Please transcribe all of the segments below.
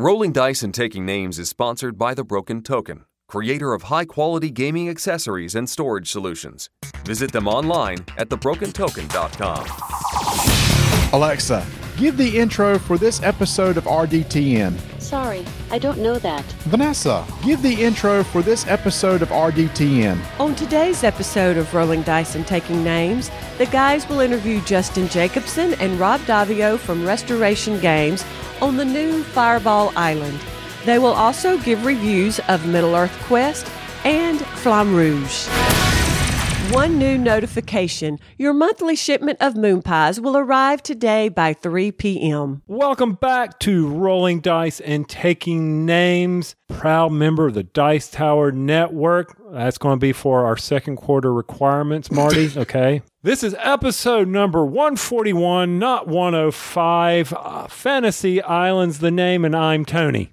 Rolling Dice and Taking Names is sponsored by The Broken Token, creator of high quality gaming accessories and storage solutions. Visit them online at thebrokentoken.com. Alexa, give the intro for this episode of RDTN. Sorry, I don't know that. Vanessa, give the intro for this episode of RDTN. On today's episode of Rolling Dice and Taking Names, the guys will interview Justin Jacobson and Rob Daviau from Restoration Games on the new Fireball Island. They will also give reviews of Middle Earth Quest and Flamme Rouge. One new notification your monthly shipment of moon pies will arrive today by 3 p.m. Welcome back to Rolling Dice and Taking Names, proud member of the Dice Tower Network. That's going to be for our second quarter requirements, Marty. Okay. This is episode number 141, not 105. Uh, Fantasy Islands, the name, and I'm Tony.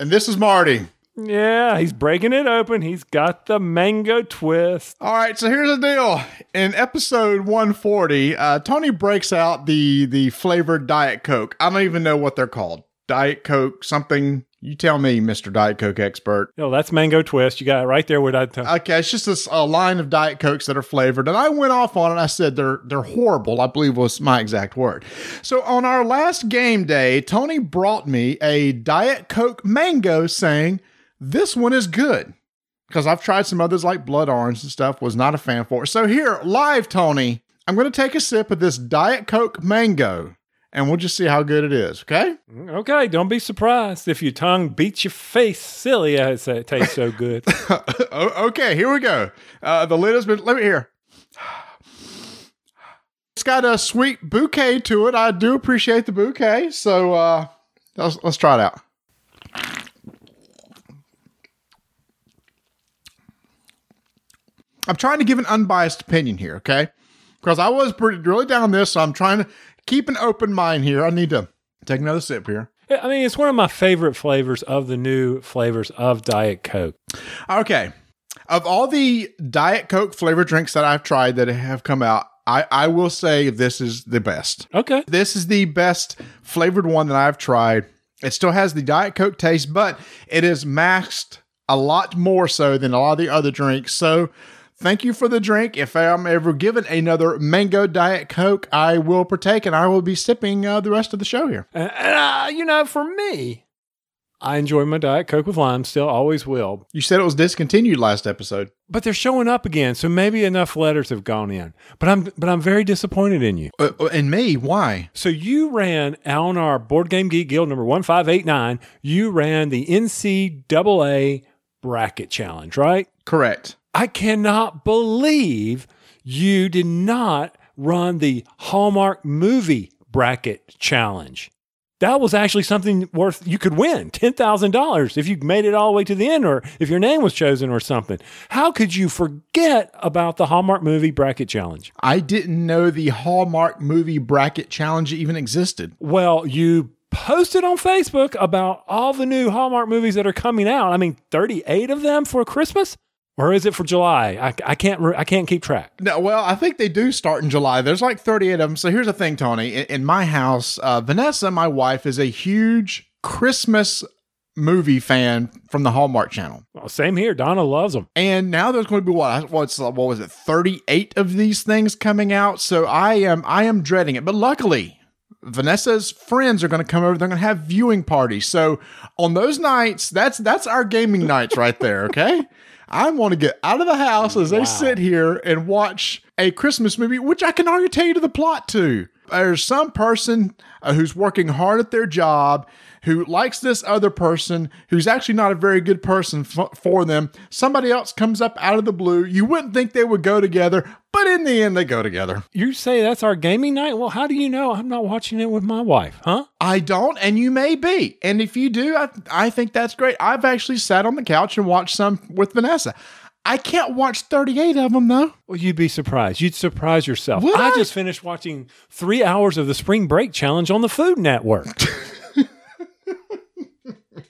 And this is Marty. Yeah, he's breaking it open. He's got the mango twist. All right, so here's the deal. In episode 140, uh, Tony breaks out the the flavored Diet Coke. I don't even know what they're called. Diet Coke, something. You tell me, Mr. Diet Coke expert. No, that's mango twist. You got it right there with that. Okay, it's just this a line of Diet Cokes that are flavored, and I went off on it. I said they're they're horrible. I believe was my exact word. So on our last game day, Tony brought me a Diet Coke mango, saying this one is good because I've tried some others like Blood Orange and stuff. Was not a fan for it. So here, live, Tony, I'm going to take a sip of this Diet Coke mango, and we'll just see how good it is. Okay. Okay, don't be surprised if your tongue beats your face silly as it tastes so good. okay, here we go. Uh, the lid has been. Let me hear. It's got a sweet bouquet to it. I do appreciate the bouquet. So uh, let's let's try it out. I'm trying to give an unbiased opinion here, okay? Because I was pretty really down this, so I'm trying to keep an open mind here. I need to take another sip here. I mean, it's one of my favorite flavors of the new flavors of Diet Coke. Okay. Of all the Diet Coke flavored drinks that I've tried that have come out, I, I will say this is the best. Okay. This is the best flavored one that I've tried. It still has the Diet Coke taste, but it is masked a lot more so than a lot of the other drinks. So thank you for the drink. If I'm ever given another mango diet coke, I will partake and I will be sipping uh, the rest of the show here. And, uh, you know, for me, I enjoy my Diet Coke with lime, still always will. You said it was discontinued last episode, but they're showing up again, so maybe enough letters have gone in. But I'm but I'm very disappointed in you. Uh, and me, why? So you ran on our Board Game Geek Guild number one five eight nine. You ran the NCAA bracket challenge, right? Correct. I cannot believe you did not run the Hallmark movie bracket challenge. That was actually something worth you could win $10,000 if you made it all the way to the end or if your name was chosen or something. How could you forget about the Hallmark movie bracket challenge? I didn't know the Hallmark movie bracket challenge even existed. Well, you posted on Facebook about all the new Hallmark movies that are coming out. I mean, 38 of them for Christmas? Or is it for July? I, I can't re- I can't keep track. No, well, I think they do start in July. There's like 38 of them. So here's the thing, Tony. In, in my house, uh, Vanessa, my wife, is a huge Christmas movie fan from the Hallmark Channel. Well, same here. Donna loves them. And now there's going to be what? What's what was it? 38 of these things coming out. So I am I am dreading it. But luckily, Vanessa's friends are going to come over. They're going to have viewing parties. So on those nights, that's that's our gaming nights right there. Okay. I want to get out of the house as wow. they sit here and watch a Christmas movie, which I can already tell you to the plot to. There's some person uh, who's working hard at their job who likes this other person who's actually not a very good person f- for them. Somebody else comes up out of the blue. You wouldn't think they would go together, but in the end, they go together. You say that's our gaming night? Well, how do you know I'm not watching it with my wife, huh? I don't, and you may be. And if you do, I, I think that's great. I've actually sat on the couch and watched some with Vanessa. I can't watch 38 of them though. Well, you'd be surprised. You'd surprise yourself. I, I? just finished watching three hours of the Spring Break Challenge on the Food Network.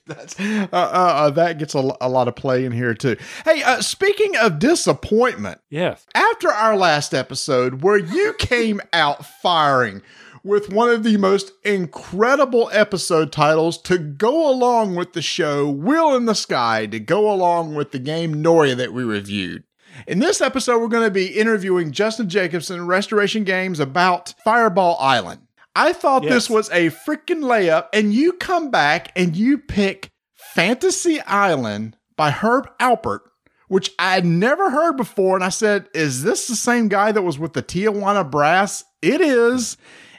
That's, uh, uh, uh, that gets a, a, lot of play in here too. Hey, uh, speaking of disappointment, yes. After our last episode, where you came out firing with one of the most incredible episode titles to go along with the show Will in the Sky, to go along with the game Noria that we reviewed. In this episode, we're going to be interviewing Justin Jacobson, Restoration Games, about Fireball Island. I thought Yes. this was a freaking layup, and you come back and you pick Fantasy Island by Herb Alpert, which I had never heard before. And I said, Is this the same guy that was with the Tijuana Brass? It is.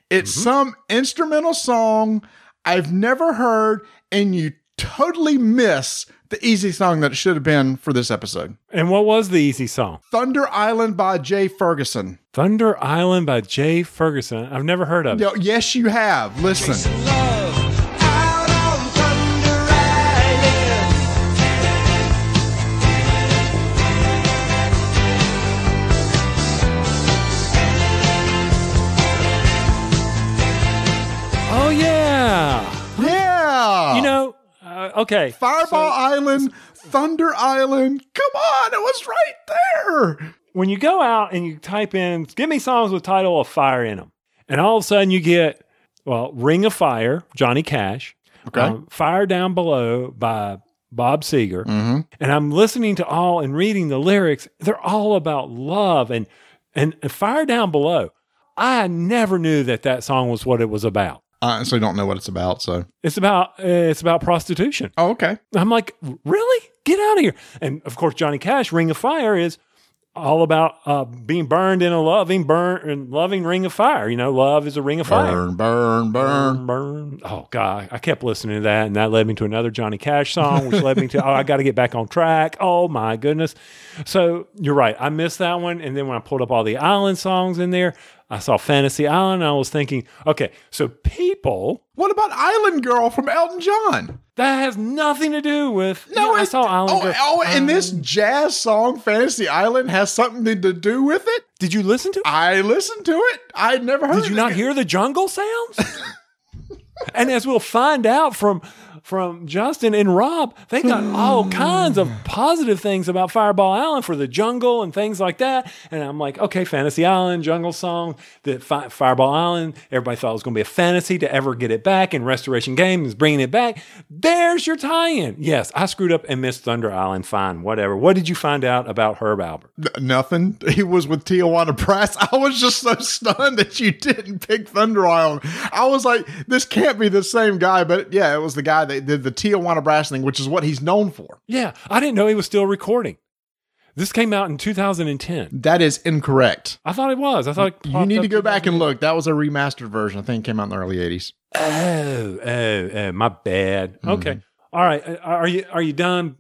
It's mm-hmm. some instrumental song I've never heard, and you totally miss the easy song that it should have been for this episode. And what was the easy song? Thunder Island by Jay Ferguson. Thunder Island by Jay Ferguson. I've never heard of it. Yo, yes, you have. Listen. Oh yeah. Yeah. You know, uh, okay. Fireball so Island, Thunder Island. Come on, it was right there. When you go out and you type in, give me songs with title of fire in them, and all of a sudden you get, well, Ring of Fire, Johnny Cash, Okay. um, Fire Down Below by Bob Seger, and I'm listening to all and reading the lyrics. They're all about love and and Fire Down Below. I never knew that that song was what it was about. I honestly don't know what it's about, so. It's about uh, it's about prostitution. Oh, okay. I'm like, really? Get out of here! And of course, Johnny Cash, "Ring of Fire" is all about uh, being burned in a loving, burn and loving ring of fire. You know, love is a ring of fire. Burn, burn, burn. Burn, burn. Oh God, I kept listening to that, and that led me to another Johnny Cash song, which led me to oh, I got to get back on track. Oh my goodness! So you're right, I missed that one, and then when I pulled up all the island songs in there, I saw Fantasy Island. And I was thinking, okay, so people What about Island Girl from Elton John? that has nothing to do with. No, Yeah, I it- saw Island. Oh, Girl. oh, and this Um, jazz song, Fantasy Island, has something to do with it? Did you listen to? it? I listened to it. I'd never heard Did you not it. hear the jungle sounds? and as we'll find out from from Justin and Rob, they got all kinds of positive things about Fireball Island for the jungle and things like that. And I'm like, okay, Fantasy Island, jungle song, the Fi- Fireball Island. Everybody thought it was going to be a fantasy to ever get it back, and Restoration Games is bringing it back. There's your tie-in. Yes, I screwed up and missed Thunder Island. Fine, whatever. What did you find out about Herb Alpert? N- Nothing. He was with Tijuana Brass. I was just so stunned that you didn't pick Thunder Island. I was like, this can't be the same guy, but yeah, it was the guy that did the Tijuana Brass thing, which is what he's known for. Yeah, I didn't know he was still recording. This came out in 2010. That is incorrect. I thought it was. I thought You need to go back and look. That was a remastered version. I think it came out in the early 80s. Oh, oh, oh, my bad. Okay, all right. Uh, Are you are you done?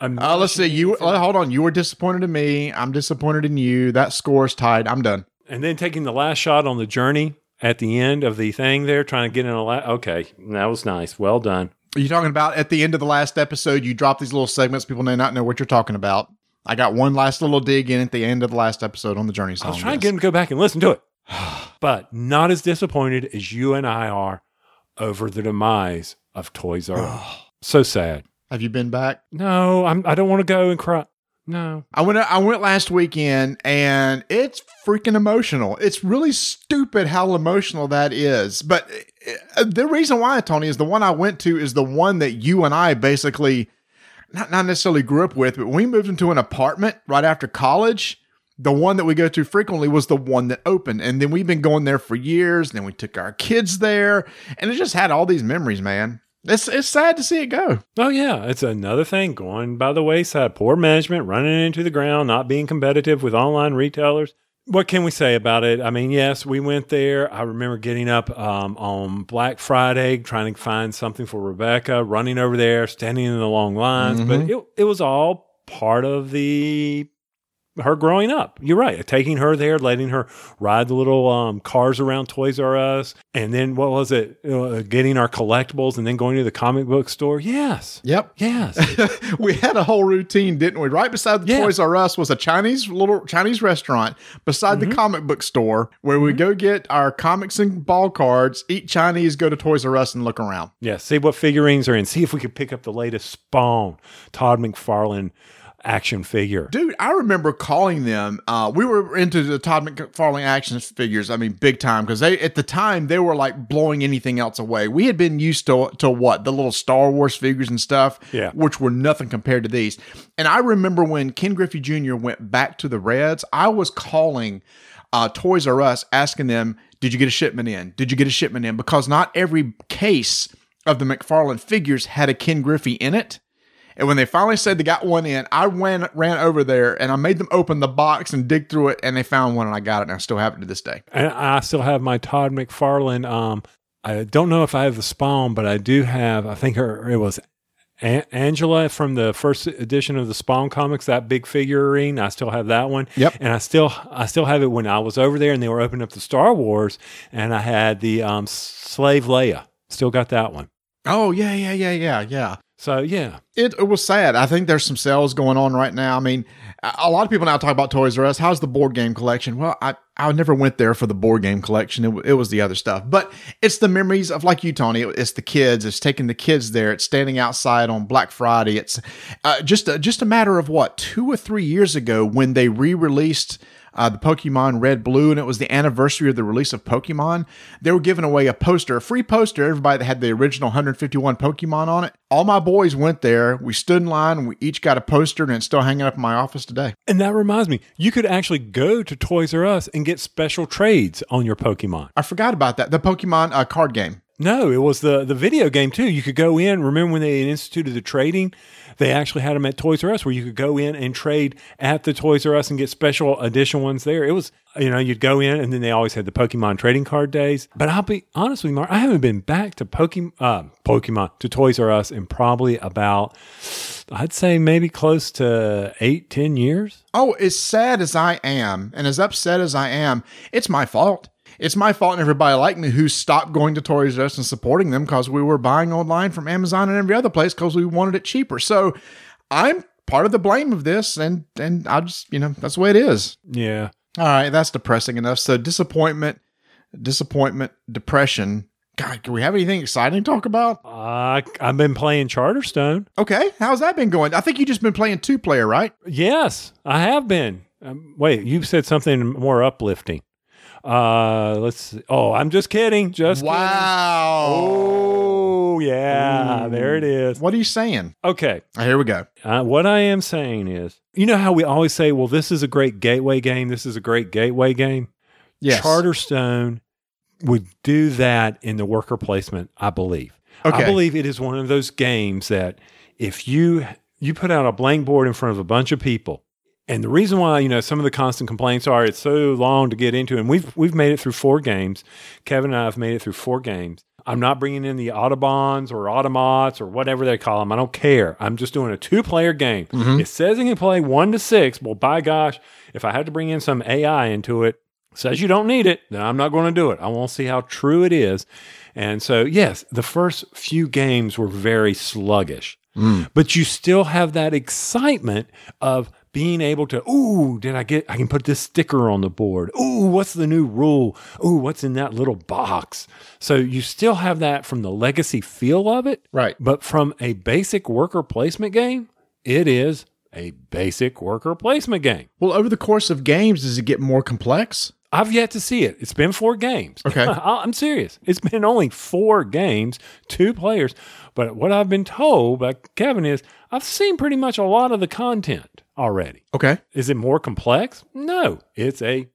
I'm Uh, let's see. You uh, hold on. You were disappointed in me. I'm disappointed in you. That score's tied. I'm done. and then taking the last shot on the journey at the end of the thing there, trying to get in a la- okay. That was nice. Well done. Are you talking about at the end of the last episode? You drop these little segments. People may not know what you're talking about. I got one last little dig in at the end of the last episode on the Journey song. I was trying to get him to go back and listen to it, but not as disappointed as you and I are over the demise of Toys R Us. so sad. Have you been back? No, I'm. I don't want to go and cry. No. I went. I went last weekend, and it's freaking emotional. It's really stupid how emotional that is. But uh, the reason why, Tony, is the one I went to is the one that you and I basically not not necessarily grew up with, but we moved into an apartment right after college. The one that we go to frequently was the one that opened, and then we've been going there for years. Then we took our kids there, and it just had all these memories, man. It's it's sad to see it go. Oh yeah, it's another thing going by the wayside. Poor management, running into the ground, not being competitive with online retailers. What can we say about it? I mean, yes, we went there. I remember getting up um, on Black Friday, trying to find something for Rebecca, running over there, standing in the long lines. But it it was all part of the her growing up. You're right. Taking her there, letting her ride the little um, cars around Toys R Us, and then what was it? Uh, getting our collectibles, and then going to the comic book store. Yes. Yep. Yes. we had a whole routine, didn't we? Right beside the Yeah. Toys R Us was a Chinese little Chinese restaurant beside Mm-hmm. the comic book store where we go get our comics and ball cards, eat Chinese, go to Toys R Us and look around. yeah. See what figurines are in. See if we could pick up the latest Spawn, Todd McFarlane action figure. Dude, I remember calling them. Uh, we were into the Todd McFarlane action figures. I mean, big time because they at the time they were like blowing anything else away. We had been used to to what the little Star Wars figures and stuff, Yeah. which were nothing compared to these. And I remember when Ken Griffey Jr. went back to the Reds, I was calling uh, Toys R Us asking them, "Did you get a shipment in? Did you get a shipment in?" Because not every case of the McFarlane figures had a Ken Griffey in it. And when they finally said they got one in, I ran ran over there and I made them open the box and dig through it, and they found one, and I got it, and I still have it to this day. And I still have my Todd McFarlane. Um, I don't know if I have the Spawn, but I do have. I think her it was A- Angela from the first edition of the Spawn comics. That big figurine, I still have that one. Yep. And I still I still have it when I was over there, and they were opening up the Star Wars, and I had the um, Slave Leia. Still got that one. Oh yeah, yeah, yeah, yeah, yeah. So yeah, It, it was sad. I think there's some sales going on right now. I mean, a lot of people now talk about Toys R Us. How's the board game collection? Well, I, I never went there for the board game collection. It, it was the other stuff. But it's the memories of, like you, Tony, it- it's the kids. It's taking the kids there. It's standing outside on Black Friday. It's uh, just, a, just a matter of what, two or three years ago when they re released uh, the Pokemon Red Blue, and it was the anniversary of the release of Pokemon. They were giving away a poster, a free poster. Everybody that had the original 151 Pokemon on it. All my boys went there. We stood in line. And we each got a poster, and it's still hanging up in my office today. and that reminds me, you could actually go to Toys R Us and get special trades on your Pokemon. I forgot about that. The Pokemon uh, card game. No, it was the the video game too. You could go in. Remember when they instituted the trading? They actually had them at Toys R Us, where you could go in and trade at the Toys R Us and get special edition ones there. It was, you know, you'd go in, and then they always had the Pokemon trading card days. But I'll be honest with you, Mark, I haven't been back to Pokemon, uh, Pokemon to Toys R Us in probably about, I'd say maybe close to eight, ten years. Oh, as sad as I am and as upset as I am, it's my fault. It's my fault and everybody like me who stopped going to Toys R Us and supporting them because we were buying online from Amazon and every other place because we wanted it cheaper. So I'm part of the blame of this, and and I just you know that's the way it is. Yeah. All right, that's depressing enough. So disappointment, disappointment, depression. God, can we have anything exciting to talk about? Uh, I've been playing Charterstone. Okay, how's that been going? I think you just been playing two player, right? Yes, I have been. Um, wait, you've said something more uplifting. Uh, let's. See. Oh, I'm just kidding. Just kidding. Wow. Oh, yeah. There it is. What are you saying? Okay. Here we go. Uh, what I am saying is, you know how we always say, well, this is a great gateway game. This is a great gateway game. Yes. Charterstone would do that in the worker placement, I believe. Okay. I believe it is one of those games that if you you put out a blank board in front of a bunch of people, and the reason why you know some of the constant complaints are it's so long to get into, and we've we've made it through four games. Kevin and I have made it through four games. I'm not bringing in the Autobahns or Automots or whatever they call them. I don't care. I'm just doing a two player game. Mm-hmm. It says you can play one to six. Well, by gosh, if I had to bring in some AI into it, says you don't need it, then I'm not going to do it. I want to see how true it is. And so, yes, the first few games were very sluggish, mm. but you still have that excitement of being able to, ooh, did I get, I can put this sticker on the board. Ooh, what's the new rule? Ooh, what's in that little box? So you still have that from the legacy feel of it. Right. But from a basic worker placement game, it is a basic worker placement game. Well, over the course of games, does it get more complex? I've yet to see it. It's been four games. Okay. I'm serious. It's been only four games, two players. But what I've been told by Kevin is I've seen pretty much a lot of the content already. Okay. Is it more complex? No. It's a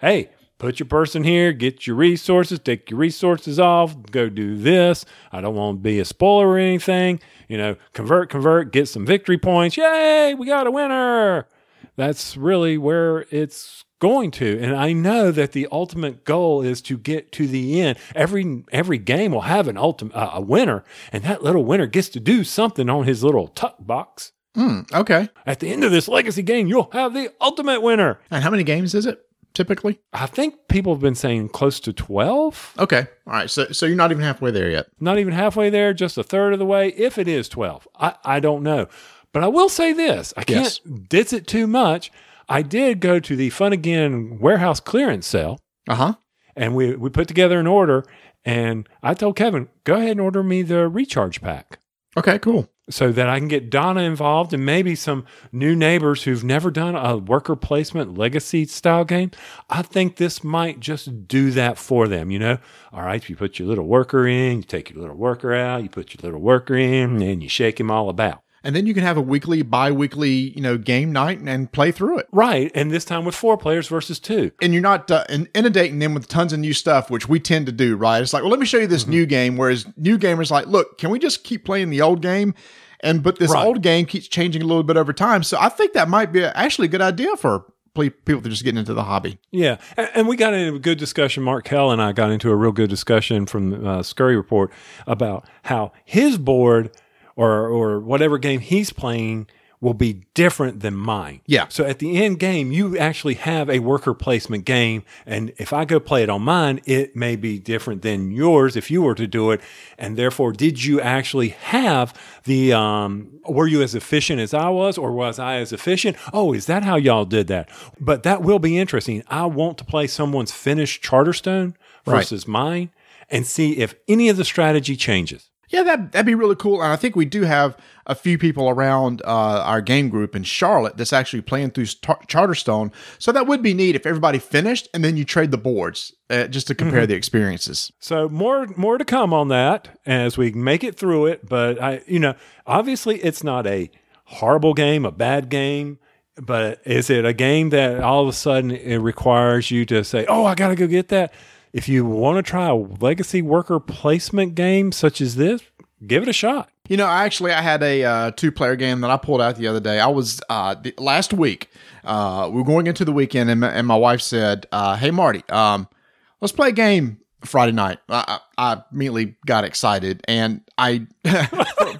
hey, put your person here, get your resources, take your resources off, go do this. I don't want to be a spoiler or anything. You know, convert, convert, get some victory points. Yay, we got a winner. That's really where it's going to. And I know that the ultimate goal is to get to the end. Every every game will have an ultimate uh, a winner, and that little winner gets to do something on his little tuck box. Hmm. Okay. At the end of this legacy game, you'll have the ultimate winner. And how many games is it typically? I think people have been saying close to 12. Okay. All right. So so you're not even halfway there yet. Not even halfway there, just a third of the way, if it is 12. I, I don't know. But I will say this I can't Yes. ditz it too much. I did go to the Fun Again warehouse clearance sale Uh huh. and we, we put together an order. And I told Kevin, go ahead and order me the recharge pack. Okay. Cool. so that I can get Donna involved and maybe some new neighbors who've never done a worker placement legacy style game. I think this might just do that for them. You know, all right, you put your little worker in, you take your little worker out, you put your little worker in, and you shake him all about. And then you can have a weekly, bi-weekly, you know, game night and play through it. Right. And this time with four players versus two. And you're not uh, in- inundating them with tons of new stuff, which we tend to do, right? It's like, well, let me show you this new game. Whereas new gamers like, look, can we just keep playing the old game? And but this Right. old game keeps changing a little bit over time. So I think that might be actually a good idea for people that are just getting into the hobby. Yeah, and, and we got into a good discussion. Mark Kell and I got into a real good discussion from uh, Scurry Report about how his board or or whatever game he's playing will be different than mine. Yeah. So at the end game, you actually have a worker placement game, and if I go play it on mine, it may be different than yours if you were to do it. And therefore, did you actually have the? Um, were you as efficient as I was, or was I as efficient? Oh, is that how y'all did that? But that will be interesting. I want to play someone's finished Charterstone Right. versus mine, and see if any of the strategy changes. Yeah, that that'd be really cool. And I think we do have a few people around uh, our game group in Charlotte that's actually playing through Star- Charterstone. So that would be neat if everybody finished and then you trade the boards uh, just to compare the experiences. So more more to come on that as we make it through it. But I, you know, obviously it's not a horrible game, a bad game. But is it a game that all of a sudden it requires you to say, "Oh, I got to go get that"? If you want to try a legacy worker placement game such as this, give it a shot. You know, actually, I had a uh, two-player game that I pulled out the other day. I was uh, the, last week. Uh, we were going into the weekend, and my, and my wife said, uh, "Hey, Marty, um, let's play a game Friday night." I, I, I immediately got excited, and I.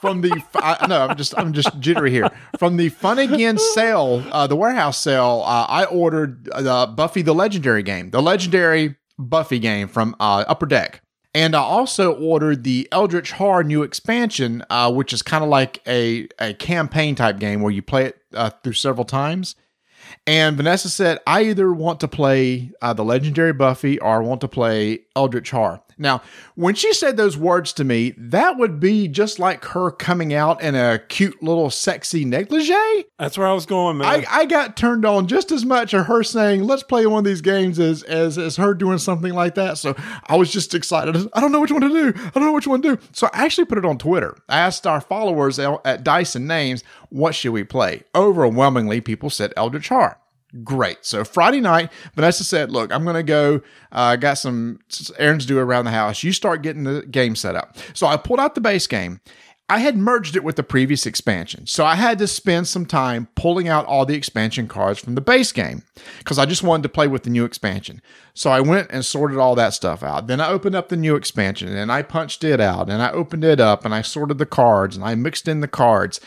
from, the I, no, I'm just I'm just jittery here. From the Fun Again sale, uh, the warehouse sale, uh, I ordered the Buffy the Legendary game, the legendary Buffy game from uh, Upper Deck. And I also ordered the Eldritch Horror new expansion, uh, which is kind of like a, a campaign type game where you play it uh, through several times. And Vanessa said, I either want to play uh, the legendary Buffy or I want to play Eldritch Horror. Now, when she said those words to me, that would be just like her coming out in a cute little sexy negligee. That's where I was going, man. I, I got turned on just as much of her saying, let's play one of these games as, as, as her doing something like that. So I was just excited. I don't know which one to do. I don't know which one to do. So I actually put it on Twitter. I asked our followers at Dyson Names, what should we play? Overwhelmingly, people said Eldritch Horror. Great. So Friday night, Vanessa said, "Look, I'm going to go. I uh, got some errands to do around the house. You start getting the game set up." So I pulled out the base game. I had merged it with the previous expansion, so I had to spend some time pulling out all the expansion cards from the base game because I just wanted to play with the new expansion. So I went and sorted all that stuff out. Then I opened up the new expansion and I punched it out and I opened it up and I sorted the cards and I mixed in the cards.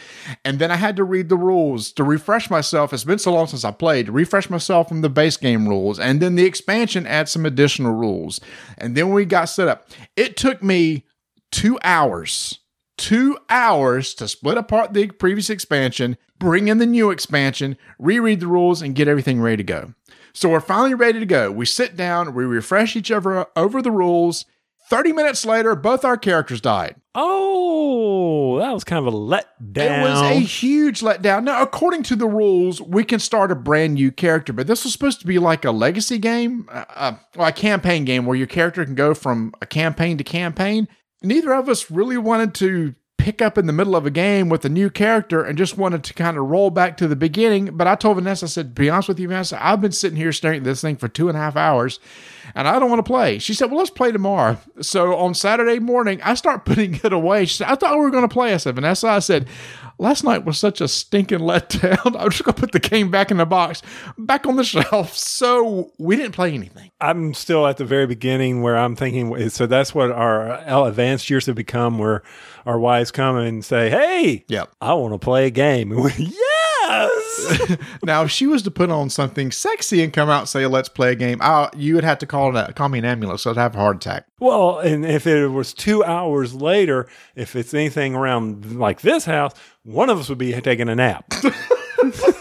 And then I had to read the rules to refresh myself. It's been so long since I played to refresh myself from the base game rules. And then the expansion adds some additional rules. And then we got set up. It took me two hours two hours to split apart the previous expansion, bring in the new expansion, reread the rules, and get everything ready to go. So we're finally ready to go. We sit down, we refresh each other over the rules. 30 minutes later, both our characters died. oh, that was kind of a letdown. It was a huge letdown. Now, according to the rules, we can start a brand new character, but this was supposed to be like a legacy game, uh, uh, well, a campaign game where your character can go from a campaign to campaign. Neither of us really wanted to pick up in the middle of a game with a new character and just wanted to kind of roll back to the beginning. But I told Vanessa, I said, be honest with you, Vanessa, I've been sitting here staring at this thing for two and a half hours and I don't want to play. She said, Well, let's play tomorrow. So on Saturday morning, I start putting it away. She said, I thought we were going to play. I said, Vanessa, I said, Last night was such a stinking letdown. I'm just going to put the game back in the box, back on the shelf. So we didn't play anything. I'm still at the very beginning where I'm thinking. So that's what our uh, advanced years have become, where our wives come and say, "Hey, Yep. I want to play a game." And we, yes. Now, if she was to put on something sexy and come out and say, "Let's play a game," I, you would have to call it, call me an ambulance. So I'd have a heart attack. well, and if it was two hours later, if it's anything around like this house, one of us would be taking a nap.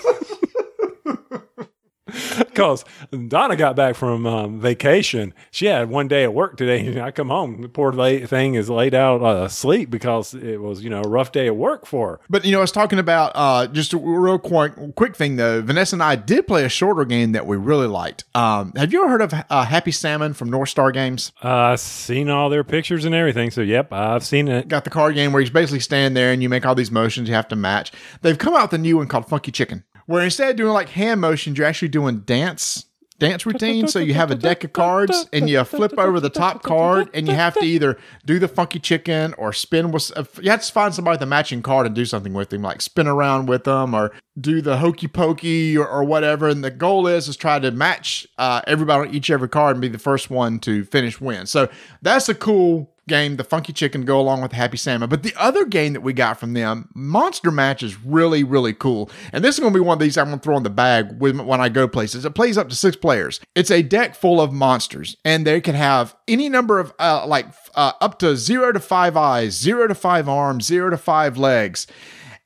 Because Donna got back from um, vacation. She had one day at work today. And I come home, the poor thing is laid out uh, asleep because it was, you know, a rough day at work for her. But you know, I was talking about uh, just a real quick, quick thing though. Vanessa and I did play a shorter game that we really liked. Um, have you ever heard of uh, Happy Salmon from North Star Games? Uh, I've seen all their pictures and everything. So, yep, I've seen it. Got the card game where you basically stand there and you make all these motions you have to match. They've come out with a new one called Funky Chicken, where instead of doing like hand motions, you're actually doing dance dance routine. So you have a deck of cards and you flip over the top card and you have to either do the funky chicken or spin with, uh, you have to find somebody with a matching card and do something with them, like spin around with them or do the hokey pokey or, or whatever. And the goal is, is try to match uh, everybody on each every card and be the first one to finish win. So that's a cool game, the Funky Chicken, go along with Happy Salmon. But the other game that we got from them, Monster Match, is really, really cool. And this is going to be one of these I'm going to throw in the bag when I go places. It plays up to six players. It's a deck full of monsters, and they can have any number of, uh, like, uh, up to zero to five eyes, zero to five arms, zero to five legs.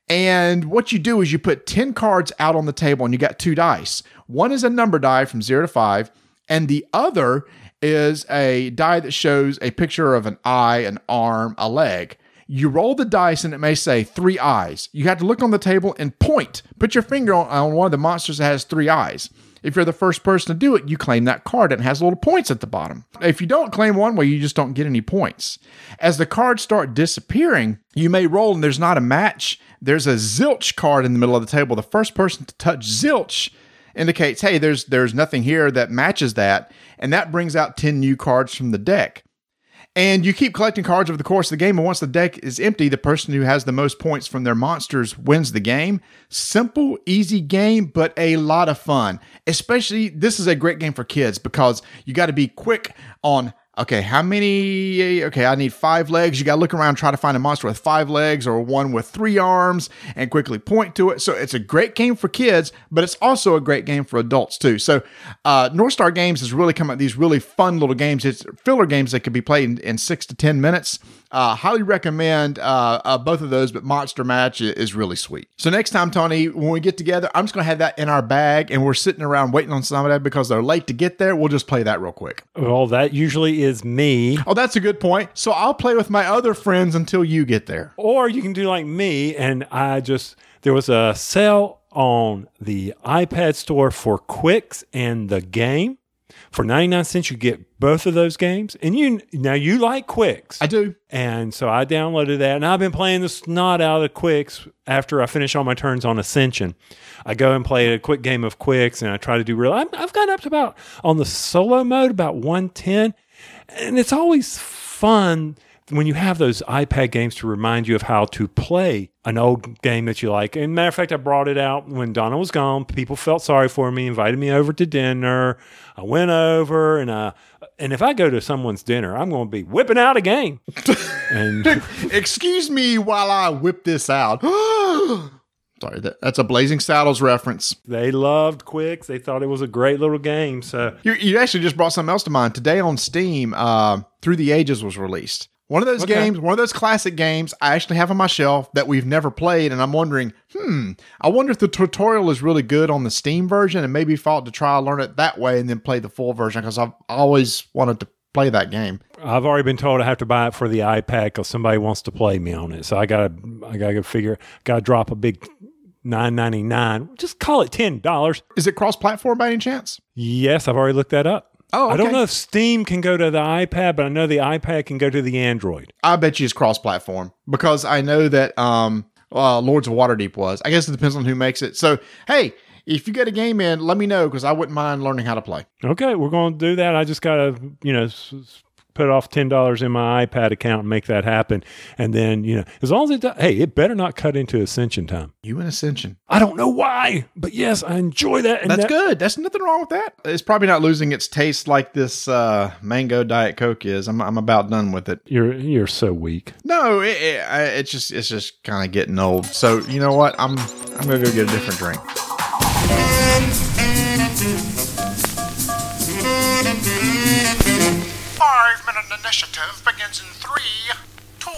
And what you do is you put 10 cards out on the table and you got two dice. One is a number die from zero to five, and the other is a die that shows a picture of an eye, an arm, a leg. You roll the dice and it may say three eyes. You have to look on the table and point. Put your finger on, on one of the monsters that has three eyes. If you're the first person to do it, you claim that card and it has little points at the bottom. If you don't claim one, well, you just don't get any points. As the cards start disappearing, you may roll and there's not a match. There's a zilch card in the middle of the table. The first person to touch zilch indicates, hey, there's there's nothing here that matches that, and that brings out 10 new cards from the deck. And you keep collecting cards over the course of the game, and once the deck is empty, the person who has the most points from their monsters wins the game. Simple, easy game, but a lot of fun. Especially, this is a great game for kids because you got to be quick on okay, how many? Okay, I need five legs. You got to look around, try to find a monster with five legs or one with three arms and quickly point to it. So it's a great game for kids, but it's also a great game for adults too. So uh, North Star Games has really come up with these really fun little games. It's filler games that could be played in, in six to 10 minutes. Uh, highly recommend uh, uh, both of those, but Monster Match is, really sweet. So next time, Tony, when we get together, I'm just going to have that in our bag and we're sitting around waiting on somebody because they're late to get there. We'll just play that real quick. Well, that usually is me. Oh, that's a good point. So I'll play with my other friends until you get there. Or you can do like me, and I just, there was a sale on the iPad store for Qwixx and the game. For 99 cents, you get both of those games. And you now you like Qwixx. I do. And so I downloaded that and I've been playing the snot out of Qwixx after I finish all my turns on Ascension. I go and play a quick game of Qwixx and I try to do real. I'm, I've gotten up to about, on the solo mode, about 110. And it's always fun when you have those iPad games to remind you of how to play an old game that you like. And matter of fact, I brought it out when Donna was gone. People felt sorry for me, invited me over to dinner. I went over and uh and if I go to someone's dinner, I'm going to be whipping out a game. and Excuse me while I whip this out. Sorry, that, that's a Blazing Saddles reference. they loved Qwixx. They thought it was a great little game. So You, you actually just brought something else to mind. Today on Steam, uh, Through the Ages was released. One of those Okay. games, one of those classic games I actually have on my shelf that we've never played, and I'm wondering, hmm, I wonder if the tutorial is really good on the Steam version, and maybe thought to try to learn it that way and then play the full version because I've always wanted to play that game. I've already been told I have to buy it for the iPad because somebody wants to play me on it. So I gotta, I gotta figure, gotta drop a big nine ninety nine. Just call it ten dollars. Is it cross-platform by any chance? Yes, I've already looked that up. Oh, I don't know if Steam can go to the iPad, but I know the iPad can go to the Android. I bet you it's cross-platform because I know that um, uh, Lords of Waterdeep was. I guess it depends on who makes it. So, hey, if you get a game in, let me know because I wouldn't mind learning how to play. Okay, we're going to do that. I just gotta, you know, s- s- put off ten dollars in my iPad account and make that happen. And then, you know, as long as it, does, hey, it better not cut into Ascension time. You and Ascension. I don't know why, but yes, I enjoy that. And That's that- good. That's nothing wrong with that. It's probably not losing its taste like this uh, mango diet coke is. I'm, I'm about done with it. You're you're so weak. No, it, it, it's just it's just kind of getting old. So you know what? I'm I'm gonna go get a different drink. Initiative begins in three, two,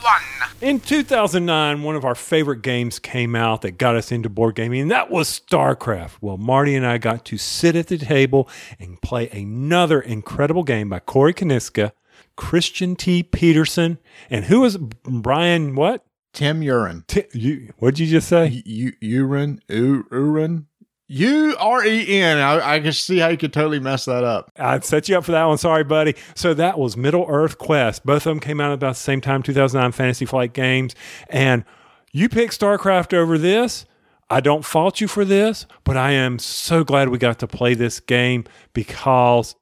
one. In 2009, one of our favorite games came out that got us into board gaming, and that was StarCraft. Well, Marty and I got to sit at the table and play another incredible game by Corey Konieczka, Christian T. Petersen, and who was Brian? What? Tim Urin. T- you, what did you just say? U- Urin, U- Uren. U R E N. I, I can see how you could totally mess that up. I'd set you up for that one. Sorry, buddy. So that was Middle Earth Quest. Both of them came out about the same time, 2009 Fantasy Flight Games. And you picked StarCraft over this. I don't fault you for this, but I am so glad we got to play this game because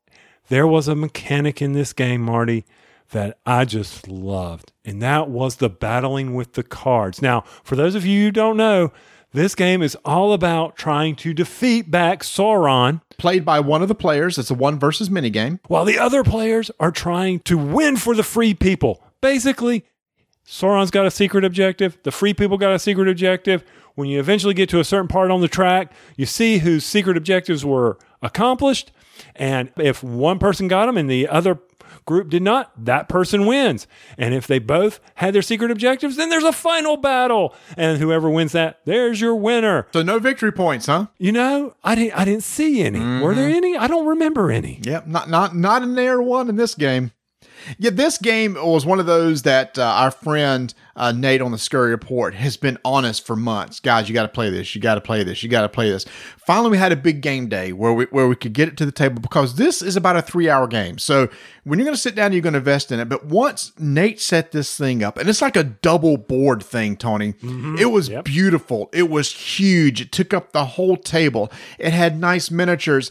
there was a mechanic in this game, Marty, that I just loved. And that was the battling with the cards. Now, for those of you who don't know, this game is all about trying to defeat back Sauron Played by one of the players. It's a one versus mini game. while the other players are trying to win for the free people. Basically, Sauron's got a secret objective, the free people got a secret objective. When you eventually get to a certain part on the track, you see whose secret objectives were accomplished. And if one person got them and the other group did not, that person wins. And if they both had their secret objectives, then there's a final battle. And whoever wins that, there's your winner. So no victory points, huh? You know, I didn't I didn't see any. Were there mm-hmm. any? I don't remember any. Yep. Not not not in there one in this game. Yeah, this game was one of those that uh, our friend uh, Nate on the Scurry Report has been on us for months. Guys, you got to play this. You got to play this. You got to play this. Finally, we had a big game day where we where we could get it to the table because this is about a three hour game. So when you're going to sit down, you're going to invest in it. But once Nate set this thing up, and it's like a double board thing, Tony. It was Yep. beautiful. It was huge. It took up the whole table. It had nice miniatures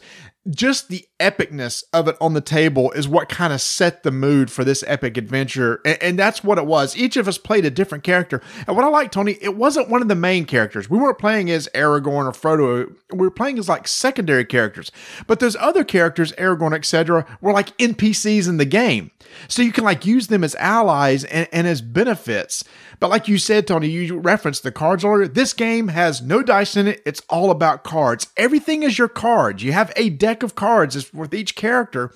just the epicness of it on the table is what kind of set the mood for this epic adventure. And, and that's what it was. Each of us played a different character. And what I like, Tony, it wasn't one of the main characters. We weren't playing as Aragorn or Frodo. We were playing as like secondary characters. But those other characters, Aragorn, etc., were like NPCs in the game. So you can like use them as allies and, and as benefits. But like you said, Tony, you referenced the cards earlier. This game has no dice in it. It's all about cards. Everything is your cards. You have a deck of cards with each character.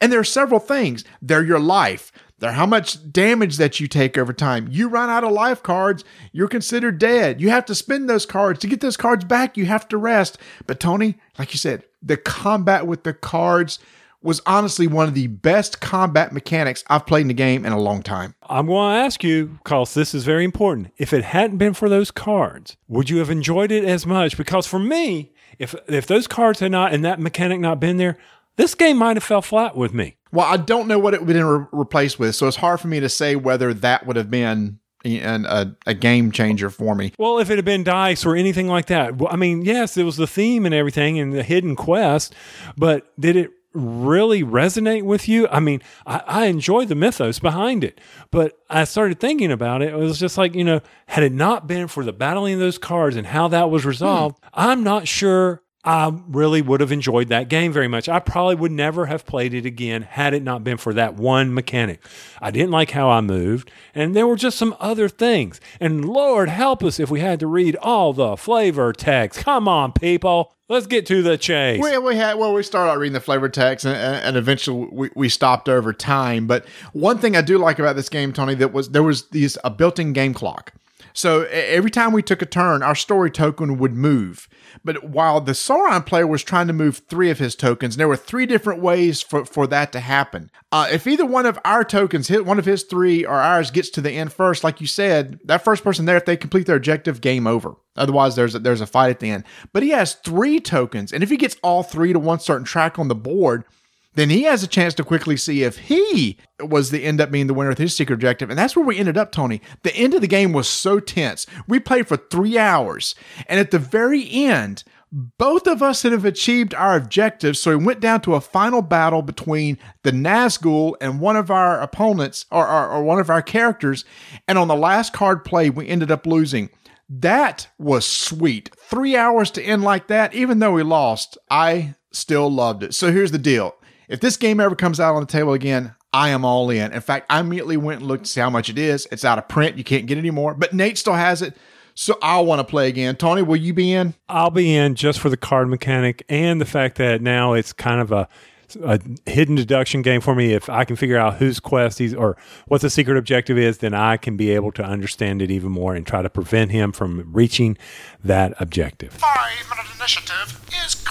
And there are several things. They're your life. They're how much damage that you take over time. You run out of life cards, you're considered dead. You have to spend those cards. To get those cards back, you have to rest. But Tony, like you said, the combat with the cards was honestly one of the best combat mechanics I've played in the game in a long time. I'm going to ask you, because this is very important. If it hadn't been for those cards, would you have enjoyed it as much? Because for me, if if those cards had not and that mechanic not been there, this game might have fell flat with me. Well, I don't know what it would have been re- replaced with, so it's hard for me to say whether that would have been a, a game changer for me. Well, if it had been dice or anything like that, well, I mean, yes, it was the theme and everything and the hidden quest, but did it really resonate with you? I mean, I, I enjoy the mythos behind it, but I started thinking about it. It was just like, you know, had it not been for the battling of those cards and how that was hmm. resolved, I'm not sure I really would have enjoyed that game very much. I probably would never have played it again had it not been for that one mechanic. I didn't like how I moved, and there were just some other things. And Lord help us if we had to read all the flavor text. Come on, people. Let's get to the chase. We, we had well, we started out reading the flavor text, and, and eventually we, we stopped over time. But one thing I do like about this game, Tony, that was there was these a built-in game clock. So every time we took a turn, our story token would move. But while the Sauron player was trying to move three of his tokens, there were three different ways for, for that to happen. Uh, if either one of our tokens hit one of his three or ours gets to the end first, like you said, that first person there, if they complete their objective, game over. Otherwise, there's a, there's a fight at the end. But he has three tokens, and if he gets all three to one certain track on the board, then he has a chance to quickly see if he was the end up being the winner with his secret objective. And that's where we ended up, Tony. The end of the game was so tense. We played for three hours. And at the very end, both of us had achieved our objectives. So we went down to a final battle between the Nazgul and one of our opponents or, or, or one of our characters. And on the last card play, we ended up losing. That was sweet. Three hours to end like that, even though we lost, I still loved it. So here's the deal. If this game ever comes out on the table again, I am all in. In fact, I immediately went and looked to see how much it is. It's out of print. You can't get it anymore. But Nate still has it. So I want to play again. Tony, will you be in? I'll be in just for the card mechanic and the fact that now it's kind of a a hidden deduction game for me. If I can figure out whose quest he's or what the secret objective is, then I can be able to understand it even more and try to prevent him from reaching that objective. Five minute initiative is complete.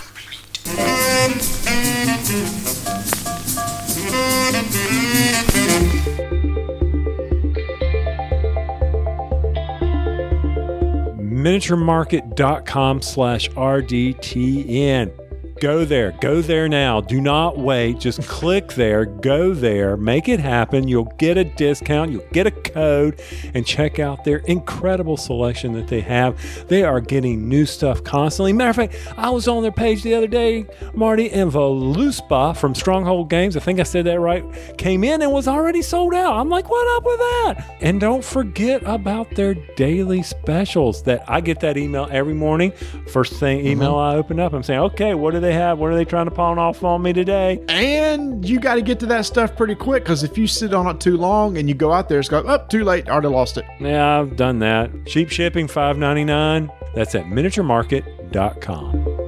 miniaturemarket.com slash rdtn go there. Go there now. Do not wait. Just click there. Go there. Make it happen. You'll get a discount. You'll get a code and check out their incredible selection that they have. They are getting new stuff constantly. Matter of fact i was on their page the other day. Marty and Voluspa from stronghold games i think i said that right came in and was already sold out. I'm like what up with that? And don't forget about their daily specials that i get that email every morning. First thing mm-hmm. email i open up i'm saying okay what do they have what are they trying to pawn off on me today And you got to get to that stuff pretty quick because if you sit on it too long and you go out there, it's go up too late. Already lost it. yeah i've done that cheap shipping 5.99 that's at miniaturemarket.com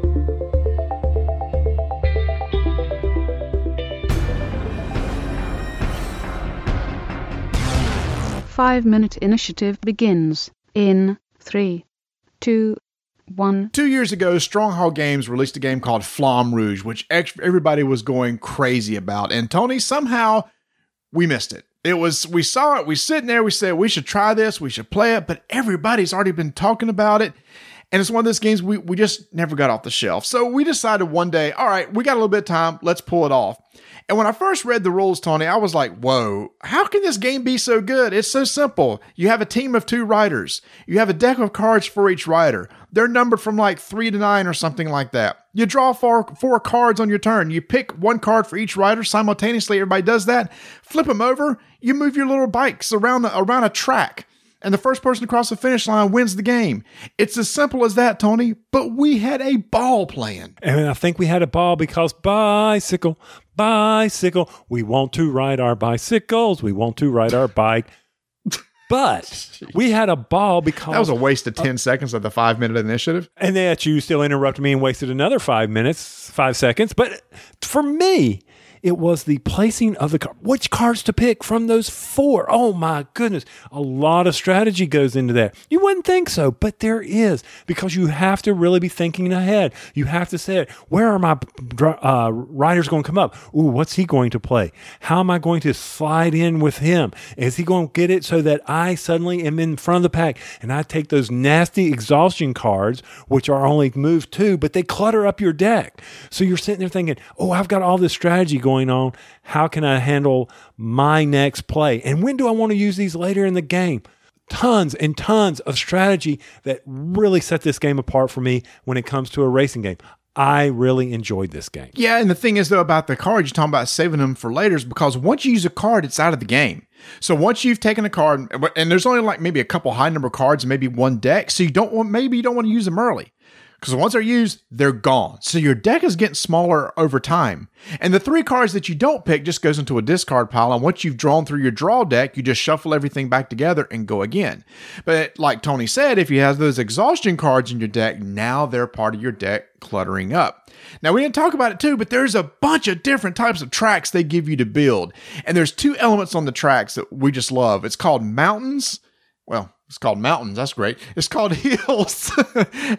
Five minute initiative begins in three, two, one. Two years ago, Stronghold Games released a game called Flamme Rouge, which everybody was going crazy about. And Tony, somehow we missed it. It was we saw it, we sitting there, we said we should try this, we should play it, but everybody's already been talking about it. And it's one of those games we, we just never got off the shelf. So we decided one day, all right, we got a little bit of time, let's pull it off. And when I first read the rules, Tony, I was like, whoa, how can this game be so good? It's so simple. You have a team of two riders, you have a deck of cards for each rider. They're numbered from like three to nine or something like that. You draw four, four cards on your turn. You pick one card for each rider simultaneously. Everybody does that. Flip them over. You move your little bikes around, around a track and the first person to cross the finish line wins the game. It's as simple as that, Tony, but we had a ball playing. And I think we had a ball because bicycle, bicycle. We want to ride our bicycles. We want to ride our bike. But we had a ball because That was a waste of 10 seconds of the five minute initiative. and that you still interrupted me and wasted another five minutes, five seconds. But for me, it was the placing of the card. Which cards to pick from those four? Oh my goodness. A lot of strategy goes into that. You wouldn't think so, but there is because you have to really be thinking ahead. You have to say, where are my uh, riders going to come up? Ooh, what's he going to play? How am I going to slide in with him? Is he going to get it so that I suddenly am in front of the pack and I take those nasty exhaustion cards, which are only move two, but they clutter up your deck. So you're sitting there thinking, oh, I've got all this strategy going on. How can I handle my next play? And when do I want to use these later in the game? Tons and tons of strategy that really set this game apart for me when it comes to a racing game. I really enjoyed this game. Yeah, and the thing is, though, about the cards, you're talking about saving them for later, is because once you use a card, it's out of the game. So once you've taken a card, and there's only like maybe a couple high number cards, maybe one deck, so you don't want maybe you don't want to use them early. Because once they're used, they're gone. So your deck is getting smaller over time. And the three cards that you don't pick just goes into a discard pile. And once you've drawn through your draw deck, you just shuffle everything back together and go again. But like Tony said, if you have those exhaustion cards in your deck, now they're part of your deck cluttering up. Now we didn't talk about it too, but there's a bunch of different types of tracks they give you to build. And there's two elements on the tracks that we just love. It's called mountains. Well, it's called mountains. That's great. It's called hills.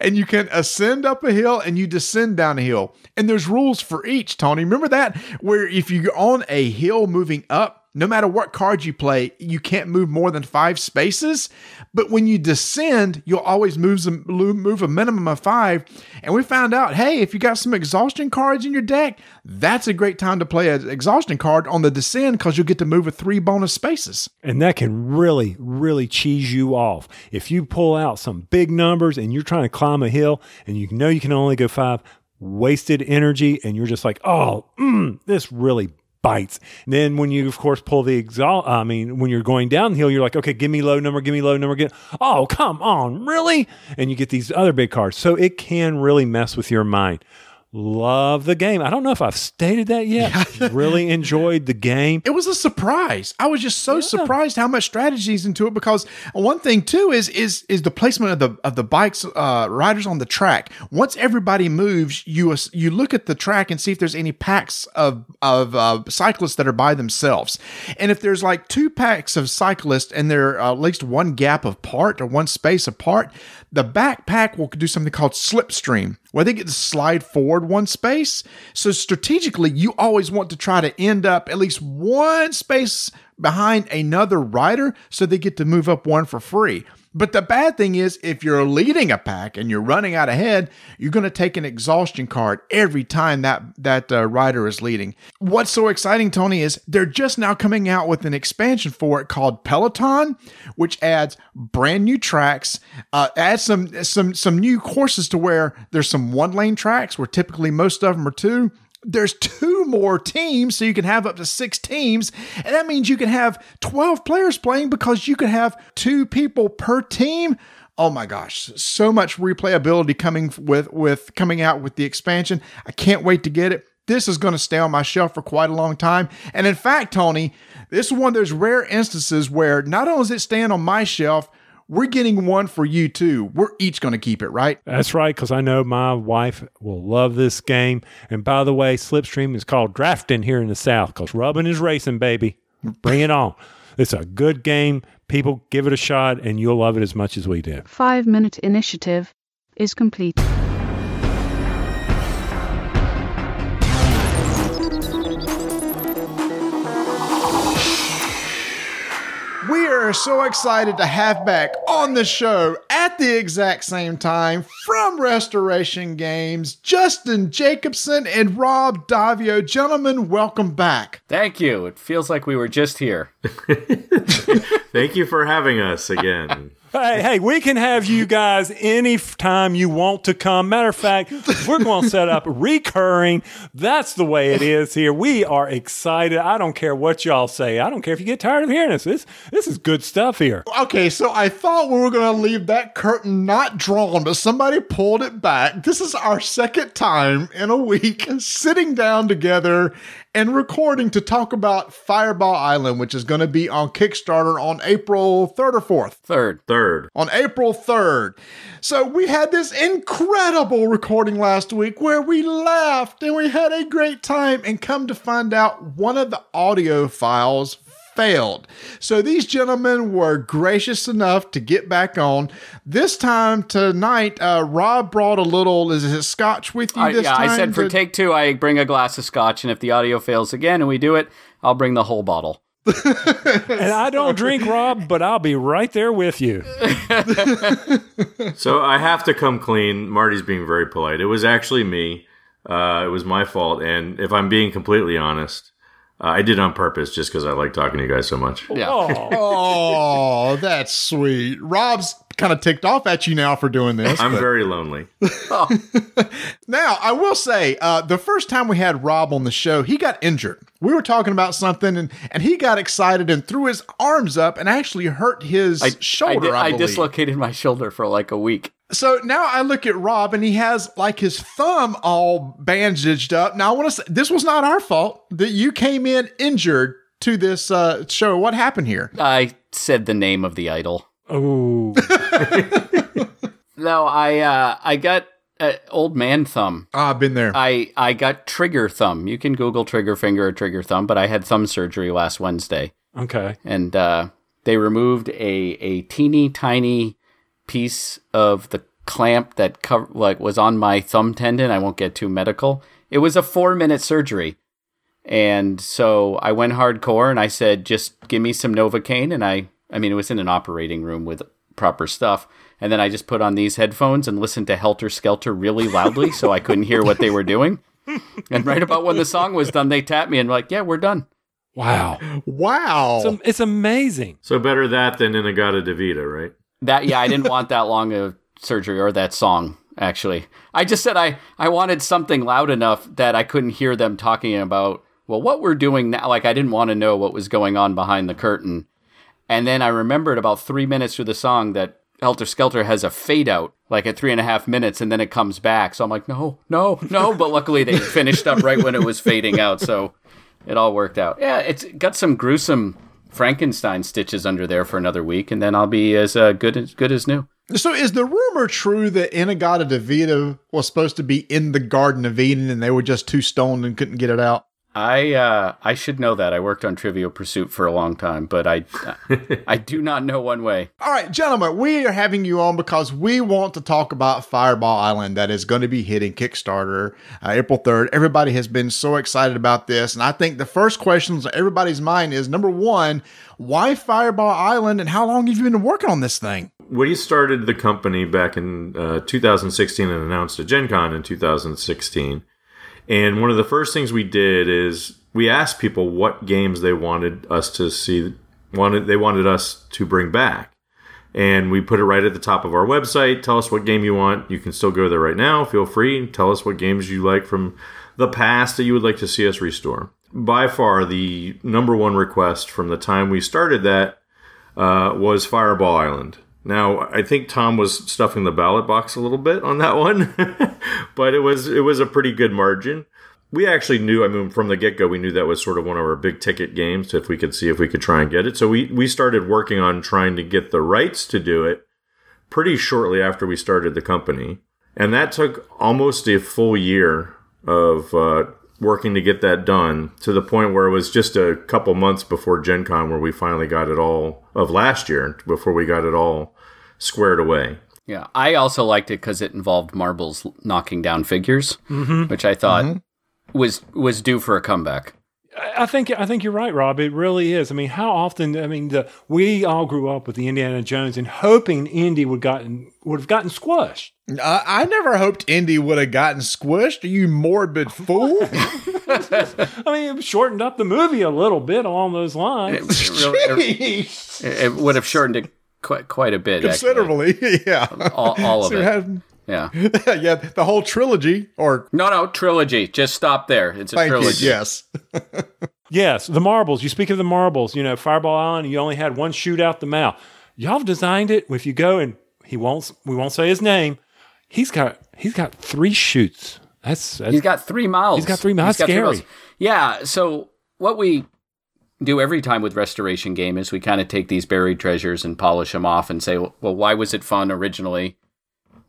and you can ascend up a hill and you descend down a hill. And there's rules for each, Tony. Remember that? Where if you're on a hill moving up, no matter what card you play, you can't move more than five spaces. But when you descend, you'll always move, some, move a minimum of five. And we found out hey, if you got some exhaustion cards in your deck, that's a great time to play an exhaustion card on the descend because you'll get to move a three bonus spaces. And that can really, really cheese you off. If you pull out some big numbers and you're trying to climb a hill and you know you can only go five, wasted energy, and you're just like, oh, mm, this really bites. Then when you, of course, pull the exhaust, I mean, when you're going downhill, you're like, okay, give me low number, give me low number. Get, oh, come on, really? And you get these other big cards. So it can really mess with your mind. Love the game. I don't know if I've stated that yet. really enjoyed the game. it was a surprise. I was just so surprised how much strategy is into it because one thing too is is is the placement of the of the bikes uh, riders on the track. Once everybody moves, you you look at the track and see if there's any packs of of uh, cyclists that are by themselves. And if there's like two packs of cyclists and they're uh, at least one gap apart or one space apart, the backpack will do something called slipstream where they get to slide forward one space. So strategically, you always want to try to end up at least one space behind another rider so they get to move up one for free. But the bad thing is, if you're leading a pack and you're running out ahead, you're going to take an exhaustion card every time that that uh, rider is leading. What's so exciting, Tony, is they're just now coming out with an expansion for it called Peloton, which adds brand new tracks, uh, adds some some some new courses to where there's some one lane tracks where typically most of them are two there's two more teams, so you can have up to six teams. And that means you can have 12 players playing because you can have two people per team. Oh my gosh, so much replayability coming with with coming out with the expansion. I can't wait to get it. This is going to stay on my shelf for quite a long time. And in fact, Tony, this is one of those rare instances where not only is it staying on my shelf, we're getting one for you too. We're each going to keep it, right? That's right, because I know my wife will love this game. And by the way, Slipstream is called drafting here in the South because rubbing is racing, baby. Bring it on. It's a good game. People give it a shot, and you'll love it as much as we did. Five minute initiative is complete. Are so excited to have back on the show at the exact same time from Restoration Games, Justin Jacobson and Rob Daviau. Gentlemen, welcome back. Thank you. It feels like we were just here. Thank you for having us again. Hey, hey, we can have you guys any time you want to come. Matter of fact, we're going to set up recurring. That's the way it is here. We are excited. I don't care what y'all say. I don't care if you get tired of hearing this. This, this is good stuff here. Okay, so I thought we were going to leave that curtain not drawn, but somebody pulled it back. This is our second time in a week sitting down together and recording to talk about Fireball Island, which is going to be on Kickstarter on April 3rd or 4th. Third. Third. on April 3rd. So we had this incredible recording last week where we laughed and we had a great time and come to find out one of the audio files failed. So these gentlemen were gracious enough to get back on. This time tonight, uh, Rob brought a little, is it scotch with you I, this yeah, time? I said for to- take two, I bring a glass of scotch, and if the audio fails again and we do it, I'll bring the whole bottle. And I don't drink, Rob, but I'll be right there with you. So I have to come clean. Marty's being very polite. It was actually me. Uh, it was my fault. And if I'm being completely honest, uh, I did it on purpose just because I like talking to you guys so much. Yeah. Oh, Oh, that's sweet. Rob's kind of ticked off at you now for doing this. I'm but- very lonely. Now, I will say, uh, the first time we had Rob on the show, he got injured. We were talking about something, and, and he got excited and threw his arms up and actually hurt his I, shoulder. I, I, I dislocated my shoulder for like a week. So now I look at Rob, and he has like his thumb all bandaged up. Now I want to say this was not our fault that you came in injured to this uh, show. What happened here? I said the name of the idol. oh. No, I uh, I got uh, old man thumb. Ah, I've been there. I I got trigger thumb. You can Google trigger finger or trigger thumb, but I had thumb surgery last Wednesday, Okay. and uh, they removed a a teeny tiny piece of the clamp that cover like was on my thumb tendon. I won't get too medical. It was a four minute surgery, and so I went hardcore and I said, just give me some Novocaine, and I I mean it was in an operating room with proper stuff. And then I just put on these headphones and listened to Helter Skelter really loudly so I couldn't hear what they were doing. And right about when the song was done, they tapped me and were like, yeah, we're done. Wow. wow. It's, it's amazing. So better that than In-A-Gadda-Da-Vida, right? That yeah, I didn't want that long of surgery or that song. Actually, I just said I I wanted something loud enough that I couldn't hear them talking about well what we're doing now. Like I didn't want to know what was going on behind the curtain. And then I remembered about three minutes through the song that Helter Skelter has a fade out like at three and a half minutes, and then it comes back. So I'm like, no, no, no. But luckily they finished up right when it was fading out, so it all worked out. Yeah, it's got some gruesome Frankenstein stitches under there for another week, and then I'll be as uh, good as good as new. So is the rumor true that In-A-Gadda-Da-Vida was supposed to be in the Garden of Eden and they were just too stoned and couldn't get it out? I uh, I should know that. I worked on Trivial Pursuit for a long time, but I I do not know one way. All right, gentlemen, we are having you on because we want to talk about Fireball Island that is going to be hitting Kickstarter uh, April 3rd. Everybody has been so excited about this. And I think the first questions on everybody's mind is number one, why Fireball Island and how long have you been working on this thing? We started the company back in uh, 2016 and announced at Gen Con in 2016. And one of the first things we did is we asked people what games they wanted us to see wanted they wanted us to bring back. And we put it right at the top of our website. Tell us what game you want. You can still go there right now. Feel free. Tell us what games you like from the past that you would like to see us restore. By far, the number one request from the time we started that uh, was Fireball Island. Now, I think Tom was stuffing the ballot box a little bit on that one, but it was it was a pretty good margin. We actually knew, I mean, from the get go, we knew that was sort of one of our big ticket games. If we could see if we could try and get it, so we we started working on trying to get the rights to do it pretty shortly after we started the company, and that took almost a full year of uh, working to get that done to the point where it was just a couple months before Gen Con where we finally got it all of last year before we got it all squared away. Yeah, I also liked it because it involved marbles knocking down figures, mm-hmm. which I thought mm-hmm. was was due for a comeback. I think I think you're right, Rob. It really is. I mean, how often? I mean, the, we all grew up with the Indiana Jones and hoping Indy would gotten would have gotten squashed. Uh, I never hoped Indy would have gotten squished. Are you morbid fool? I mean, it shortened up the movie a little bit along those lines. it really- it- it would have shortened it quite quite a bit. actually. Considerably, yeah. All, all of So it. had- Yeah. yeah, the whole trilogy, or No, no, trilogy. Just stop there. It's a thank you, trilogy. yes. yes, the marbles. You speak of the marbles. You know, Fireball Island. You only had one shoot out the mouth. Y'all have designed it. If you go and he won't, we won't say his name. He's got he's got three shoots. That's, that's He's got three mouths. He's got three mouths. He's got three Scary. Yeah. So what we do every time with restoration game is we kind of take these buried treasures and polish them off and say, well, why was it fun originally?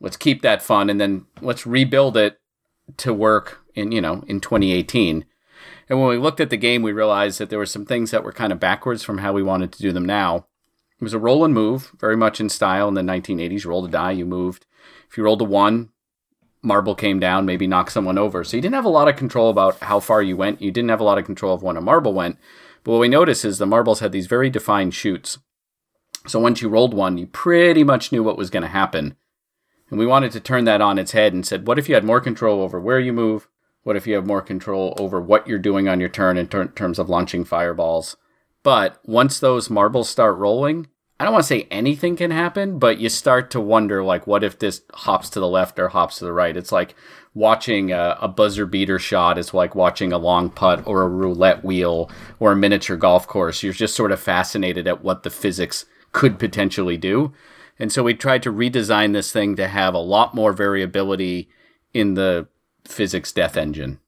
Let's keep that fun and then let's rebuild it to work in you know in 2018. And when we looked at the game, we realized that there were some things that were kind of backwards from how we wanted to do them now. It was a roll and move, very much in style in the 1980s. You rolled a die, you moved. If you rolled a one, marble came down, maybe knocked someone over. So you didn't have a lot of control about how far you went. You didn't have a lot of control of when a marble went. But what we noticed is the marbles had these very defined shoots. So once you rolled one, you pretty much knew what was going to happen. And we wanted to turn that on its head and said, what if you had more control over where you move? What if you have more control over what you're doing on your turn in ter- terms of launching fireballs? But once those marbles start rolling, I don't want to say anything can happen, but you start to wonder, like, what if this hops to the left or hops to the right? It's like watching a, a buzzer beater shot. It's like watching a long putt or a roulette wheel or a miniature golf course. You're just sort of fascinated at what the physics could potentially do. And so we tried to redesign this thing to have a lot more variability in the physics death engine.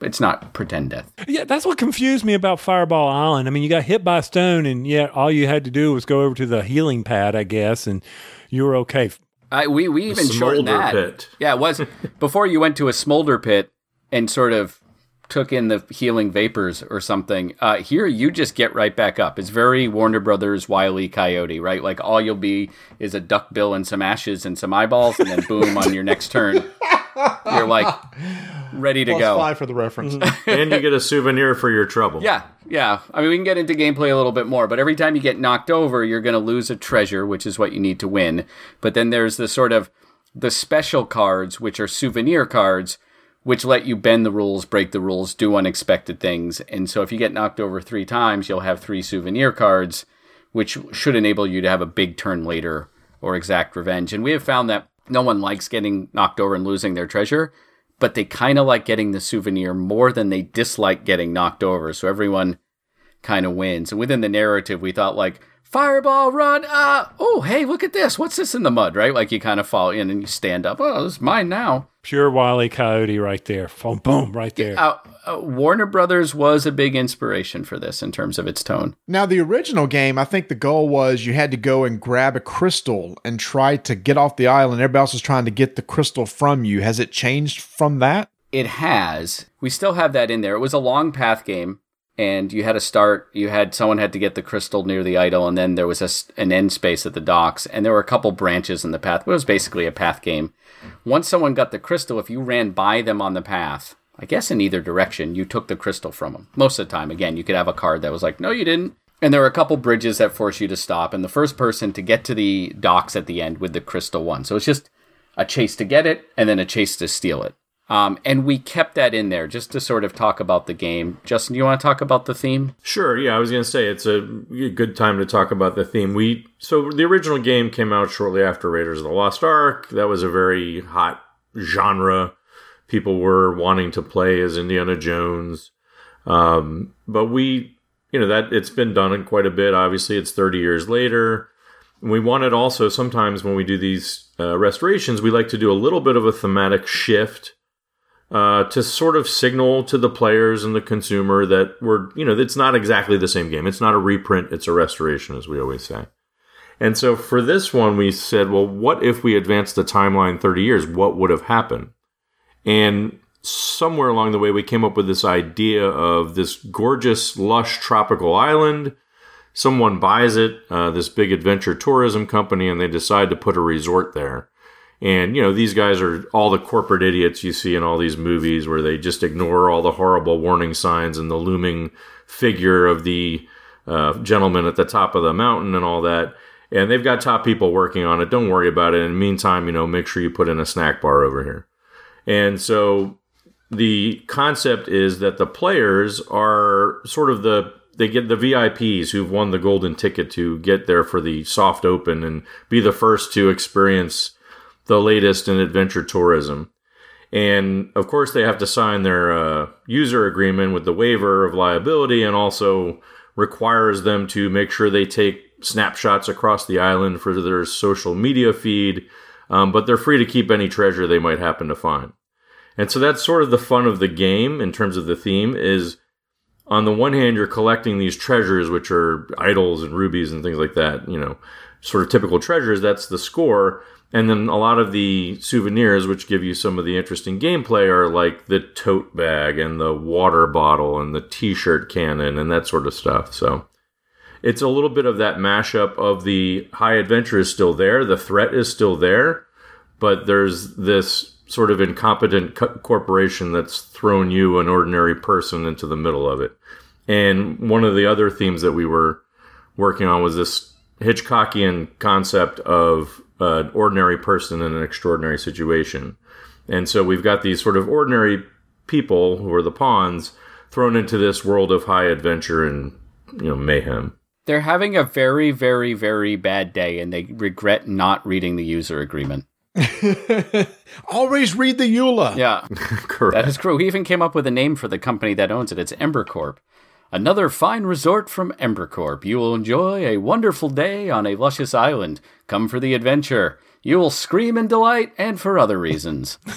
It's not pretend death. Yeah, that's what confused me about Fireball Island. I mean, you got hit by a stone, and yet all you had to do was go over to the healing pad, I guess, and you were okay. I, we we even shortened that. pit. Yeah, it was before you went to a smolder pit and sort of took in the healing vapors or something. Uh, here, you just get right back up. It's very Warner Brothers Wile E. Coyote, right? Like all you'll be is a duck bill and some ashes and some eyeballs, and then boom on your next turn, you're like ready to Plus go. five for the reference. and you get a souvenir for your trouble. Yeah, yeah. I mean, we can get into gameplay a little bit more, but every time you get knocked over, you're going to lose a treasure, which is what you need to win. But then there's the sort of the special cards, which are souvenir cards, which let you bend the rules, break the rules, do unexpected things. And so if you get knocked over three times, you'll have three souvenir cards, which should enable you to have a big turn later or exact revenge. And we have found that no one likes getting knocked over and losing their treasure, but they kind of like getting the souvenir more than they dislike getting knocked over. So everyone kind of wins. And within the narrative, we thought like fireball run. Uh, oh, hey, look at this. What's this in the mud, right? Like you kind of fall in and you stand up. Oh, this is mine now. Pure Wile Coyote right there. Boom, boom, right there. Uh, uh, Warner Brothers was a big inspiration for this in terms of its tone. Now, the original game, I think the goal was you had to go and grab a crystal and try to get off the island. Everybody else was trying to get the crystal from you. Has it changed from that? It has. We still have that in there. It was a long path game, and you had to start. You had someone had to get the crystal near the idol, and then there was a an end space at the docks, and there were a couple branches in the path. It was basically a path game. Once someone got the crystal, if you ran by them on the path, I guess in either direction, you took the crystal from them. Most of the time, again, you could have a card that was like, "No, you didn't." And there were a couple bridges that force you to stop, and the first person to get to the docks at the end with the crystal won. So it's just a chase to get it, and then a chase to steal it. Um, and we kept that in there just to sort of talk about the game. Justin, do you want to talk about the theme? Sure. Yeah, I was going to say it's a good time to talk about the theme. We so the original game came out shortly after Raiders of the Lost Ark. That was a very hot genre. People were wanting to play as Indiana Jones, um, but we, you know, that it's been done in quite a bit. Obviously, it's thirty years later. We wanted also sometimes when we do these uh, restorations, we like to do a little bit of a thematic shift uh, to sort of signal to the players and the consumer that we're, you know, it's not exactly the same game. It's not a reprint, it's a restoration, as we always say. And so for this one, we said, well, what if we advanced the timeline 30 years? What would have happened? And somewhere along the way, we came up with this idea of this gorgeous, lush tropical island. Someone buys it, uh, this big adventure tourism company, and they decide to put a resort there. And, you know, these guys are all the corporate idiots you see in all these movies where they just ignore all the horrible warning signs and the looming figure of the uh, gentleman at the top of the mountain and all that. And they've got top people working on it. Don't worry about it. In the meantime, you know, make sure you put in a snack bar over here. And so the concept is that the players are sort of the they get the VIPs who've won the golden ticket to get there for the soft open and be the first to experience the latest in adventure tourism. And of course, they have to sign their uh, user agreement with the waiver of liability and also requires them to make sure they take snapshots across the island for their social media feed. Um, but they're free to keep any treasure they might happen to find. And so that's sort of the fun of the game in terms of the theme is on the one hand, you're collecting these treasures, which are idols and rubies and things like that, you know, sort of typical treasures. That's the score. And then a lot of the souvenirs, which give you some of the interesting gameplay, are like the tote bag and the water bottle and the t shirt cannon and that sort of stuff. So it's a little bit of that mashup of the high adventure is still there, the threat is still there, but there's this sort of incompetent co- corporation that's thrown you, an ordinary person, into the middle of it. And one of the other themes that we were working on was this Hitchcockian concept of an ordinary person in an extraordinary situation. And so we've got these sort of ordinary people who are the pawns thrown into this world of high adventure and you know mayhem. They're having a very, very, very bad day and they regret not reading the user agreement. Always read the EULA. Yeah. Correct. That is true. He even came up with a name for the company that owns it. It's Ember Corp. Another fine resort from Embercorp. You will enjoy a wonderful day on a luscious island. Come for the adventure. You will scream in delight and for other reasons.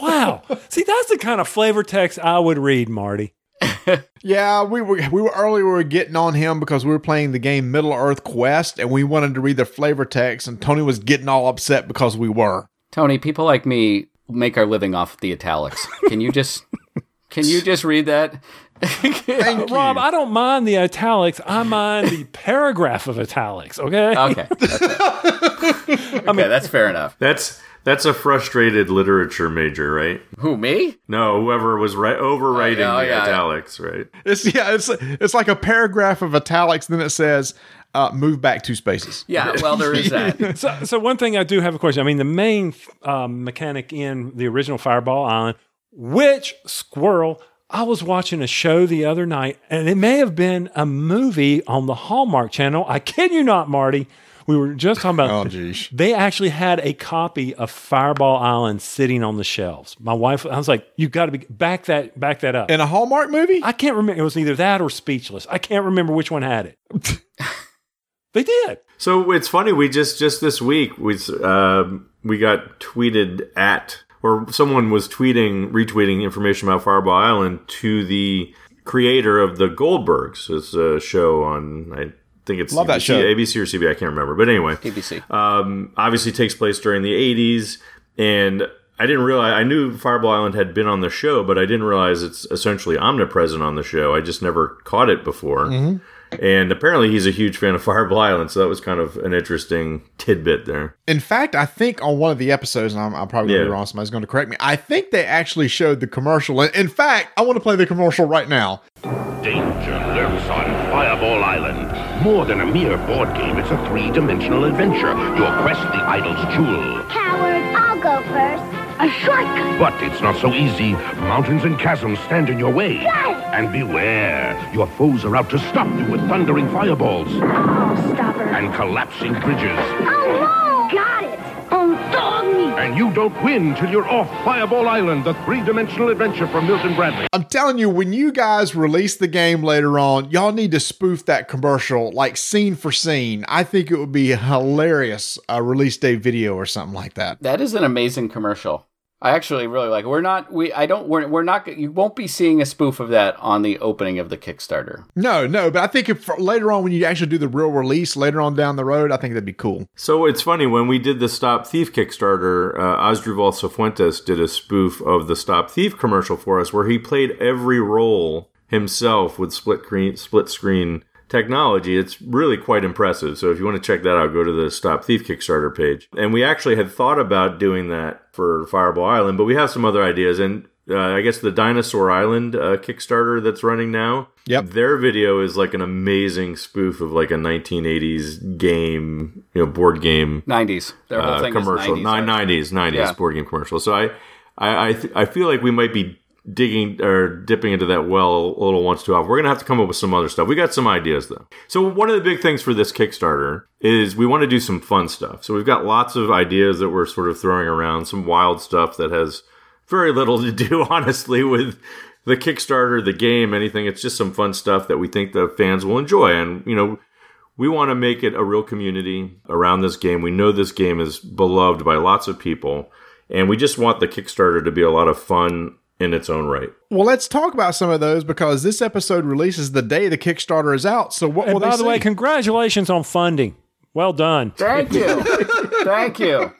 Wow. See, that's the kind of flavor text I would read, Marty. Yeah, we were we were earlier we were getting on him because we were playing the game Middle Earth Quest and we wanted to read the flavor text and Tony was getting all upset because we were. Tony, people like me make our living off the italics. Can you just can you just read that? Thank Rob, you. I don't mind the italics. I mind the paragraph of italics, okay? Okay. okay, that's fair enough. That's that's a frustrated literature major, right? Who, me? No, whoever was ri- overwriting Oh, yeah, the yeah. italics, right? It's yeah, it's it's like a paragraph of italics then it says uh, move back two spaces. Yeah, well, there is that. so, so one thing I do have a question. I mean, the main um, mechanic in the original Fireball Island, which squirrel? I was watching a show the other night, and it may have been a movie on the Hallmark Channel. I kid you not, Marty. We were just talking about. Oh, geez. They actually had a copy of Fireball Island sitting on the shelves. My wife, I was like, "You got to be back that back that up." In a Hallmark movie? I can't remember. It was either that or Speechless. I can't remember which one had it. They did. So it's funny. We just just this week we um we got tweeted at or someone was tweeting retweeting information about Fireball Island to the creator of the Goldbergs. It's a show on I think it's Love that ABC, show. ABC or CB. I can't remember. But anyway, ABC. um, obviously takes place during the 80s and i didn't realize i knew fireball island had been on the show but i didn't realize it's essentially omnipresent on the show i just never caught it before and apparently he's a huge fan of fireball island so that was kind of an interesting tidbit there In fact, I think on one of the episodes, and I'm, I'm probably going to Yeah. be wrong, somebody's going to correct me. I think they actually showed the commercial. In in fact, I want to play the commercial right now. Danger lurks on Fireball Island. More than a mere board game, it's a three-dimensional adventure. Your quest, the idol's jewel. Coward, I'll go first. A shortcut. But it's not so easy. Mountains and chasms stand in your way. Yes! And beware, your foes are out to stop you with thundering fireballs Oh, stop her. and collapsing bridges. Oh, no! Got it. Oh, dog me. And you don't win till you're off Fireball Island, the three-dimensional adventure from Milton Bradley. I'm telling you, when you guys release the game later on, y'all need to spoof that commercial like scene for scene. I think it would be a hilarious uh, release day video or something like that. That is an amazing commercial. I actually really like. It. We're not. We. I don't. We're. We're not. You won't be seeing a spoof of that on the opening of the Kickstarter. No, no, but I think if later on when you actually do the real release later on down the road, I think that'd be cool. so it's funny when we did the stop thief kickstarter uh, Asdrubal Cifuentes did a spoof of the stop thief commercial for us where he played every role himself with split screen split screen technology it's really quite impressive so if you want to check that out go to the stop thief kickstarter page and we actually had thought about doing that for fireball island but we have some other ideas and uh, i guess the dinosaur island uh, kickstarter that's running now Yep. their video is like an amazing spoof of like a 1980s game you know board game Nineties. Their whole uh, thing commercial is 90s. nine nineties nineties Yeah. board game commercial. So I I I, th- I feel like we might be digging or dipping into that well a little once too often. We're gonna have to come up with some other stuff. We got some ideas though. So one of the big things for this Kickstarter is we want to do some fun stuff. So we've got lots of ideas that we're sort of throwing around, some wild stuff that has very little to do honestly with the Kickstarter, the game, anything. It's just some fun stuff that we think the fans will enjoy. And, you know, we want to make it a real community around this game. We know this game is beloved by lots of people, and we just want the Kickstarter to be a lot of fun in its own right. Well, let's talk about some of those because this episode releases the day the Kickstarter is out. So what And will by they the say? way, congratulations on funding. Well done. Thank you. Thank you.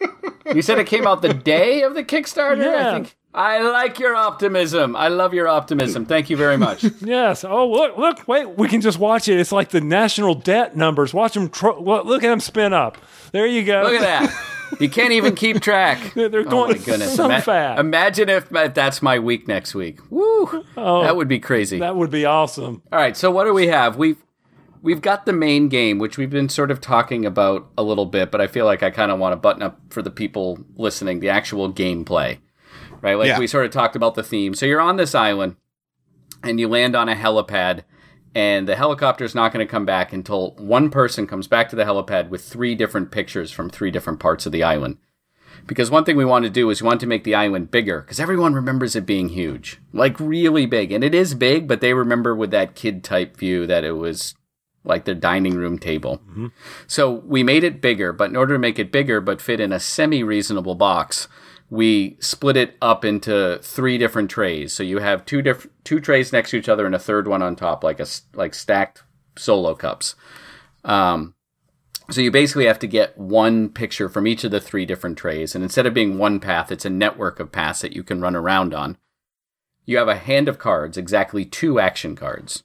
You said it came out the day of the Kickstarter. Yeah. I think. I like your optimism. I love your optimism. Thank you very much. Yes. Oh, look, look, wait. We can just watch it. It's like the national debt numbers. Watch them. Tro- look look at them spin up. There you go. Look at that. You can't even keep track. They're Oh going my goodness! so Ima- fast. Imagine if that's my week next week. Woo! Oh, that would be crazy. Oh, that would be awesome. All right, so what do we have? We've we've got the main game, which we've been sort of talking about a little bit, but I feel like I kind of want to button up for the people listening the actual gameplay, right? Like Yeah. we sort of talked about the theme. So you're on this island, and you land on a helipad, and the helicopter is not going to come back until one person comes back to the helipad with three different pictures from three different parts of the island. Because one thing we want to do is we want to make the island bigger because everyone remembers it being huge, like really big. And it is big, but they remember with that kid type view that it was like their dining room table. Mm-hmm. So we made it bigger, but in order to make it bigger but fit in a semi reasonable box, we split it up into three different trays. So you have two different two trays next to each other and a third one on top, like a like stacked solo cups. Um, so you basically have to get one picture from each of the three different trays, and instead of being one path, it's a network of paths that you can run around on. You have a hand of cards, exactly two action cards.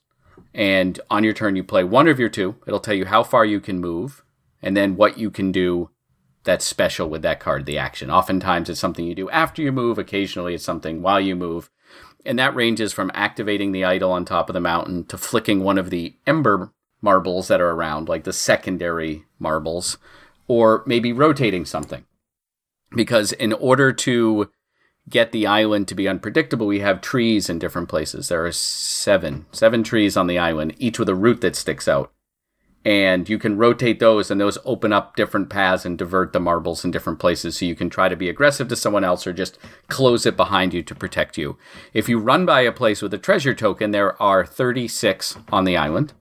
And on your turn, you play one of your two. It'll tell you how far you can move, and then what you can do that's special with that card, the action. Oftentimes, it's something you do after you move. Occasionally, it's something while you move. And that ranges from activating the idol on top of the mountain to flicking one of the ember marbles that are around, like the secondary marbles, or maybe rotating something. Because in order to get the island to be unpredictable, we have trees in different places. There are seven, seven trees on the island, each with a root that sticks out. And you can rotate those, and those open up different paths and divert the marbles in different places. So you can try to be aggressive to someone else or just close it behind you to protect you. If you run by a place with a treasure token, there are 36 on the island.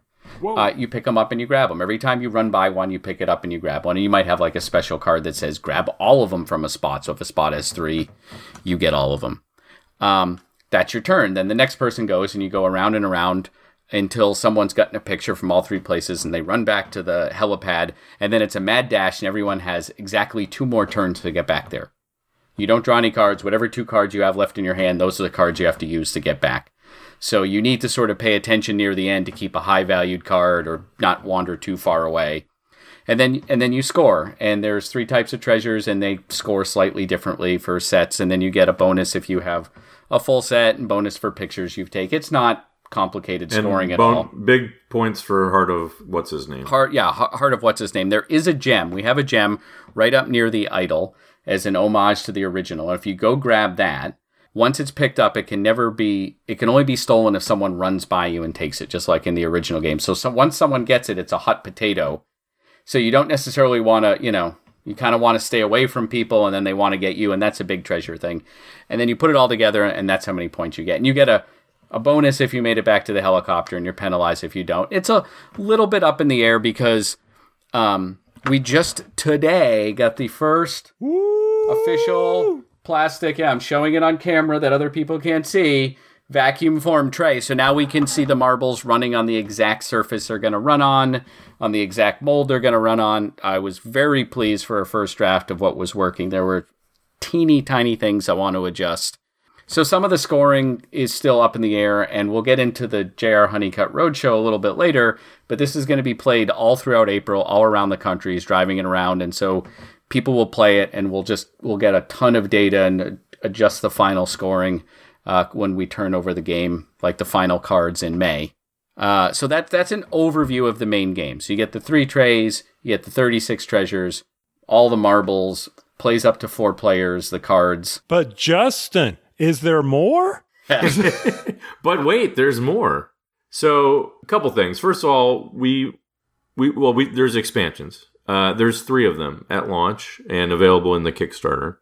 Uh, you pick them up and you grab them. Every time you run by one, you pick it up and you grab one. And you might have like a special card that says grab all of them from a spot. So if a spot has three, you get all of them. Um, that's your turn. Then the next person goes and you go around and around until someone's gotten a picture from all three places and they run back to the helipad. And then it's a mad dash and everyone has exactly two more turns to get back there. You don't draw any cards. Whatever two cards you have left in your hand, those are the cards you have to use to get back. So you need to sort of pay attention near the end to keep a high valued card or not wander too far away. And then and then you score. And there's three types of treasures and they score slightly differently for sets and then you get a bonus if you have a full set and bonus for pictures you've taken. It's not complicated scoring at bone- all. Big points for Heart of what's his name? Heart, yeah, Heart of what's his name. There is a gem. We have a gem right up near the idol as an homage to the original. And if you go grab that, once it's picked up, it can never be. It can only be stolen if someone runs by you and takes it, just like in the original game. So, so once someone gets it, it's a hot potato. So you don't necessarily want to, you know, you kind of want to stay away from people, and then they want to get you, and that's a big treasure thing. And then you put it all together, and that's how many points you get. And you get a a bonus if you made it back to the helicopter, and you're penalized if you don't. It's a little bit up in the air because um, we just today got the first official plastic. Yeah, I'm showing it on camera that other people can't see. Vacuum form tray. So now we can see the marbles running on the exact surface they're going to run on, on the exact mold they're going to run on. I was very pleased for a first draft of what was working. There were teeny tiny things I want to adjust. So some of the scoring is still up in the air, and we'll get into the JR Honeycutt Roadshow a little bit later. But this is going to be played all throughout April, all around the country, driving it around, and so people will play it, and we'll just we'll get a ton of data and adjust the final scoring uh, when we turn over the game, like the final cards in May. Uh, so that that's an overview of the main game. So you get the three trays, you get the 36 treasures, all the marbles, plays up to four players, the cards. But Justin, is there more? but wait, there's more. So, a couple things. First of all, we we well, we there's expansions. Uh, there's three of them at launch and available in the Kickstarter.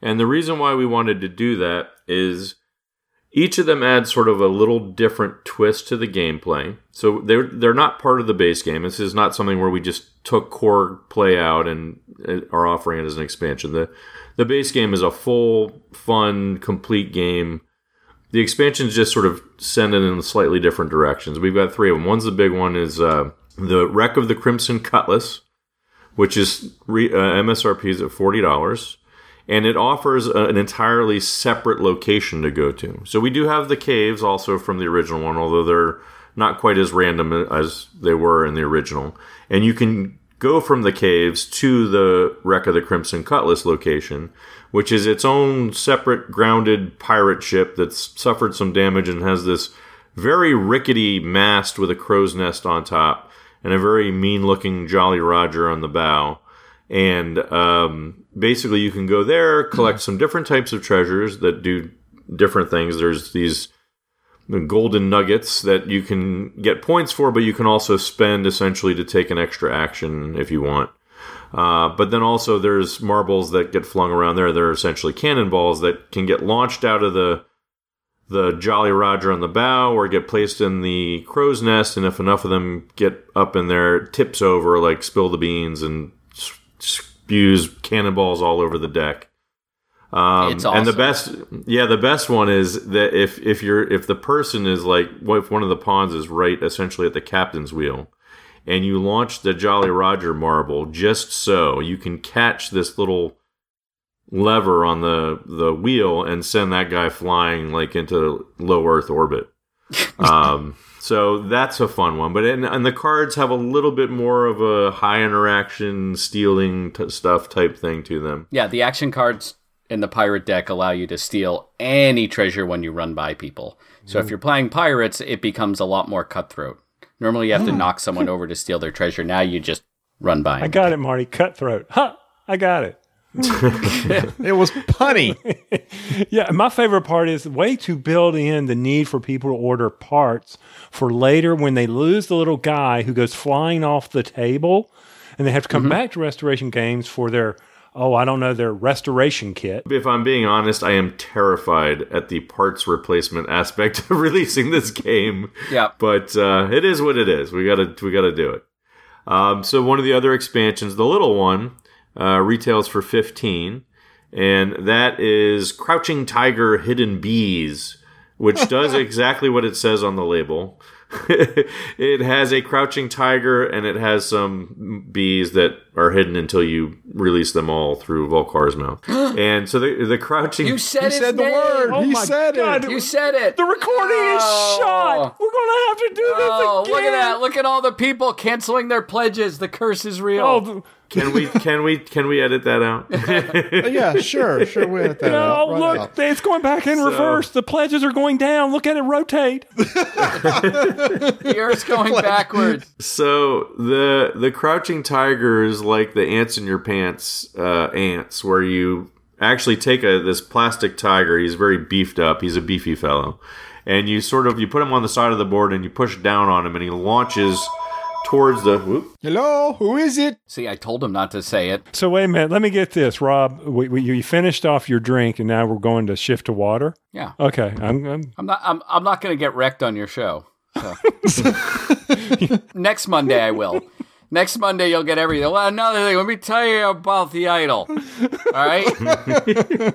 And the reason why we wanted to do that is each of them adds sort of a little different twist to the gameplay. So they're they're not part of the base game. This is not something where we just took core play out and uh, are offering it as an expansion. The the base game is a full, fun, complete game. The expansions just sort of send it in slightly different directions. We've got three of them. One's the big one is uh, the Wreck of the Crimson Cutlass, which is re- uh, MSRP is at forty dollars and it offers a, an entirely separate location to go to. So we do have the caves also from the original one, although they're not quite as random as they were in the original. And you can go from the caves to the wreck of the Crimson Cutlass location, which is its own separate grounded pirate ship that's suffered some damage and has this very rickety mast with a crow's nest on top and a very mean looking Jolly Roger on the bow. And um, basically you can go there collect some different types of treasures that do different things. There's these golden nuggets that you can get points for but you can also spend essentially to take an extra action if you want. Uh, but then also there's marbles that get flung around there. They're essentially cannonballs that can get launched out of the the Jolly Roger on the bow or get placed in the crow's nest. And if enough of them get up in there tips over like spill the beans and spews cannonballs all over the deck. Um, It's And the best, yeah, the best one is that if if you're if the person is like, if one of the pawns is right essentially at the captain's wheel, and you launch the Jolly Roger marble just so you can catch this little lever on the the wheel and send that guy flying like into low Earth orbit. um, so that's a fun one. But and, and the cards have a little bit more of a high interaction stealing t- stuff type thing to them. Yeah, the action cards in the pirate deck allow you to steal any treasure when you run by people. So if you're playing pirates, it becomes a lot more cutthroat. Normally, you have to hmm. knock someone over to steal their treasure. Now you just run by. I got it, Marty. Cutthroat. Ha! I got it. It was punny. Yeah, my favorite part is the way to build in the need for people to order parts for later when they lose the little guy who goes flying off the table and they have to come mm-hmm. back to Restoration Games for their oh, I don't know, their restoration kit. If I'm being honest, I am terrified at the parts replacement aspect of releasing this game. Yeah. But uh, it is what it is. We gotta we gotta do it. Um, so one of the other expansions, the little one, uh, retails for 15, and that is Crouching Tiger Hidden Bees, which does exactly what it says on the label. it has a crouching tiger and it has some bees that are hidden until you release them all through Vul-Kar's mouth. and so the the crouching You said He said the name. word. Oh he my said God. it. You said it. The recording is Oh. shot. We're gonna have to do this Oh, again. look at that! Look at all the people canceling their pledges. The curse is real. Oh, th- Can we can we can we edit that out? yeah, sure, sure. We'll edit that no, out. Run it look, out. it's going back in So- reverse. The pledges are going down. Look at it rotate. the Earth's going backwards. so the the crouching tiger is like the ants in your pants uh, ants, where you actually take a this plastic tiger. He's very beefed up. He's a beefy fellow, and you sort of you put him on the side of the board and you push down on him, and he launches towards the. Whoop, Hello, who is it? See, I told him not to say it. So wait a minute. Let me get this, Rob. We, we, you finished off your drink, and now we're going to shift to water. Yeah, Okay, I'm, I'm I'm not. I'm. I'm not going to get wrecked on your show. So. Next Monday, I will. Next Monday, you'll get everything. Well, another thing. Let me tell you about the idol. All right.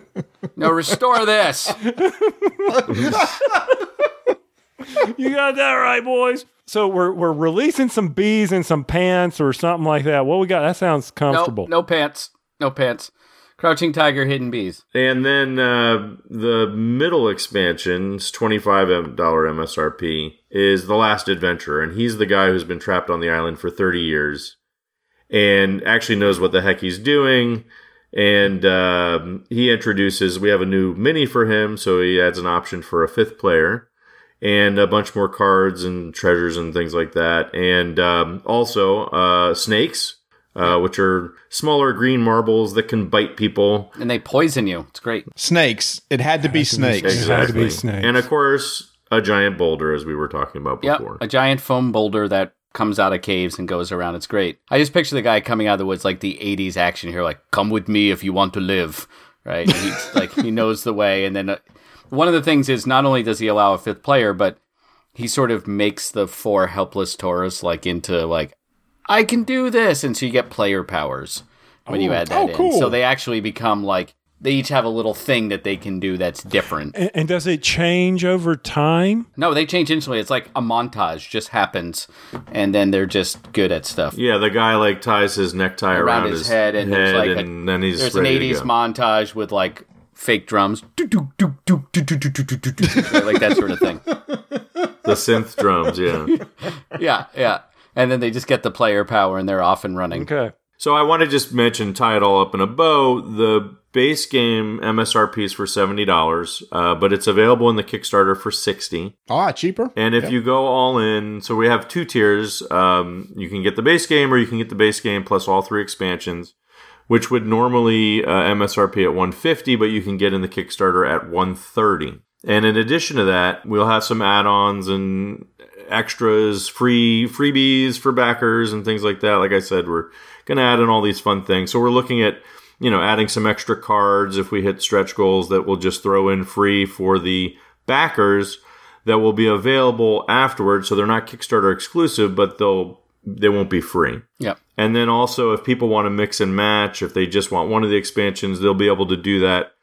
now restore this. you got that right, boys. So we're we're releasing some bees and some pants or something like that. What we got? That sounds comfortable. no pants. No pants. Crouching Tiger, Hidden Bees. And then uh, the middle expansion's $25 MSRP is The Last Adventurer. And he's the guy who's been trapped on the island for 30 years and actually knows what the heck he's doing. And um, he introduces, we have a new mini for him. So he adds an option for a fifth player and a bunch more cards and treasures and things like that. And um, also uh, snakes. Uh, which are smaller green marbles that can bite people. And they poison you. It's great. Snakes. It had to be snakes. It had to be snakes. And of course, a giant boulder, as we were talking about Yep. before. A giant foam boulder that comes out of caves and goes around. It's great. I just picture the guy coming out of the woods like the 80s action hero, like, come with me if you want to live. Right? And he's like, he knows the way. And then uh, one of the things is not only does he allow a fifth player, but he sort of makes the four helpless Taurus like into like, I can do this. And so you get player powers when you oh, add that Oh, in. cool. So they actually become like, they each have a little thing that they can do that's different. and, and does it change over time? No, they change instantly. It's like a montage just happens, and then they're just good at stuff. Yeah, the guy like ties his necktie around, Around his head, and there's like a- then he's There's an ready to '80s go. montage with like fake drums, like that sort of thing. The synth drums, yeah, yeah, yeah, and then they just get the player power and they're off and running. Okay. So I want to just mention, tie it all up in a bow. The base game MSRP is for seventy dollars, uh, but it's available in the Kickstarter for sixty. Ah, cheaper. And if yep. you go all in, so we have two tiers. Um, you can get the base game, or you can get the base game plus all three expansions which would normally uh, MSRP at 150, but you can get in the Kickstarter at 130. And in addition to that, we'll have some add-ons and extras, free freebies for backers and things like that. Like I said, we're going to add in all these fun things. So we're looking at you know adding some extra cards if we hit stretch goals that we'll just throw in free for the backers that will be available afterwards. So they're not Kickstarter exclusive, but they'll they won't be free. Yep. And then also, if people want to mix and match, if they just want one of the expansions, they'll be able to do that.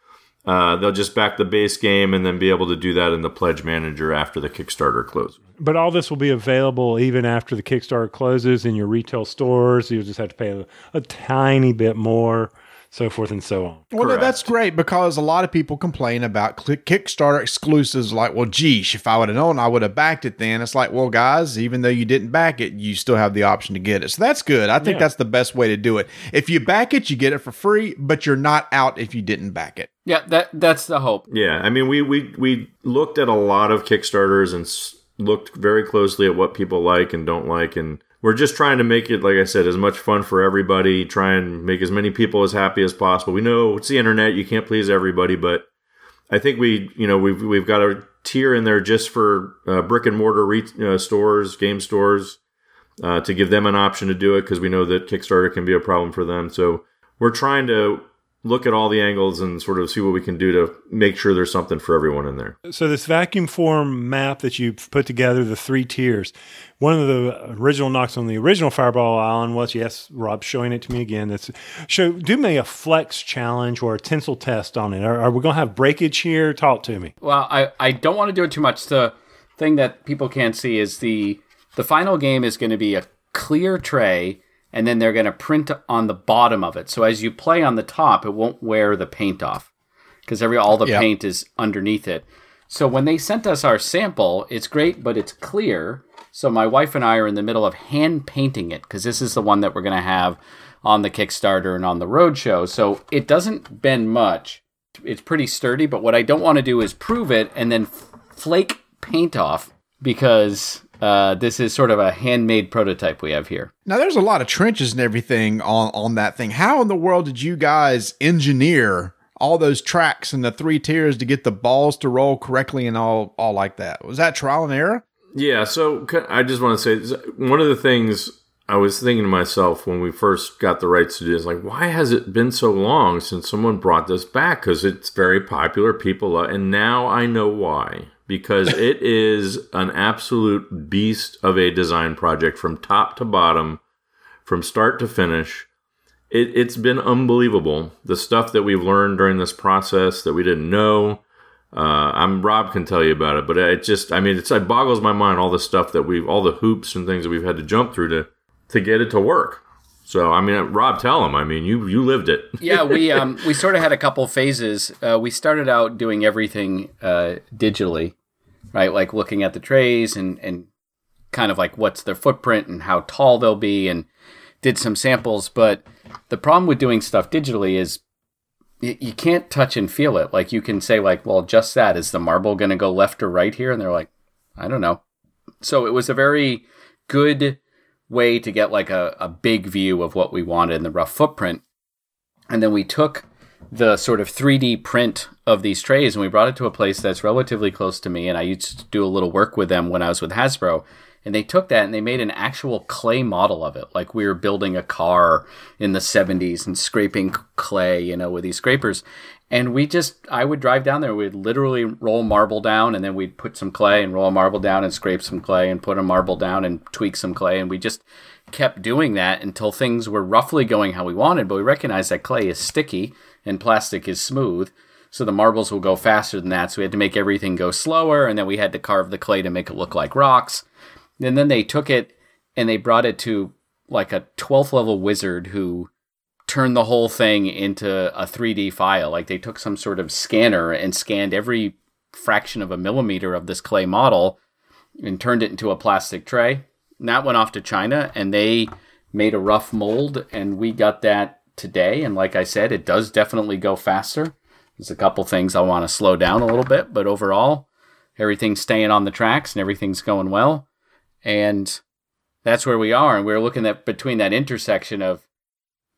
Uh, they'll just back the base game and then be able to do that in the Pledge Manager after the Kickstarter closes. But all this will be available even after the Kickstarter closes in your retail stores. You'll just have to pay a, a tiny bit more, so forth and so on. Well, no, Correct. that's great because a lot of people complain about Kickstarter exclusives. Like, well, geesh, if I would have known, I would have backed it. Then it's like, well, guys, even though you didn't back it, you still have the option to get it. So that's good. I think Yeah. that's the best way to do it. If you back it, you get it for free, but you're not out if you didn't back it. Yeah, that that's the hope. Yeah, I mean, we we we looked at a lot of Kickstarters and s- looked very closely at what people like and don't like, and we're just trying to make it, like I said, as much fun for everybody. Try and make as many people as happy as possible. We know it's the internet; you can't please everybody, but I think we, you know, we've we've got a tier in there just for uh, brick and mortar re- uh, stores, game stores, uh, to give them an option to do it because we know that Kickstarter can be a problem for them. So we're trying to look at all the angles and sort of see what we can do to make sure there's something for everyone in there. So this vacuum form map that you've put together, the three tiers, one of the original knocks on the original Fireball Island was yes, Rob's showing it to me again. That's show do me a flex challenge or a tensile test on it. Are, are we going to have breakage here? Talk to me. Well, I, I don't want to do it too much. The thing that people can't see is the the final game is going to be a clear tray and then they're going to print on the bottom of it. So as you play on the top, it won't wear the paint off because every all the Yep. paint is underneath it. So when they sent us our sample, it's great, but it's clear. So my wife and I are in the middle of hand painting it because this is the one that we're going to have on the Kickstarter and on the roadshow. So it doesn't bend much. It's pretty sturdy, but what I don't want to do is prove it and then flake paint off because uh, this is sort of a handmade prototype we have here. Now there's a lot of trenches and everything on on that thing. How in the world did you guys engineer all those tracks and the three tiers to get the balls to roll correctly and all all like that? Was that trial and error? Yeah, so I just want to say one of the things I was thinking to myself when we first got the rights to do this, like, why has it been so long since someone brought this back? Because it's very popular, people, love, and now I know why. Because it is an absolute beast of a design project from top to bottom, from start to finish. It, it's been unbelievable. The stuff that we've learned during this process that we didn't know. Uh, I'm Rob can tell you about it, but it just, I mean, it's, it boggles my mind all the stuff that we've, all the hoops and things that we've had to jump through to, to get it to work. So, I mean, Rob, tell him. I mean, you you lived it. yeah, we um, we sort of had a couple phases. Uh, we started out doing everything uh, digitally, right? Like looking at the trays and and kind of like what's their footprint and how tall they'll be, and did some samples. But the problem with doing stuff digitally is you can't touch and feel it. Like you can say like, well, just that is the marble going to go left or right here, and they're like, I don't know. So it was a very good way to get like a, a big view of what we wanted in the rough footprint. And then we took the sort of 3D print of these trays and we brought it to a place that's relatively close to me. And I used to do a little work with them when I was with Hasbro. And they took that and they made an actual clay model of it, like we were building a car in the 70s and scraping clay, you know, with these scrapers. And we just, I would drive down there, we'd literally roll marble down and then we'd put some clay and roll marble down and scrape some clay and put a marble down and tweak some clay. And we just kept doing that until things were roughly going how we wanted. But we recognized that clay is sticky and plastic is smooth. So the marbles will go faster than that. So we had to make everything go slower. And then we had to carve the clay to make it look like rocks. And then they took it and they brought it to like a 12th level wizard who turned the whole thing into a 3D file. Like they took some sort of scanner and scanned every fraction of a millimeter of this clay model and turned it into a plastic tray. And that went off to China and they made a rough mold and we got that today. And like I said, it does definitely go faster. There's a couple things I want to slow down a little bit, but overall, everything's staying on the tracks and everything's going well. And that's where we are. And we're looking at between that intersection of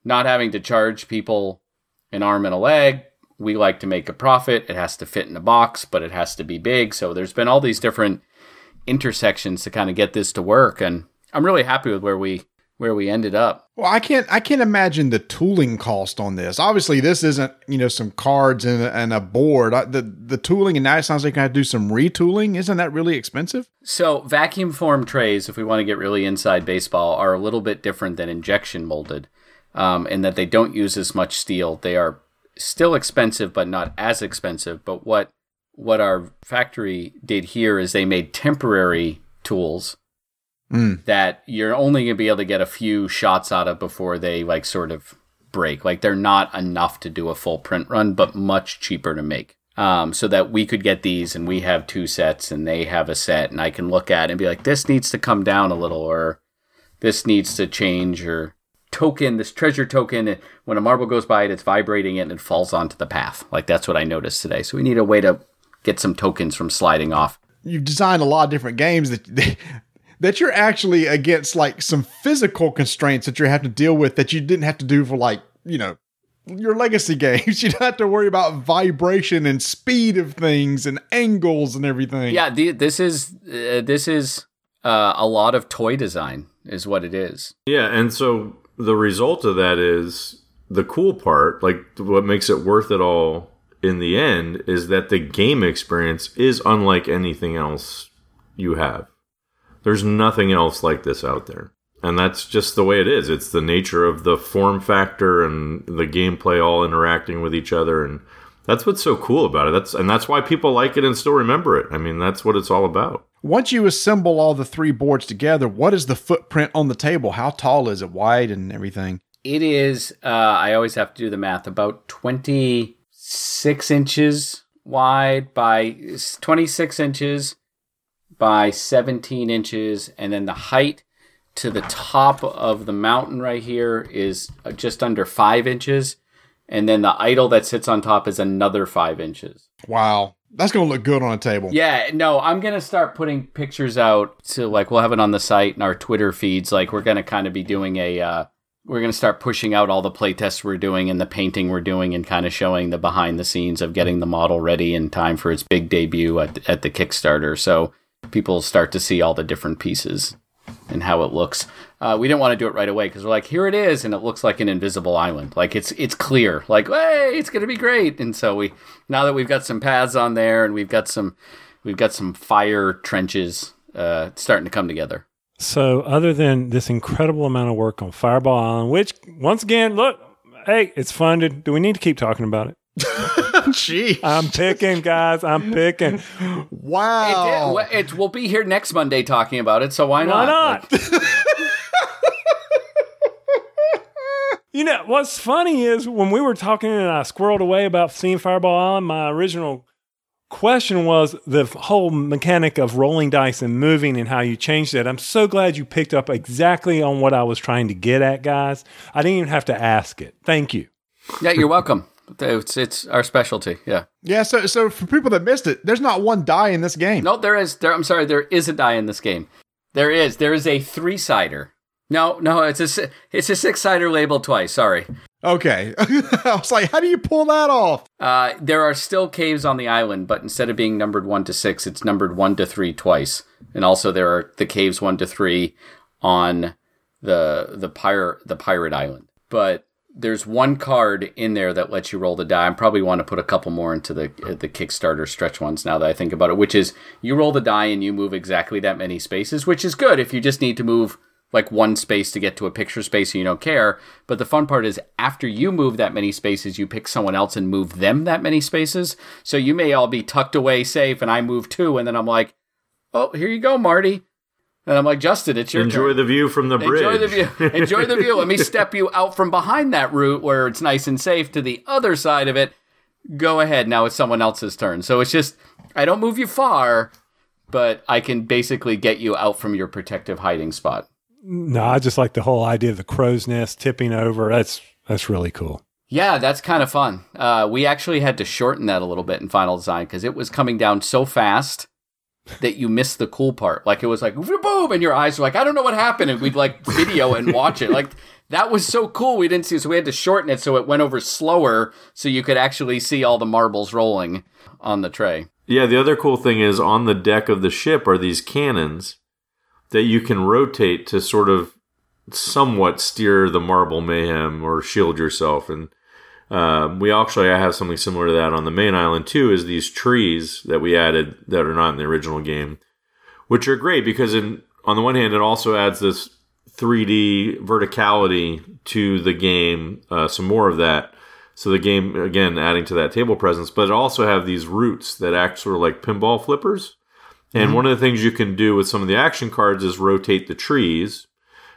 not having to charge people an arm and a leg. We like to make a profit. It has to fit in a box, but it has to be big. So there's been all these different intersections to kind of get this to work. And I'm really happy with where we where we ended up. Well, I can't I can't imagine the tooling cost on this. Obviously, this isn't you know some cards and a, and a board. I, the the tooling and now it sounds like I do some retooling. Isn't that really expensive? So vacuum form trays, if we want to get really inside baseball, are a little bit different than injection molded, um, in that they don't use as much steel. They are still expensive, but not as expensive. But what what our factory did here is they made temporary tools Mm. that you're only going to be able to get a few shots out of before they like sort of break. Like they're not enough to do a full print run, but much cheaper to make. Um, so that we could get these and we have two sets and they have a set and I can look at it and be like, this needs to come down a little or this needs to change or token, this treasure token, when a marble goes by it, it's vibrating it and it falls onto the path. Like that's what I noticed today. So we need a way to get some tokens from sliding off. You've designed a lot of different games that that you're actually against like some physical constraints that you have to deal with that you didn't have to do for like you know your legacy games. You don't have to worry about vibration and speed of things and angles and everything. Yeah, the, this is uh, this is uh, a lot of toy design, is what it is. Yeah, and so the result of that is the cool part, like what makes it worth it all in the end, is that the game experience is unlike anything else you have. There's nothing else like this out there. And that's just the way it is. It's the nature of the form factor and the gameplay all interacting with each other and that's what's so cool about it. That's and that's why people like it and still remember it. I mean, that's what it's all about. Once you assemble all the three boards together, what is the footprint on the table? How tall is it, wide, and everything? It is. Uh, I always have to do the math. About twenty six inches wide by twenty six inches by seventeen inches, and then the height to the top of the mountain right here is just under five inches and then the idol that sits on top is another five inches. Wow. That's going to look good on a table. Yeah, no, I'm going to start putting pictures out to like, we'll have it on the site and our Twitter feeds. Like, we're going to kind of be doing a, uh, we're going to start pushing out all the playtests we're doing and the painting we're doing and kind of showing the behind the scenes of getting the model ready in time for its big debut at, at the Kickstarter. So people start to see all the different pieces and how it looks. Uh, we didn't want to do it right away because we're like, here it is, and it looks like an invisible island. Like it's it's clear. Like, hey, it's gonna be great. And so we now that we've got some paths on there and we've got some we've got some fire trenches uh, starting to come together. So, other than this incredible amount of work on Fireball Island, which once again, look, hey, it's fun. To, do we need to keep talking about it? Gee, I'm picking, guys. I'm picking. Wow. It, it, we'll be here next Monday talking about it. So why not? Why not? Like, you know what's funny is when we were talking and I squirreled away about seeing Fireball Island, my original question was the whole mechanic of rolling dice and moving and how you changed it. I'm so glad you picked up exactly on what I was trying to get at, guys. I didn't even have to ask it. Thank you. Yeah, you're welcome. It's it's our specialty. Yeah. Yeah. So so for people that missed it, there's not one die in this game. No, there is. There, I'm sorry. There is a die in this game. There is. There is a three sider. No, no, it's a it's a six sider labeled twice. Sorry. Okay. I was like, how do you pull that off? Uh, there are still caves on the island, but instead of being numbered one to six, it's numbered one to three twice. And also there are the caves one to three on the the pirate the pirate island. But there's one card in there that lets you roll the die. I probably want to put a couple more into the uh, the Kickstarter stretch ones now that I think about it, which is you roll the die and you move exactly that many spaces, which is good if you just need to move like one space to get to a picture space and you don't care. But the fun part is after you move that many spaces, you pick someone else and move them that many spaces. So you may all be tucked away safe and I move two and then I'm like, "Oh, here you go, Marty." And I'm like, Justin, it's your enjoy turn. the view from the bridge. Enjoy the view. Enjoy the view. Let me step you out from behind that route where it's nice and safe to the other side of it. Go ahead. Now it's someone else's turn. So it's just I don't move you far, but I can basically get you out from your protective hiding spot. No, I just like the whole idea of the crow's nest tipping over. That's that's really cool. Yeah, that's kind of fun. Uh, we actually had to shorten that a little bit in final design because it was coming down so fast that you missed the cool part. Like it was like boom, and your eyes were like, I don't know what happened, and we'd like video and watch it. Like that was so cool. We didn't see, so we had to shorten it so it went over slower, so you could actually see all the marbles rolling on the tray. Yeah, the other cool thing is on the deck of the ship are these cannons that you can rotate to sort of somewhat steer the marble mayhem or shield yourself and uh, we actually I have something similar to that on the main island too. Is these trees that we added that are not in the original game, which are great because in on the one hand it also adds this 3D verticality to the game, uh, some more of that. So the game again adding to that table presence, but it also have these roots that act sort of like pinball flippers. And mm-hmm. one of the things you can do with some of the action cards is rotate the trees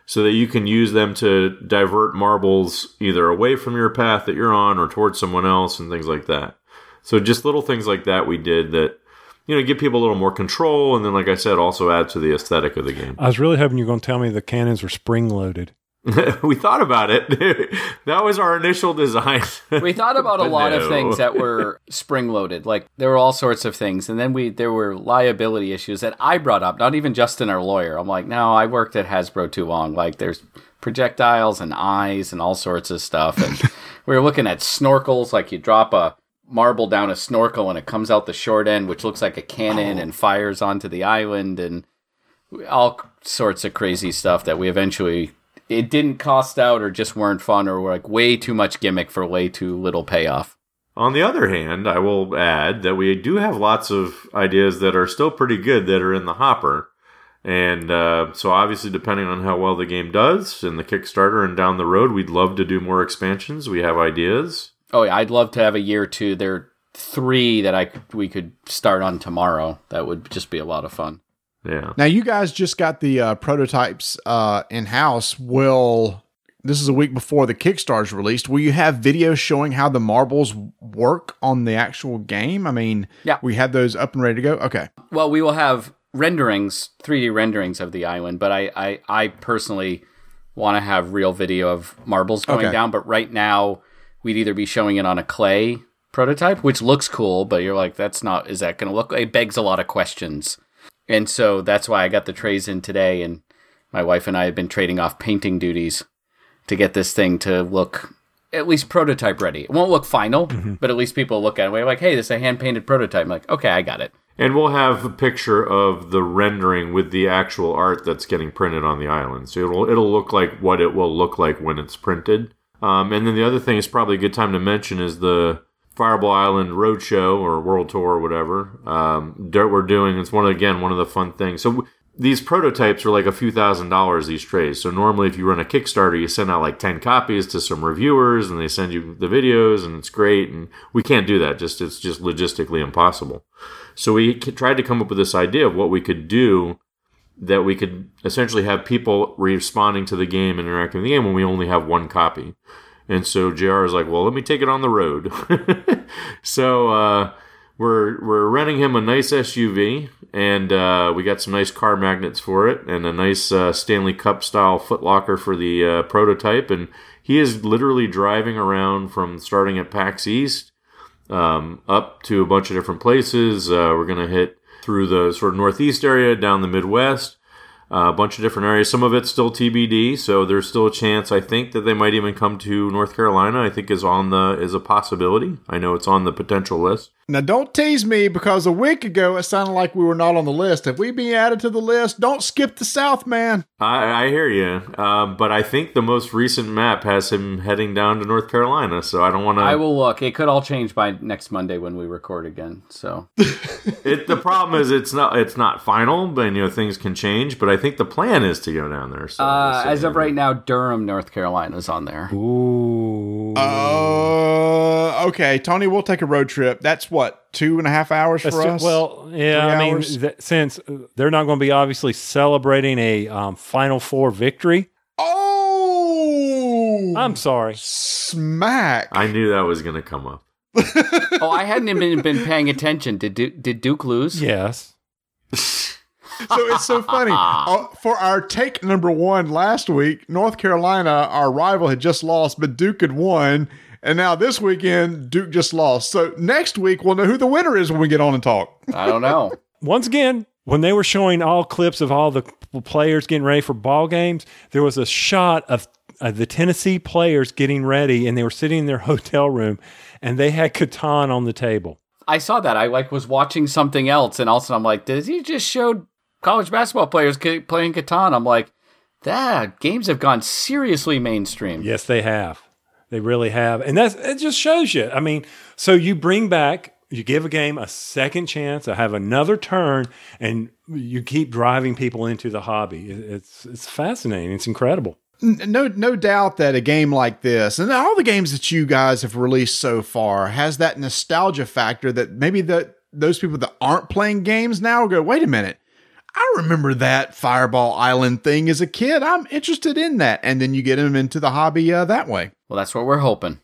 so that you can use them to divert marbles either away from your path that you're on or towards someone else and things like that. So just little things like that we did that you know give people a little more control and then like I said also add to the aesthetic of the game. I was really hoping you were going to tell me the cannons were spring loaded. we thought about it. that was our initial design. we thought about a lot no. of things that were spring loaded. Like there were all sorts of things, and then we there were liability issues that I brought up. Not even Justin, our lawyer. I'm like, no, I worked at Hasbro too long. Like there's projectiles and eyes and all sorts of stuff. And we were looking at snorkels. Like you drop a marble down a snorkel and it comes out the short end, which looks like a cannon oh. and fires onto the island and all sorts of crazy stuff that we eventually it didn't cost out or just weren't fun or were like way too much gimmick for way too little payoff. On the other hand, I will add that we do have lots of ideas that are still pretty good that are in the hopper. And uh, so, obviously, depending on how well the game does in the Kickstarter and down the road, we'd love to do more expansions. We have ideas. Oh yeah, I'd love to have a year or two. There are three that I could, we could start on tomorrow. That would just be a lot of fun. Yeah. Now you guys just got the uh, prototypes uh, in house. Will this is a week before the Kickstarter's released? Will you have videos showing how the marbles work on the actual game? I mean, Yeah. we had those up and ready to go. Okay, Well, we will have renderings, 3D renderings of the island, but I, I, I personally want to have real video of marbles going Okay. down. But right now, we'd either be showing it on a clay prototype, which looks cool, but you're like, that's not, is that going to look? It begs a lot of questions. And so that's why I got the trays in today. And my wife and I have been trading off painting duties to get this thing to look at least prototype ready. It won't look final, but at least people look at it and like, hey, this is a hand painted prototype. I'm like, okay, I got it. And we'll have a picture of the rendering with the actual art that's getting printed on the island. So it'll it'll look like what it will look like when it's printed. Um, and then the other thing is probably a good time to mention is the Fireball Island Roadshow or World Tour or whatever um, that we're doing. It's one of, again one of the fun things. So these prototypes are like a few thousand dollars these trays. So normally, if you run a Kickstarter, you send out like ten copies to some reviewers, and they send you the videos, and it's great. And we can't do that; just it's just logistically impossible. So we tried to come up with this idea of what we could do that we could essentially have people responding to the game and interacting with the game when we only have one copy. And so JR is like, well, let me take it on the road. so uh, we're we're renting him a nice SUV, and uh, we got some nice car magnets for it, and a nice uh, Stanley Cup style footlocker for the uh, prototype. And he is literally driving around from starting at PAX East um, up to a bunch of different places. Uh, we're going to hit through the sort of northeast area, down the Midwest, a bunch of different areas. Some of it's still TBD, so there's still a chance. I think that they might even come to North Carolina. I think is on the is a possibility. I know it's on the potential list. Now don't tease me because a week ago it sounded like we were not on the list. If we be added to the list, don't skip the South, man. I, I hear you, um, but I think the most recent map has him heading down to North Carolina. So I don't want to. I will look. It could all change by next Monday when we record again. So It, the problem is it's not it's not final, but you know things can change. But I think the plan is to go down there. So uh, we'll as of right now, Durham, North Carolina is on there. Ooh. Uh, okay, Tony, we'll take a road trip. That's what two and a half hours That's for ju- us. well, yeah. Three I mean, th- since they're not going to be obviously celebrating a um, Final Four victory, oh, I'm sorry. smack. I knew that was going to come up. oh, I hadn't even been paying attention. Did Du- did Duke lose? Yes. so it's so funny. Uh, for our take number one last week, North Carolina, our rival, had just lost, but Duke had won. And now this weekend, Duke just lost. So next week, we'll know who the winner is when we get on and talk. I don't know. Once again, when they were showing all clips of all the players getting ready for ball games, there was a shot of, of the Tennessee players getting ready, and they were sitting in their hotel room, and they had Catan on the table. I saw that. I like was watching something else, and also I'm like, did he just showed college basketball players playing Catan? I'm like, that games have gone seriously mainstream. Yes, they have. They really have. And that's it just shows you. I mean, so you bring back you give a game a second chance to have another turn and you keep driving people into the hobby. It's it's fascinating. It's incredible. No, no doubt that a game like this, and all the games that you guys have released so far, has that nostalgia factor that maybe the those people that aren't playing games now go, wait a minute, I remember that Fireball Island thing as a kid. I'm interested in that, and then you get them into the hobby uh, that way. Well, that's what we're hoping.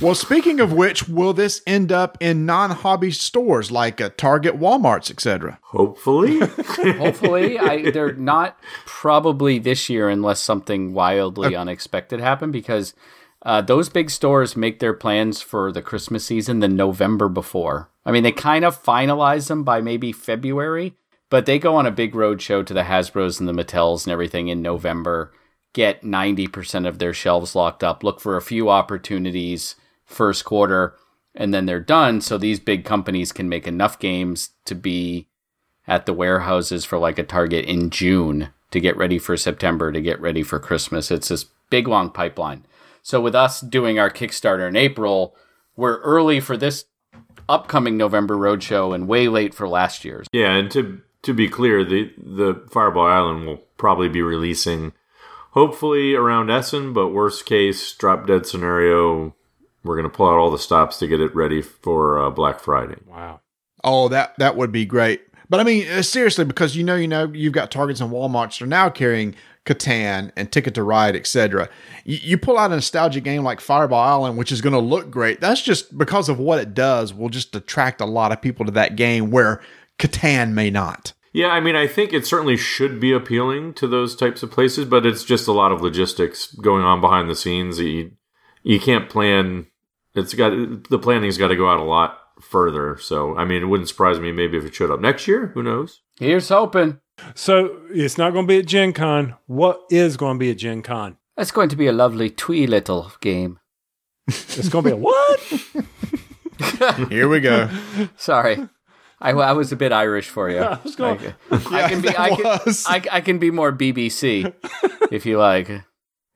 Well, speaking of which, will this end up in non-hobby stores like uh, Target, WalMarts, etc.? Hopefully, Hopefully, I they're not probably this year unless something wildly unexpected happened because uh, those big stores make their plans for the Christmas season the November before. I mean, they kind of finalize them by maybe February, but they go on a big road show to the Hasbro's and the Mattels and everything in November. Get ninety percent of their shelves locked up. Look for a few opportunities first quarter, and then they're done. So these big companies can make enough games to be at the warehouses for like a Target in June to get ready for September, to get ready for Christmas. It's this big long pipeline. So with us doing our Kickstarter in April, we're early for this upcoming November roadshow and way late for last year's. Yeah, and to to be clear, the the Fireball Island will probably be releasing hopefully around Essen, but worst case, drop dead scenario, we're going to pull out all the stops to get it ready for uh, Black Friday. Wow. Oh, that that would be great. But I mean, uh, seriously, because you know, you know, you've got Targets and Walmarts that are now carrying Catan and Ticket to Ride, etc. You, you pull out a nostalgic game like Fireball Island, which is going to look great. That's just because of what it does. Will just attract a lot of people to that game where Catan may not. Yeah, I mean, I think it certainly should be appealing to those types of places, but it's just a lot of logistics going on behind the scenes. You you can't plan. It's got the planning's got to go out a lot further. So, I mean, it wouldn't surprise me maybe if it showed up next year. Who knows? Here's hoping. So it's not going to be at Gen Con. What is going to be at Gen Con? That's going to be a lovely twee little game. It's going to be a what? Here we go. Sorry. I, I was a bit Irish for you. I was going. I, I can be. I can. I, I can be more BBC, if you like.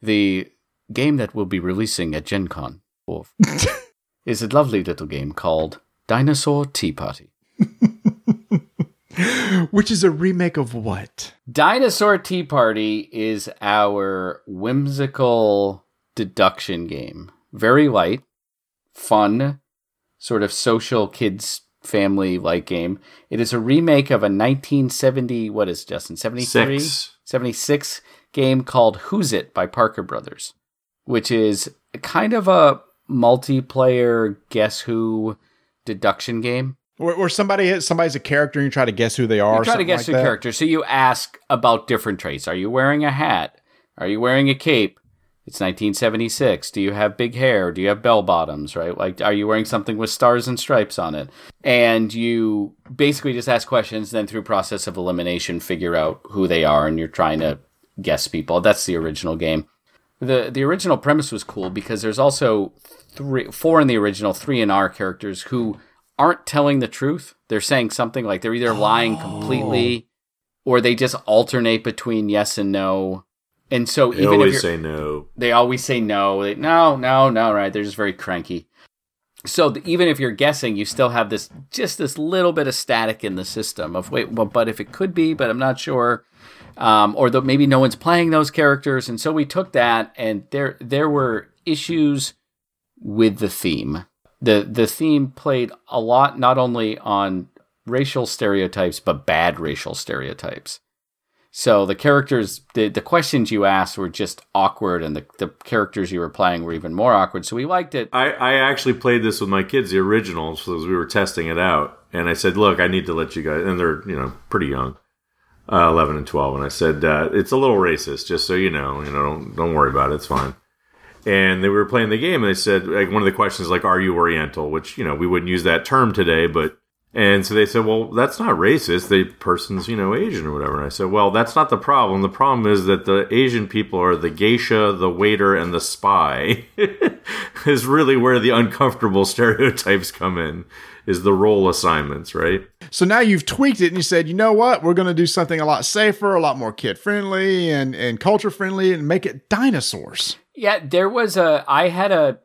The game that we'll be releasing at Gen Con is a lovely little game called Dinosaur Tea Party. Which is a remake of what? Dinosaur Tea Party is our whimsical deduction game. Very light, fun, sort of social kids family like game. It is a remake of a 1970 what is it, Justin 73 Six. 76 game called Whosit by Parker Brothers, which is kind of a multiplayer guess who deduction game. Where, where somebody somebody's a character and you try to guess who they are. You or try to guess like your that? character. So you ask about different traits. Are you wearing a hat? Are you wearing a cape? It's 1976. Do you have big hair? Do you have bell bottoms, right? Like, are you wearing something with stars and stripes on it? And you basically just ask questions, then through process of elimination, figure out who they are, and you're trying to guess people. That's the original game. The the original premise was cool because there's also three, four in the original, three in our characters who aren't telling the truth. They're saying something like they're either lying completely oh. or they just alternate between yes and no. And so They even if always you're, say no. they always say no. They, no, no, no, right? They're just very cranky. So th- even if you're guessing, you still have this just this little bit of static in the system of wait, well, but if it could be, but I'm not sure, um, or that maybe no one's playing those characters. And so we took that, and there there were issues with the theme. the The theme played a lot, not only on racial stereotypes, but bad racial stereotypes. So the characters, the, the questions you asked were just awkward, and the, the characters you were playing were even more awkward. So we liked it. I, I actually played this with my kids, the originals, as we were testing it out. And I said, look, I need to let you guys, and they're, you know, pretty young, uh, 11 and 12. And I said, uh, it's a little racist, just so you know, you know, don't, don't worry about it. It's fine. And they were playing the game, and they said, like, one of the questions, like, are you Oriental? Which, you know, we wouldn't use that term today, but, and so they said, well, that's not racist. The person's, you know, Asian or whatever. And I said, well, that's not the problem. The problem is that the Asian people are the geisha, the waiter, and the spy. is really where the uncomfortable stereotypes come in, is the role assignments, right? So now you've tweaked it and you said, you know what? We're going to do something a lot safer, a lot more kid friendly and, and culture friendly and make it dinosaurs. Yeah, there was a. I had a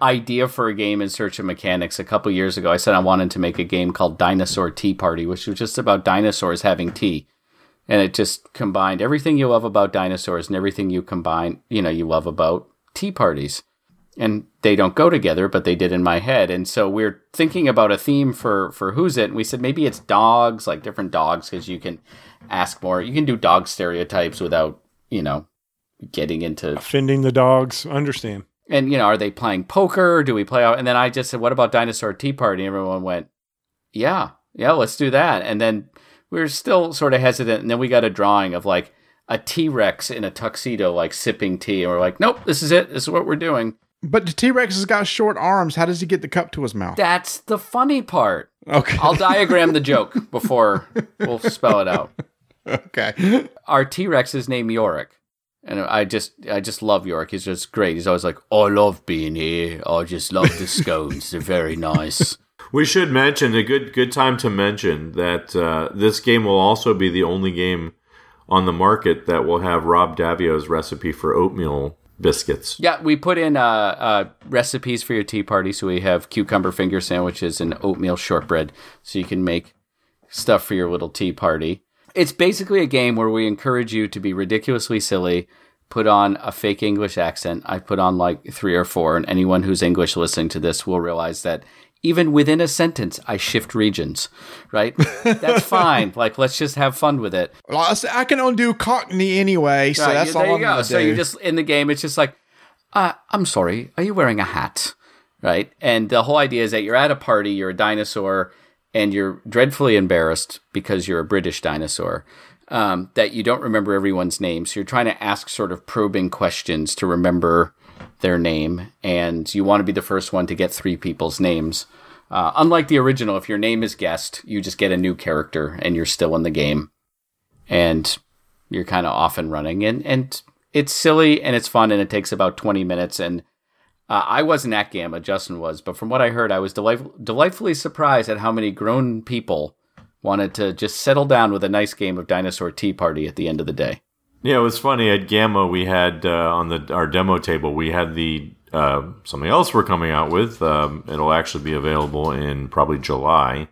idea for a game in search of mechanics a couple years ago. I said I wanted to make a game called Dinosaur Tea Party, which was just about dinosaurs having tea, and it just combined everything you love about dinosaurs and everything you combine, you know, you love about tea parties. And they don't go together, but they did in my head. And so we're thinking about a theme for for who's it, and we said maybe it's dogs, like different dogs, because you can ask more. You can do dog stereotypes without, you know, getting into Offending the dogs. Understand. And you know, are they playing poker? Do we play out? And then I just said, "What about Dinosaur Tea Party?" And everyone went, "Yeah, yeah, let's do that." And then we were still sort of hesitant, and then we got a drawing of like a T Rex in a tuxedo, like sipping tea, and we're like, "Nope, this is it. This is what we're doing." But the T Rex has got short arms. How does he get the cup to his mouth? That's the funny part. Okay. I'll diagram the joke before we'll spell it out. okay. Our T Rex is named Yorick. And I just, I just love York. He's just great. He's always like, "I love being here. I just love the scones. They're very nice." We should mention a good good time to mention that uh, this game will also be the only game on the market that will have Rob Daviau's recipe for oatmeal biscuits. Yeah, we put in uh, uh, recipes for your tea party. So we have cucumber finger sandwiches and oatmeal shortbread. So you can make stuff for your little tea party. It's basically a game where we encourage you to be ridiculously silly, put on a fake English accent. I put on like three or four, and anyone who's English listening to this will realize that even within a sentence, I shift regions, right? That's fine. Like, let's just have fun with it. Well, I can undo Cockney anyway, so Right, that's all there I'm you go. So do. you just in the game, it's just like, uh, I'm sorry, are you wearing a hat? Right, and the whole idea is that you're at a party, you're a dinosaur, and you're dreadfully embarrassed because you're a British dinosaur. Um, that you don't remember everyone's name, so you're trying to ask sort of probing questions to remember their name, and you want to be the first one to get three people's names. Uh, unlike the original, if your name is guessed, you just get a new character and you're still in the game. And you're kind of off and running. And, and it's silly and it's fun and it takes about 20 minutes. And uh, I wasn't at GAMA, Justin was, but from what I heard, I was delight- delightfully surprised at how many grown people wanted to just settle down with a nice game of Dinosaur Tea Party at the end of the day. Yeah, it was funny. At GAMA, we had uh, on the our demo table, we had the uh, something else we're coming out with. Um, it'll actually be available in probably July.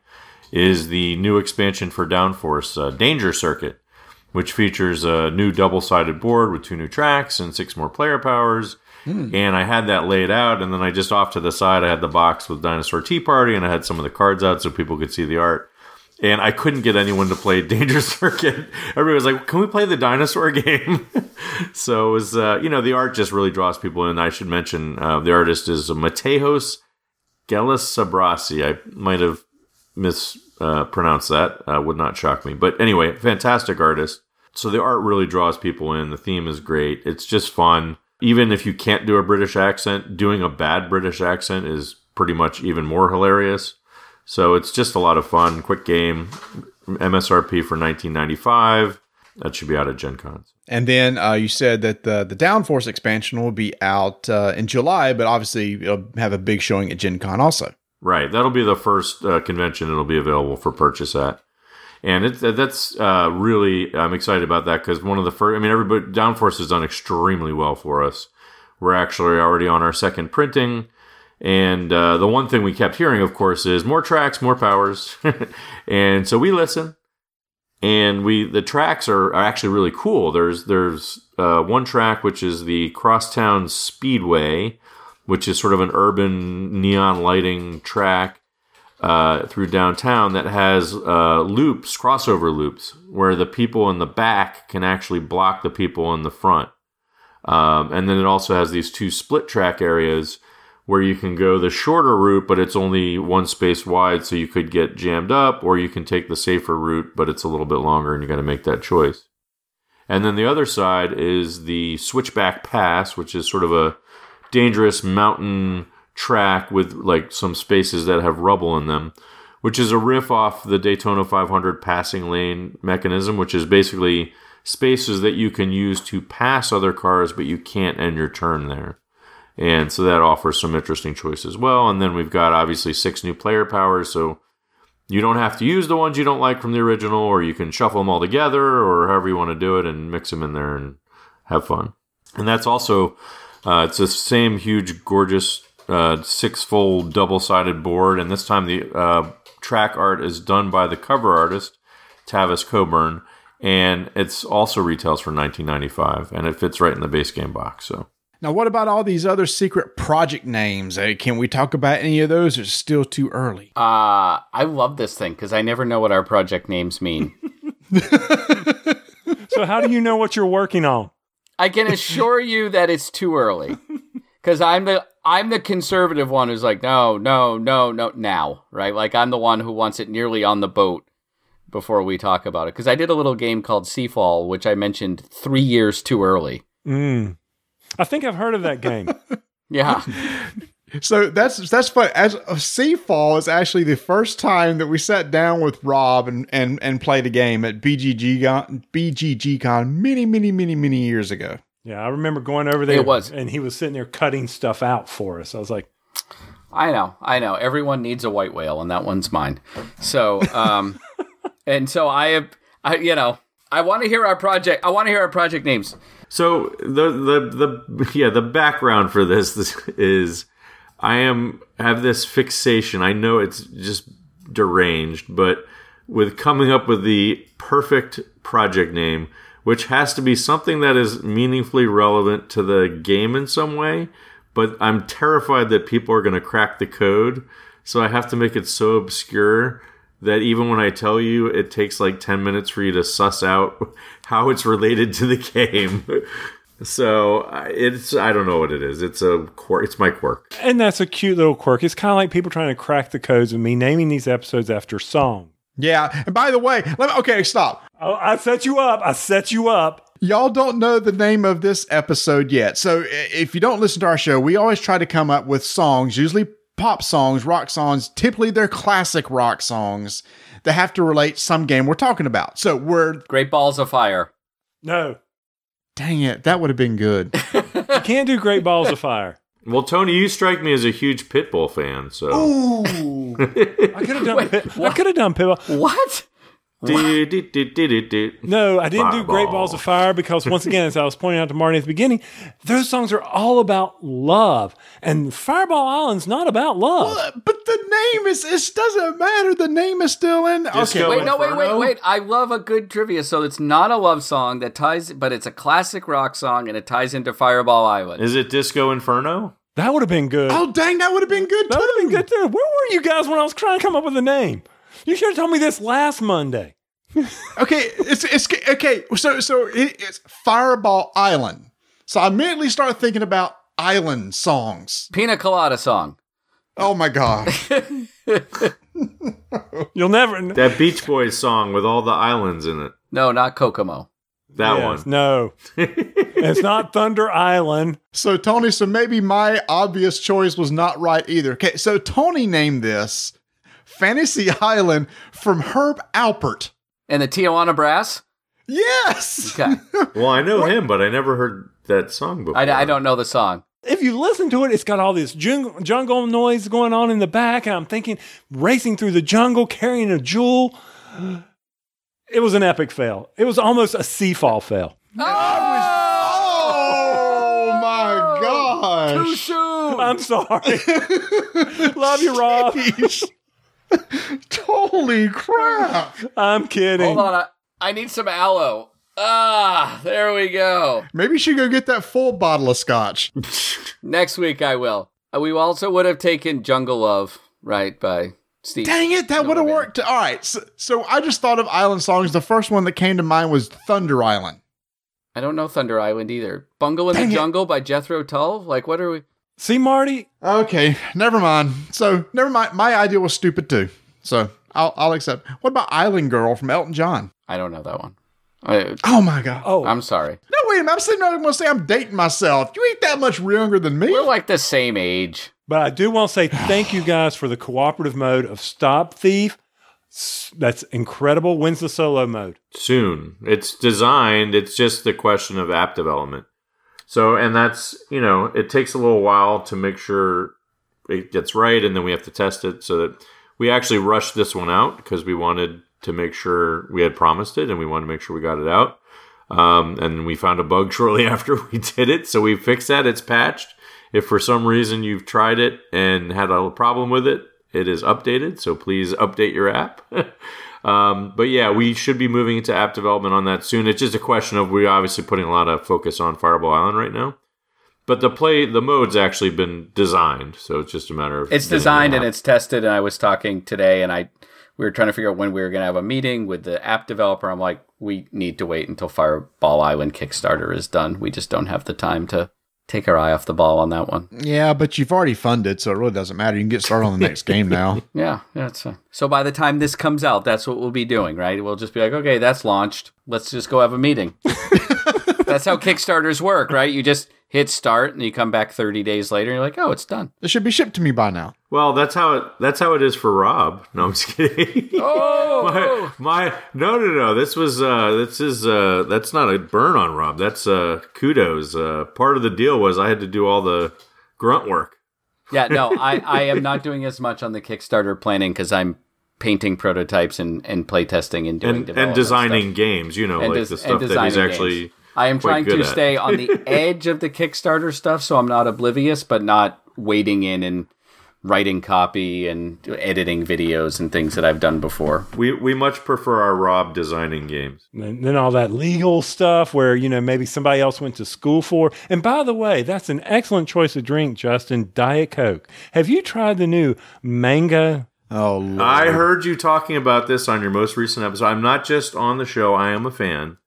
Is the new expansion for Downforce uh, Danger Circuit, which features a new double-sided board with two new tracks and six more player powers. And I had that laid out, and then I just off to the side, I had the box with Dinosaur Tea Party, and I had some of the cards out so people could see the art and I couldn't get anyone to play Danger Circuit. Everybody was like, "Can we play the dinosaur game?" so it was, uh, you know, the art just really draws people in. I should mention uh, the artist is Mateos Gelisabrasi. I might have mispronounced that. Uh, would not shock me. But anyway, fantastic artist. So the art really draws people in. The theme is great. It's just fun. Even if you can't do a British accent, doing a bad British accent is pretty much even more hilarious. So it's just a lot of fun. Quick game. MSRP for 1995. That should be out at Gen Con. And then uh, you said that the the Downforce expansion will be out uh, in July, but obviously it'll have a big showing at Gen Con also. Right. That'll be the first uh, convention it'll be available for purchase at. And that's uh, really I'm excited about that because one of the first I mean everybody Downforce has done extremely well for us. We're actually already on our second printing, and uh, the one thing we kept hearing, of course, is more tracks, more powers, and so we listen. And we the tracks are, are actually really cool. There's there's uh, one track which is the Crosstown Speedway, which is sort of an urban neon lighting track uh, through downtown that has uh, loops, crossover loops, where the people in the back can actually block the people in the front. Um, and then it also has these two split track areas where you can go the shorter route, but it's only one space wide, so you could get jammed up, or you can take the safer route, but it's a little bit longer, and you got to make that choice. And then the other side is the switchback pass, which is sort of a dangerous mountain track with like some spaces that have rubble in them, which is a riff off the Daytona 500 passing lane mechanism, which is basically spaces that you can use to pass other cars, but you can't end your turn there. And so that offers some interesting choices as well. And then we've got obviously six new player powers, so you don't have to use the ones you don't like from the original, or you can shuffle them all together, or however you want to do it, and mix them in there and have fun. And that's also uh, it's the same huge, gorgeous uh, six-fold double-sided board, and this time the uh, track art is done by the cover artist Tavis Coburn, and it's also retails for 1995, and it fits right in the base game box. So. Now, what about all these other secret project names? Uh, can we talk about any of those? Or is it still too early? Uh, I love this thing because I never know what our project names mean. So how do you know what you're working on? I can assure you that it's too early because I'm the I'm the conservative one who's like, no, no, no, no, now, right? Like I'm the one who wants it nearly on the boat before we talk about it. Because I did a little game called Seafall, which I mentioned three years too early. Mm. I think I've heard of that game. Yeah, So that's that's fun. As uh, Seafall is actually the first time that we sat down with Rob and and and played a game at BGG Con, BGG Con many many many many years ago. Yeah, I remember going over there. It was. and he was sitting there cutting stuff out for us. I was like, I know, I know. Everyone needs a white whale, and that one's mine. So, um, and so I have, I, you know, I want to hear our project. I want to hear our project names. So the the the yeah the background for this, this is I am have this fixation. I know it's just deranged, but with coming up with the perfect project name, which has to be something that is meaningfully relevant to the game in some way. But I'm terrified that people are going to crack the code, so I have to make it so obscure that even when I tell you, it takes like 10 minutes for you to suss out how it's related to the game. So it's I don't know what it is. It's a quirk. It's my quirk. And that's a cute little quirk. It's kind of like people trying to crack the codes with me naming these episodes after song. Yeah. And by the way, let me, okay, stop. Oh, I set you up. I set you up. Y'all don't know the name of this episode yet. So if you don't listen to our show, we always try to come up with songs, usually pop songs, rock songs. Typically, they're classic rock songs that have to relate some game we're talking about. So we're Great balls of fire. No, dang it, that would have been good. you can't do Great Balls of Fire. Well, Tony, you strike me as a huge Pitbull fan. So Ooh. I could have done. Pit- I could have done Pitbull. What? No, I didn't do Great Balls of Fire because once again, as I was pointing out to Marty at the beginning, those songs are all about love, and Fireball Island's not about love. but the name is it doesn't matter. The name is still in. Disco okay, Wait, no, wait, wait, wait. I love a good trivia. So it's not a love song that ties, but it's a classic rock song and it ties into Fireball Island. Is it Disco Inferno? That would have been good. Oh dang, that would have been good that would have been good too. Where were you guys when I was trying to come up with a name? You should have told me this last Monday. Okay, it's it's okay. So so it, it's Fireball Island. So I immediately started thinking about island songs. Pina Colada song. Oh my god. You'll never. know. That Beach Boys song with all the islands in it. No, not Kokomo. That Yes, one. No, it's not Thunder Island. So Tony, so maybe my obvious choice was not right either. Okay, so Tony named this Fantasy Island from Herb Alpert. And the Tijuana Brass? Yes. Okay. Well, I know him, but I never heard that song before. I, I don't know the song. If you listen to it, it's got all this jungle, jungle noise going on in the back, and I'm thinking racing through the jungle carrying a jewel. It was an epic fail. It was almost a seafall fail. Oh my gosh. Too soon. I'm sorry. Love you, Rob. Holy crap. I'm kidding. Hold on. I, I need some aloe. Ah, there we go. Maybe you should go get that full bottle of scotch. Next week I will. Uh, We also would have taken Jungle Love, right, by Steve. Dang it, that would have worked. All right. So, so I just thought of island songs. The first one that came to mind was Thunder Island. I don't know Thunder Island either. Bungle in Dang the it. Jungle by Jethro Tull? Like, what are we? See, Marty, Okay, never mind. So, never mind. My idea was stupid too. So, I'll, I'll accept. What about Island Girl from Elton John? I don't know that one. I, Oh my God. Oh, I'm sorry. No, wait a minute. I'm sitting there going to say I'm dating myself. You ain't that much younger than me. We're like the same age. but I do want to say thank you guys for the cooperative mode of Stop Thief. That's incredible. When's the solo mode? soon. It's designed. It's just the question of app development. So, and that's you know, it takes a little while to make sure it gets right, and then we have to test it. So that we actually rushed this one out because we wanted to make sure we had promised it, and we wanted to make sure we got it out. Um, and we found a bug shortly after we did it, so we fixed that. It's patched. If for some reason you've tried it and had a problem with it, it is updated. So please update your app. Um, but yeah, we should be moving into app development on that soon. It's just a question of we're obviously putting a lot of focus on Fireball Island right now. But the play, the mode's actually been designed, so it's just a matter of It's designed and it's tested. And I was talking today, and I we were trying to figure out when we were going to have a meeting with the app developer. I'm like, we need to wait until Fireball Island Kickstarter is done. We just don't have the time to take our eye off the ball on that one. yeah, but you've already funded, so it really doesn't matter. You can get started on the next game now. Yeah, that's fine. Uh, so by the time this comes out, that's what we'll be doing, right? We'll just be like, okay, that's launched. Let's just go have a meeting. that's how Kickstarters work, right? You just hit start and you come back 30 days later and you're like, oh, it's done. It should be shipped to me by now. Well, that's how it. That's how it is for Rob. No, I'm just kidding. Oh, my, my no no no. This was uh this is uh that's not a burn on Rob. That's uh kudos. Uh, part of the deal was I had to do all the grunt work. yeah, no, I, I am not doing as much on the Kickstarter planning because I'm painting prototypes and, and playtesting and doing and, development and designing stuff. games. You know, And like des- the stuff that he's actually. games. I am trying to at. stay on the edge of the Kickstarter stuff, so I'm not oblivious, but not wading in and writing copy and editing videos and things that I've done before. We we much prefer our Rob designing games. And then all that legal stuff where, you know, maybe somebody else went to school for. And by the way, that's an excellent choice of drink, Justin. Diet Coke. Have you tried the new manga? Oh, Lord. I heard you talking about this on your most recent episode. I'm not just on the show; I am a fan,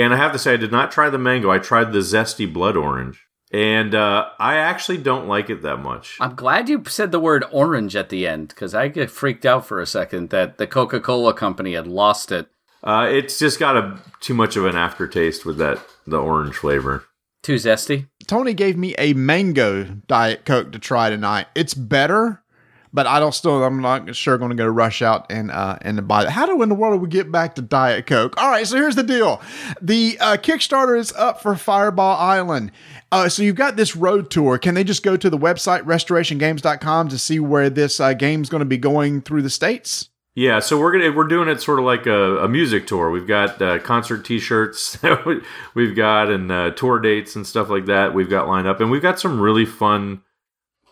and I have to say, I did not try the mango. I tried the zesty blood orange, and uh, I actually don't like it that much. I'm glad you said the word orange at the end because I get freaked out for a second that the Coca Cola company had lost it. Uh, it's just got a too much of an aftertaste with that the orange flavor. Too zesty. Tony gave me a mango diet coke to try tonight. It's better, but I don't still. I'm not sure going to go rush out and uh and buy it. How do in the world do we get back to diet coke? All right, so here's the deal: the uh, Kickstarter is up for Fireball Island. Uh, so you've got this road tour. Can they just go to the website restorationgames.com to see where this uh, game's going to be going through the states? Yeah, so we're gonna we're doing it sort of like a, a music tour. We've got uh, concert T-shirts we've got and uh, tour dates and stuff like that. We've got lined up, and we've got some really fun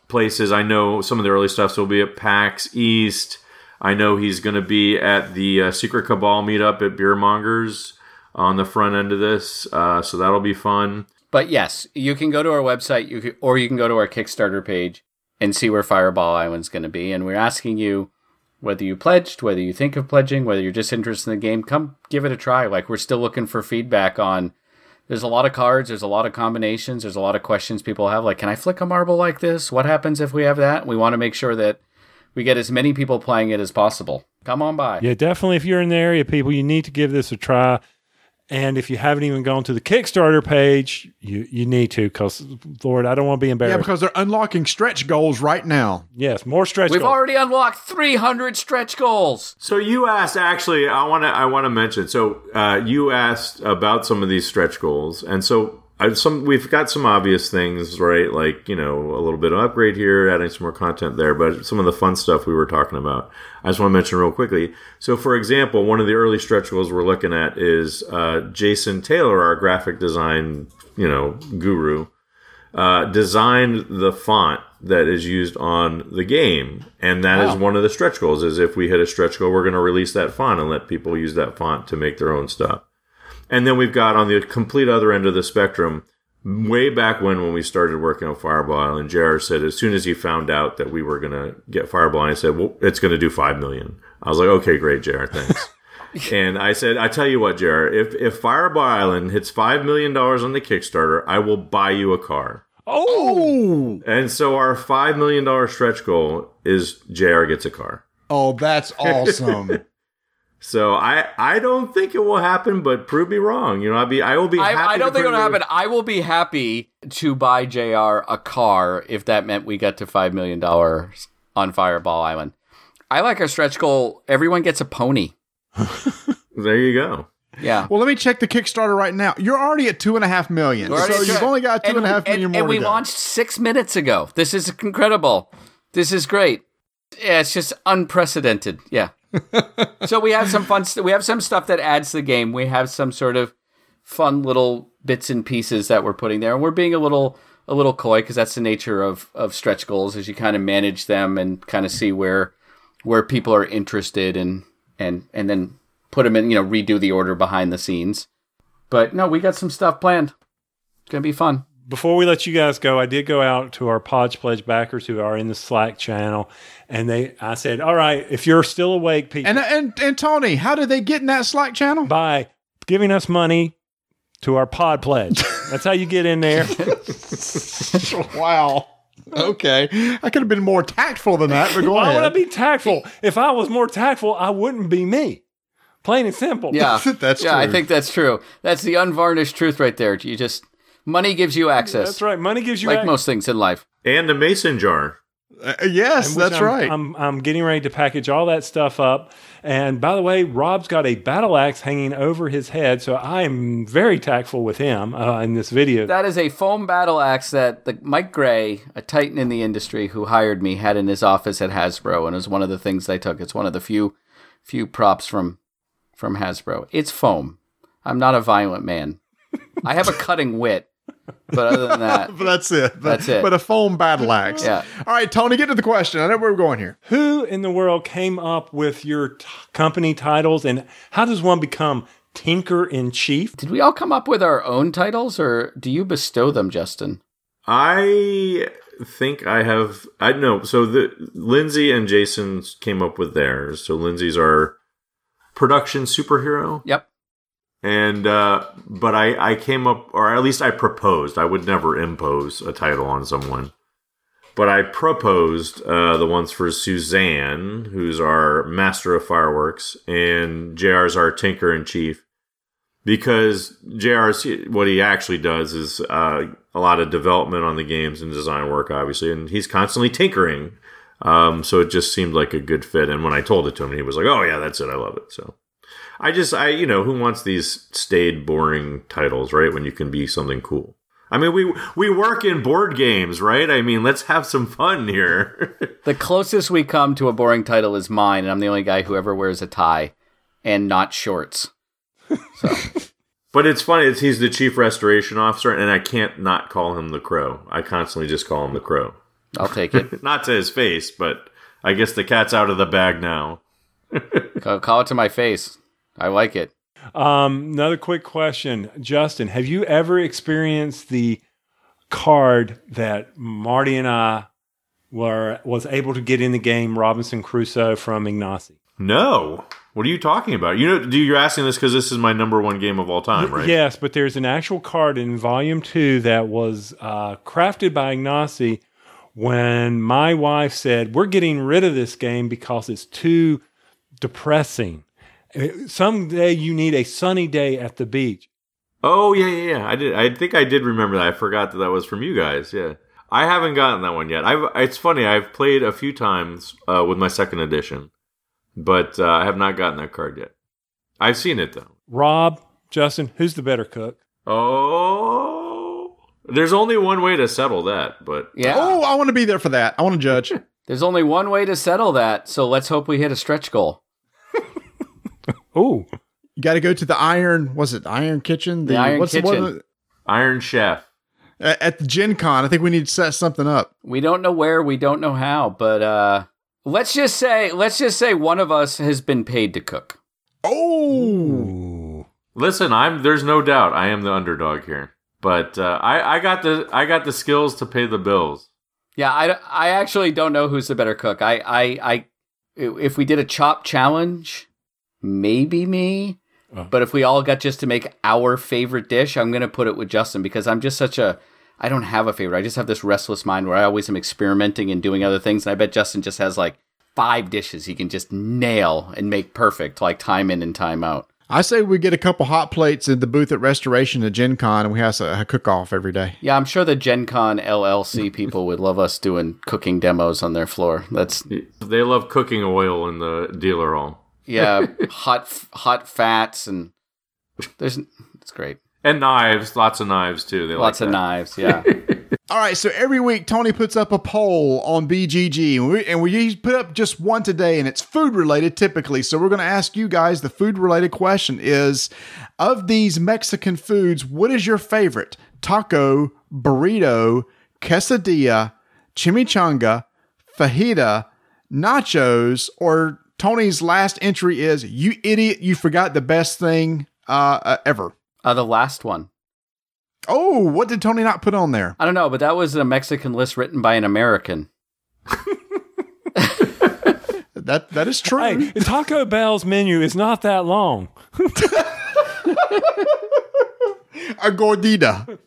places. I know some of the early stuff. So we'll be at PAX East. I know he's going to be at the uh, Secret Cabal meetup at Beer Mongers on the front end of this. Uh, so that'll be fun. But yes, you can go to our website, you can, or you can go to our Kickstarter page and see where Fireball Island's going to be. And we're asking you whether you pledged, whether you think of pledging, whether you're just interested in the game, come give it a try. Like we're still looking for feedback on. There's a lot of cards. There's a lot of combinations. There's a lot of questions people have. Like, can I flick a marble like this? What happens if we have that? We want to make sure that we get as many people playing it as possible. Come on by. Yeah, definitely. If you're in the area, people, you need to give this a try. And if you haven't even gone to the Kickstarter page, you, you need to because, Lord, I don't want to be embarrassed. Yeah, because they're unlocking stretch goals right now. yes, more stretch We've goals. already unlocked 300 stretch goals. So you asked actually I want to I want to mention so uh, you asked about some of these stretch goals and so I, some we've got some obvious things right like you know a little bit of upgrade here adding some more content there but some of the fun stuff we were talking about I just want to mention real quickly so for example one of the early stretch goals we're looking at is uh, Jason Taylor our graphic design you know guru uh, designed the font that is used on the game, and that is one of the stretch goals. Is if we hit a stretch goal, we're going to release that font and let people use that font to make their own stuff. And then we've got on the complete other end of the spectrum, way back when when we started working on Fireball Island, Jared said as soon as he found out that we were going to get Fireball, I said, "Well, it's going to do five million. I was like, "Okay, great, Jared, thanks." and I said, I tell you what, Jared, if if Fireball Island hits five million dollars on the Kickstarter, I will buy you a car. Oh, And so our five million dollar stretch goal is JR gets a car. oh, that's awesome. So I I don't think it will happen, but prove me wrong. You know, I'll be I will be. happy I, I don't think it'll happen. I will be happy to buy JR a car if that meant we got to $5 million on Fireball Island. I like our stretch goal. Everyone gets a pony. There you go. Yeah. well, let me check the Kickstarter right now. You're already at two and a half million. So at you've two- only got two and a half million and, more and to we go. launched six minutes ago. This is incredible. This is great. Yeah, it's just unprecedented. Yeah. So we have some fun. St- we have some stuff that adds to the game. We have some sort of fun little bits and pieces that we're putting there, and we're being a little a little coy because that's the nature of of stretch goals. as you kind of manage them and kind of see where where people are interested and and and then put them in. You know, redo the order behind the scenes. But no, we got some stuff planned. It's gonna be fun. before we let you guys go, I did go out to our Pod Pledge backers who are in the Slack channel, and they, I said, "All right, if you're still awake, people, And, and and Tony, how did they get in that Slack channel? by giving us money to our Pod Pledge. That's how you get in there. wow. Okay, I could have been more tactful than that, but go Why would I be tactful? If I was more tactful, I wouldn't be me. Plain and simple. Yeah, That's yeah. I think that's true. That's the unvarnished truth right there. You just money gives you access. that's right. Money gives you Like ac- most things in life. And a mason jar. Uh, yes, that's I'm- right. I'm, I'm getting ready to package all that stuff up. And by the way, Rob's got a battle axe hanging over his head, so I'm very tactful with him uh, in this video. That is a foam battle axe that the Mike Gray, a titan in the industry who hired me, had in his office at Hasbro, and it was one of the things they took. It's one of the few few props from from Hasbro. It's foam. I'm not a violent man. I have a cutting wit, but other than that, but that's it. But, That's it. But a foam battle axe. Yeah. All right, Tony, get to the question. I know where we're going here. Who in the world came up with your t- company titles, and how does one become Tinker in Chief? did we all come up with our own titles, or do you bestow them, Justin? I think I have. I know. So the Lindsay and Jason came up with theirs. So Lindsay's our production superhero, Yep. And uh, but I I came up, or at least I proposed. I would never impose a title on someone, but I proposed uh, the ones for Suzanne, who's our master of fireworks, and JR's our tinker in chief because JR's what he actually does is uh, a lot of development on the games and design work, obviously, and he's constantly tinkering. Um, so it just seemed like a good fit. And when I told it to him, he was like, "Oh yeah, that's it. I love it." So I just, I you know, who wants these staid, boring titles, right? When you can be something cool. I mean, we we work in board games, right? I mean, let's have some fun here. The closest we come to a boring title is mine, and I'm the only guy who ever wears a tie and not shorts. So. But it's funny. It's he's the chief restoration officer, and I can't not call him the Crow. I constantly just call him the Crow. I'll take it. not to his face, but I guess the cat's out of the bag now. call, call it to my face. I like it. Um, another quick question, Justin: Have you ever experienced the card that Marty and I were was able to get in the game Robinson Crusoe from Ignacy? No, what are you talking about? You know, do you're asking this because this is my number one game of all time, right? Yes, but there's an actual card in Volume Two that was uh, crafted by Ignacy when my wife said, "We're getting rid of this game because it's too depressing." Uh, Someday you need a sunny day at the beach. Oh yeah, yeah, yeah. I did. I think I did remember that. I forgot that that was from you guys. Yeah, I haven't gotten that one yet. I've. It's funny. I've played a few times uh, with my second edition, but uh, I have not gotten that card yet. I've seen it though. Rob, Justin, who's the better cook? Oh, there's only one way to settle that, but Yeah. Oh, I want to be there for that. I want to judge. There's only one way to settle that, so let's hope we hit a stretch goal. Oh, You got to go to the Iron. Was it Iron Kitchen? The Iron what's Kitchen. The, Iron Chef. what, at the Gen Con, I think we need to set something up. We don't know where, we don't know how, but uh let's just say let's just say one of us has been paid to cook. Oh, Listen, I'm. There's no doubt I am the underdog here, but uh, I, I got the I got the skills to pay the bills. Yeah, I, I actually don't know who's the better cook. I, I, I if we did a chop challenge, maybe me. Oh. But if we all got just to make our favorite dish, I'm going to put it with Justin because I'm just such a I don't have a favorite. I just have this restless mind where I always am experimenting and doing other things. And I bet Justin just has like five dishes he can just nail and make perfect, like time in and time out. I say we get a couple hot plates in the booth at Restoration at Gen Con, and we have a, a cook off every day. Yeah, I'm sure the Gen Con LLC people would love us doing cooking demos on their floor. That's They love cooking oil in the dealer hall yeah, hot hot fats and there's it's great. and knives. Lots of knives too. They Lots like of knives. Yeah. All right, so every week Tony puts up a poll on BGG, and we, and we put up just one today, and it's food related typically. So we're going to ask you guys the food related question: Is of these Mexican foods, what is your favorite? Taco, burrito, quesadilla, chimichanga, fajita, nachos, or Tony's last entry is "You idiot! You forgot the best thing uh, uh, ever." uh, the last one. Oh, what did Tony not put on there? I don't know, but that was a Mexican list written by an American. That that is true. hey, Taco Bell's menu is not that long. a gordita.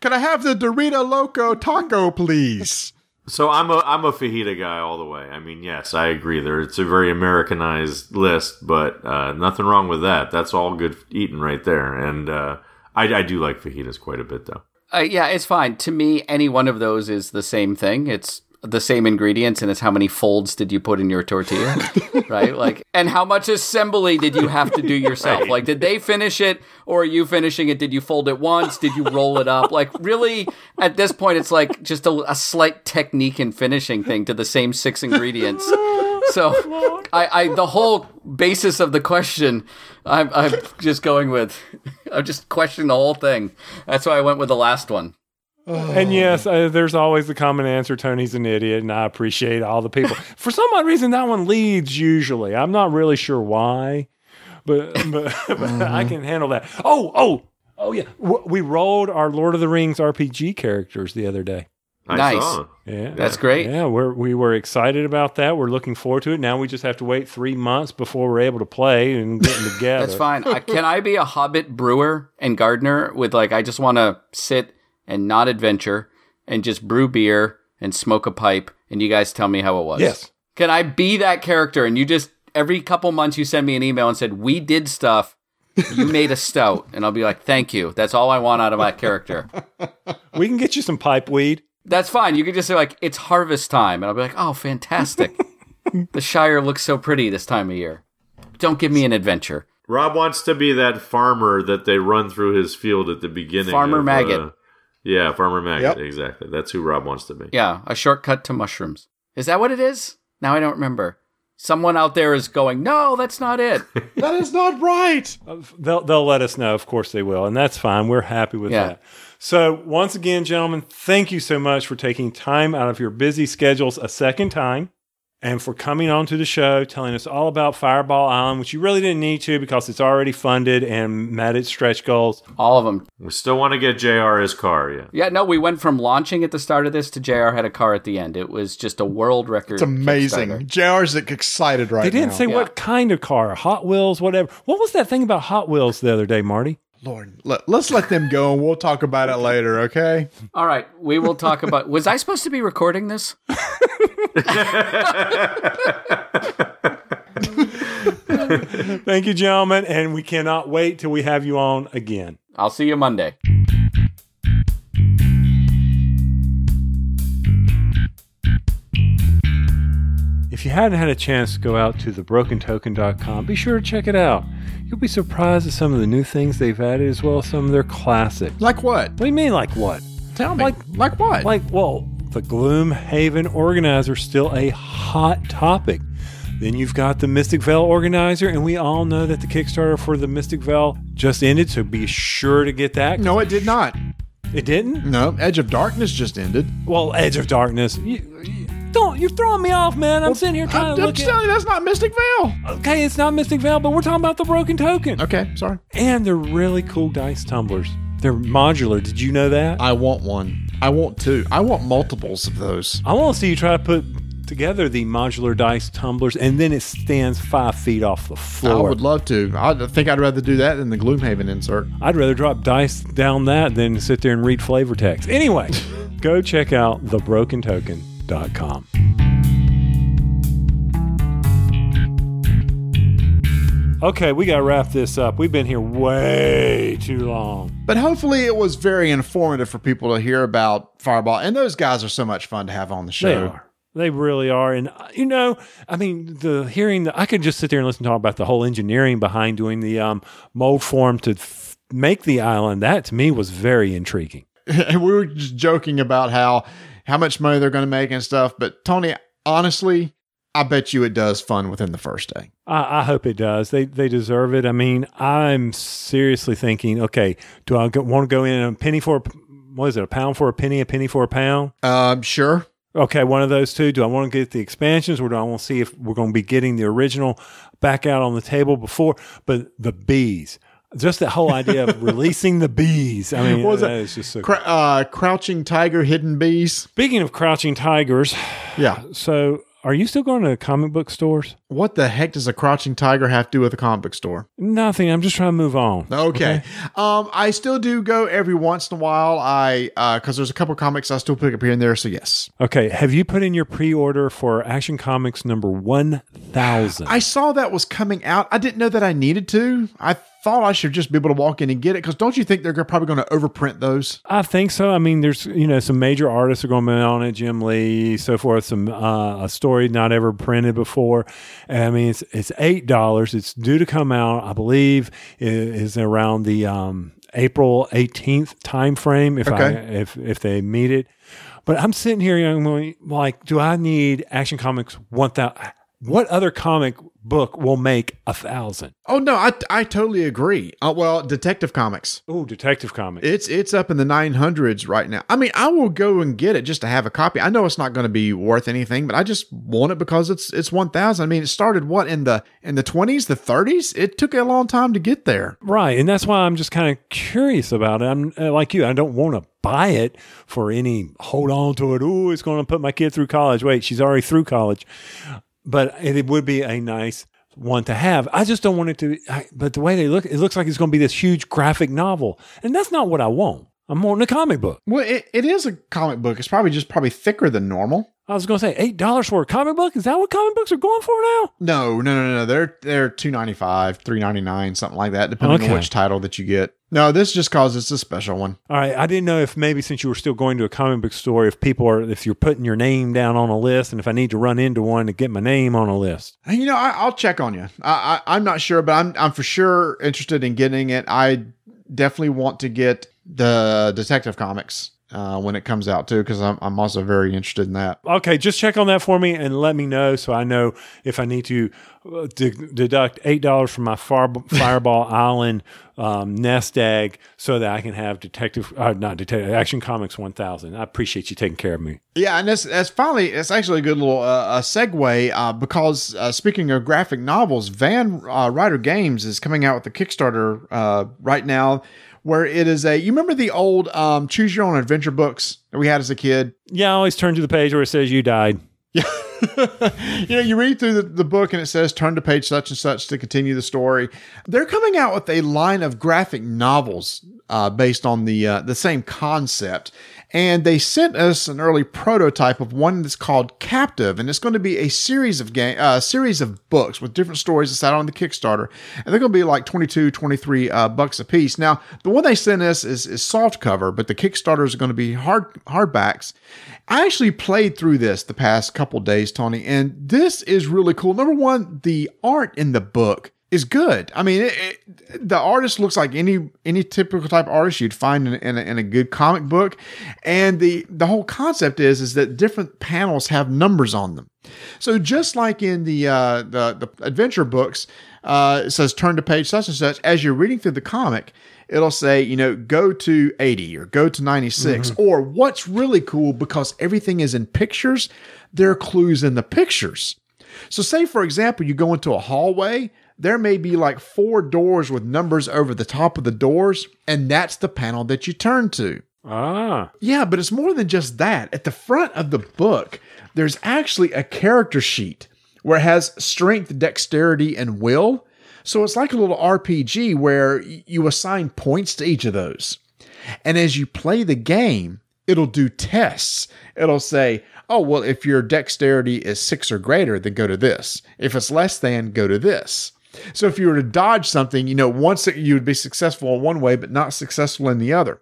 Can I have the Dorita Loco taco, please? So I'm a I'm a fajita guy all the way. I mean, yes, I agree. There, it's a very Americanized list, but uh, nothing wrong with that. That's all good eating right there. And uh, I, I do like fajitas quite a bit, though. Uh, yeah, it's fine. To me, any one of those is the same thing. It's the same ingredients and it's how many folds did you put in your tortilla, right? Like, and how much assembly did you have to do yourself? Like, did they finish it or are you finishing it? Did you fold it once? Did you roll it up? Like, really, at this point, it's like just a, a slight technique and finishing thing to the same six ingredients. So, I, I the whole basis of the question, I'm, I'm just going with, I'm just questioning the whole thing. That's why I went with the last one. And yes, uh, there's always the common answer Tony's an idiot, and I appreciate all the people. For some odd reason, that one leads usually. I'm not really sure why, but, but, but I can handle that. Oh, oh, oh, yeah. We rolled our Lord of the Rings RPG characters the other day. I Nice. saw. Yeah. That's great. Yeah, we're, we were excited about that. We're looking forward to it. Now we just have to wait three months before we're able to play and get together. That's fine. I, can I be a hobbit brewer and gardener with like I just want to sit and not adventure and just brew beer and smoke a pipe and you guys tell me how it was? Yes. Can I be that character and you just every couple months you send me an email and said we did stuff. You made a stout, and I'll be like, "Thank you. That's all I want out of my character." We can get you some pipe weed. That's fine. You can just say like, "It's harvest time," and I'll be like, "Oh, fantastic! the Shire looks so pretty this time of year." Don't give me an adventure. Rob wants to be that farmer that they run through his field at the beginning. Farmer of, Maggot. uh, yeah, Farmer Maggot. Yep. Exactly. That's who Rob wants to be. Yeah, a shortcut to mushrooms. Is that what it is? Now I don't remember. Someone out there is going, no, that's not it. That is not right. Uh, they'll they'll let us know. Of course they will, and that's fine. We're happy with Yeah. that. So once again, gentlemen, thank you so much for taking time out of your busy schedules a second time, and for coming on to the show, telling us all about Fireball Island, which you really didn't need to because it's already funded and met its stretch goals. All of them. We still want to get JR his car. Yeah. Yeah, no, we went from launching at the start of this to JR had a car at the end. It was just a world record. It's amazing. Kickstarter. JR's excited right now. They didn't now. say what kind of car, Hot Wheels, whatever. What was that thing about Hot Wheels the other day, Marty? Lord, let, us let them go and we'll talk about it later, okay? All right, we will talk about. Was I supposed to be recording this? Thank you, gentlemen, and we cannot wait till we have you on again. I'll see you Monday. If you hadn't had a chance to go out to thebrokentoken.com, be sure to check it out. You'll be surprised at some of the new things they've added as well as some of their classics. Like what? What do you mean, like what? Tell me. Like- like what? Like, well, the Gloomhaven Organizer still a hot topic. Then you've got the Mystic Vale Organizer, and we all know that the Kickstarter for the Mystic Vale just ended, so be sure to get that. no, it did not. It didn't? No, Edge of Darkness just ended. Well, Edge of Darkness. You, you- don't, you're throwing me off, man. I'm sitting here I'm, trying to I'm look at. telling you, that's not Mystic Vale. Okay, it's not Mystic Vale, but we're talking about the Broken Token. Okay, sorry. And they're really cool dice tumblers. They're modular. Did you know that? I want one. I want two. I want multiples of those. I want to see you try to put together the modular dice tumblers, and then it stands five feet off the floor. I would love to. I think I'd rather do that than the Gloomhaven insert. I'd rather drop dice down that than sit there and read flavor text. Anyway, go check out thebrokentoken.com. Okay, we got to wrap this up. We've been here way too long. But hopefully, it was very informative for people to hear about Fireball. And those guys are so much fun to have on the show. They are. They really are. And, uh, you know, I mean, the hearing, the, I could just sit there and listen to talk about the whole engineering behind doing the um, mold form to f- make the island. That to me was very intriguing. and we were just joking about how how much money they're going to make and stuff. But Tony, honestly, I bet you it does fun within the first day. I, I hope it does. They they deserve it. I mean, I'm seriously thinking, okay, do I go, want to go in a penny for what is it, a pound for a penny, a penny for a pound? Um, sure. Okay, one of those two. Do I want to get the expansions or do I want to see if we're going to be getting the original back out on the table before? But the bees, just that whole idea of releasing the bees. I mean, What was that that? is just so. Uh, Crouching Tiger, Hidden Bees. Speaking of crouching tigers, Yeah. so are you still going to comic book stores? What the heck does a Crouching Tiger have to do with a comic book store? Nothing. I'm just trying to move on. Okay. Um, I still do go every once in a while. I uh, because there's a couple comics I still pick up here and there. So yes. Okay. Have you put in your pre order for Action Comics number thousand. I saw that was coming out. I didn't know that I needed to. I thought I should just be able to walk in and get it because don't you think they're probably going to overprint those? I think so. I mean, there's you know some major artists are going to be on it, Jim Lee, so forth. Some uh, a story not ever printed before. I mean, it's it's eight dollars. It's due to come out, I believe, is around the um, April 18th time frame if I if if they meet it. But I'm sitting here I'm like, do I need Action Comics one thousand? What other comic book will make a thousand? Oh no, I I totally agree. Uh, well, Detective Comics. Oh, Detective Comics. It's it's up in the 900s right now. I mean, I will go and get it just to have a copy. I know it's not going to be worth anything, but I just want it because it's it's 1000. I mean, it started what in the in the 20s, the 30s? It took a long time to get there. Right, and that's why I'm just kind of curious about it. I'm uh, like you. I don't want to buy it for any hold on to it. Oh, it's going to put my kid through college. Wait, she's already through college, but it would be a nice one to have. I just don't want it to. I, but the way they look, it looks like it's going to be this huge graphic novel, and that's not what I want. I'm wanting a comic book. Well, it, it is a comic book. It's probably just probably thicker than normal. I was going to say eight dollars for a comic book. Is that what comic books are going for now? No, no, no, no. They're they're 295, 399, something like that, depending Okay. on which title that you get. No, this just cause it's a special one. All right, I didn't know if maybe since you were still going to a comic book store, if people are, if you're putting your name down on a list, and if I need to run into one to get my name on a list. You know, I, I'll check on you. I, I, I'm not sure, but I'm I'm for sure interested in getting it. I definitely want to get the Detective Comics uh, when it comes out too, because I'm I'm also very interested in that. Okay, just check on that for me and let me know so I know if I need to uh, de- deduct eight dollars from my far- Fireball Island um, nest egg so that I can have Detective, uh, not Detective, Action Comics one thousand. I appreciate you taking care of me. Yeah, and that's that's finally it's actually a good little uh, uh, segue uh, because uh, speaking of graphic novels, Van uh, Ryder Games is coming out with a Kickstarter uh, right now, where it is a you remember the old um, Choose Your Own Adventure books that we had as a kid. Yeah, I always turn to the page where it says you died. Yeah. you know, you read through the, the book and it says turn to page such and such to continue the story. They're coming out with a line of graphic novels uh, based on the uh, the same concept. And they sent us an early prototype of one that's called Captive, and it's going to be a series of game, uh, series of books with different stories that's out on the Kickstarter, and they're going to be like 22, 23 uh, bucks a piece. Now, the one they sent us is, is soft cover, but the Kickstarters are going to be hard hardbacks. I actually played through this the past couple days, Tony, and this is really cool. Number one, the art in the book is good. I mean, it, it, the artist looks like any any typical type artist you'd find in, in, a, in a good comic book, and the the whole concept is is that different panels have numbers on them. So just like in the uh, the, the adventure books, uh, it says turn to page such and such. As you're reading through the comic, it'll say you know go to 80 or go to 96 or what's really cool because everything is in pictures. There are clues in the pictures. So, say for example, you go into a hallway, there may be like four doors with numbers over the top of the doors, and that's the panel that you turn to. Ah, Yeah, but it's more than just that. At the front of the book, there's actually a character sheet where it has strength, dexterity, and will. So it's like a little RPG where you assign points to each of those. And as you play the game, it'll do tests. It'll say, oh, well, if your dexterity is six or greater, then go to this. If it's less than, go to this. So if you were to dodge something, you know, once you would be successful in one way, but not successful in the other.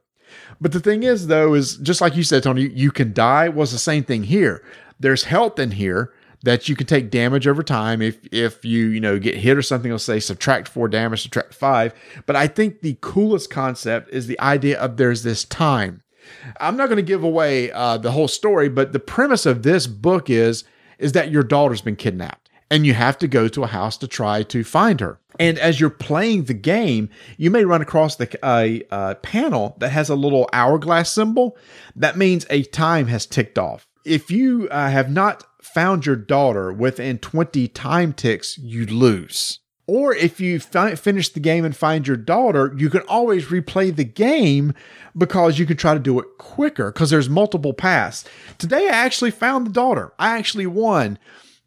But the thing is, though, is just like you said, Tony, you can die. Was the same thing here. There's health in here that you can take damage over time. If if you you know get hit or something, it'll say subtract four damage, subtract five. But I think the coolest concept is the idea of there's this time. I'm not going to give away uh, the whole story, but the premise of this book is is that your daughter's been kidnapped and you have to go to a house to try to find her. And as you're playing the game, you may run across the uh, uh, panel that has a little hourglass symbol. That means a time has ticked off. If you uh, have not found your daughter within 20 time ticks, you lose. Or if you fi- finish the game and find your daughter, you can always replay the game because you can try to do it quicker because there's multiple paths. Today I actually found the daughter. I actually won.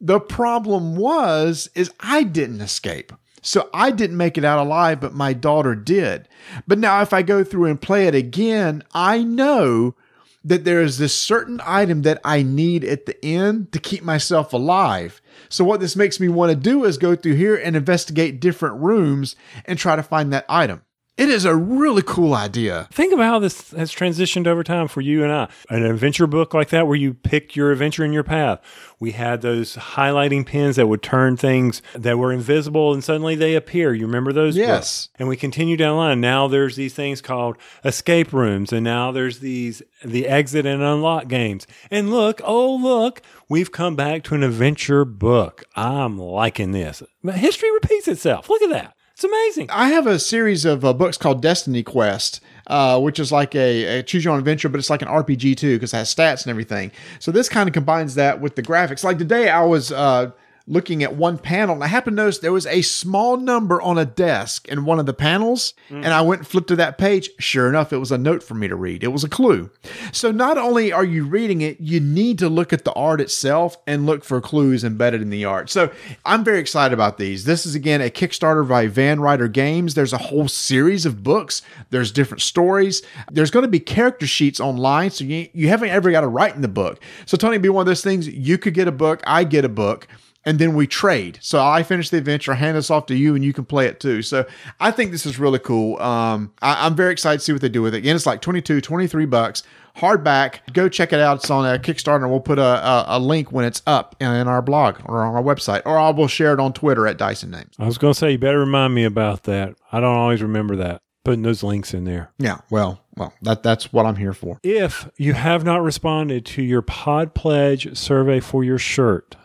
The problem was is I didn't escape. So I didn't make it out alive, but my daughter did. But now if I go through and play it again, I know that there is this certain item that I need at the end to keep myself alive. So what this makes me want to do is go through here and investigate different rooms and try to find that item. It is a really cool idea. Think about how this has transitioned over time for you and I. An adventure book like that where you pick your adventure in your path. We had those highlighting pens that would turn things that were invisible and suddenly they appear. You remember those? Yes. books? And we continue down the line. Now there's these things called escape rooms, and now there's these the exit and unlock games. And look, oh look, we've come back to an adventure book. I'm liking this. History repeats itself. Look at that. It's amazing. I have a series of uh, books called Destiny Quest, uh, which is like a, a choose your own adventure, but it's like an RPG too because it has stats and everything. So this kind of combines that with the graphics. Like today, I was uh, looking at one panel and I happened to notice there was a small number on a desk in one of the panels. Hmm. And I went and flipped to that page. Sure enough, it was a note for me to read. It was a clue. So not only are you reading it, you need to look at the art itself and look for clues embedded in the art. So I'm very excited about these. This is again a Kickstarter by Van Ryder Games. There's a whole series of books. There's different stories. There's going to be character sheets online. So you, you haven't ever got to write in the book. So Tony, be one of those things. You could get a book. I get a book and then we trade. So I finish the adventure, hand this off to you, and you can play it too. So I think this is really cool. Um, I, am very excited to see what they do with it. Again, it's like 22, 23 bucks, hardback. Go check it out. It's on a Kickstarter, we'll put a, a, a link when it's up in, in our blog or on our website, or I will share it on Twitter at Dyson Names. I was going to say, you better remind me about that. I don't always remember that. Putting those links in there. Yeah, well, well, that that's what I'm here for. If you have not responded to your Pod Pledge survey for your shirt,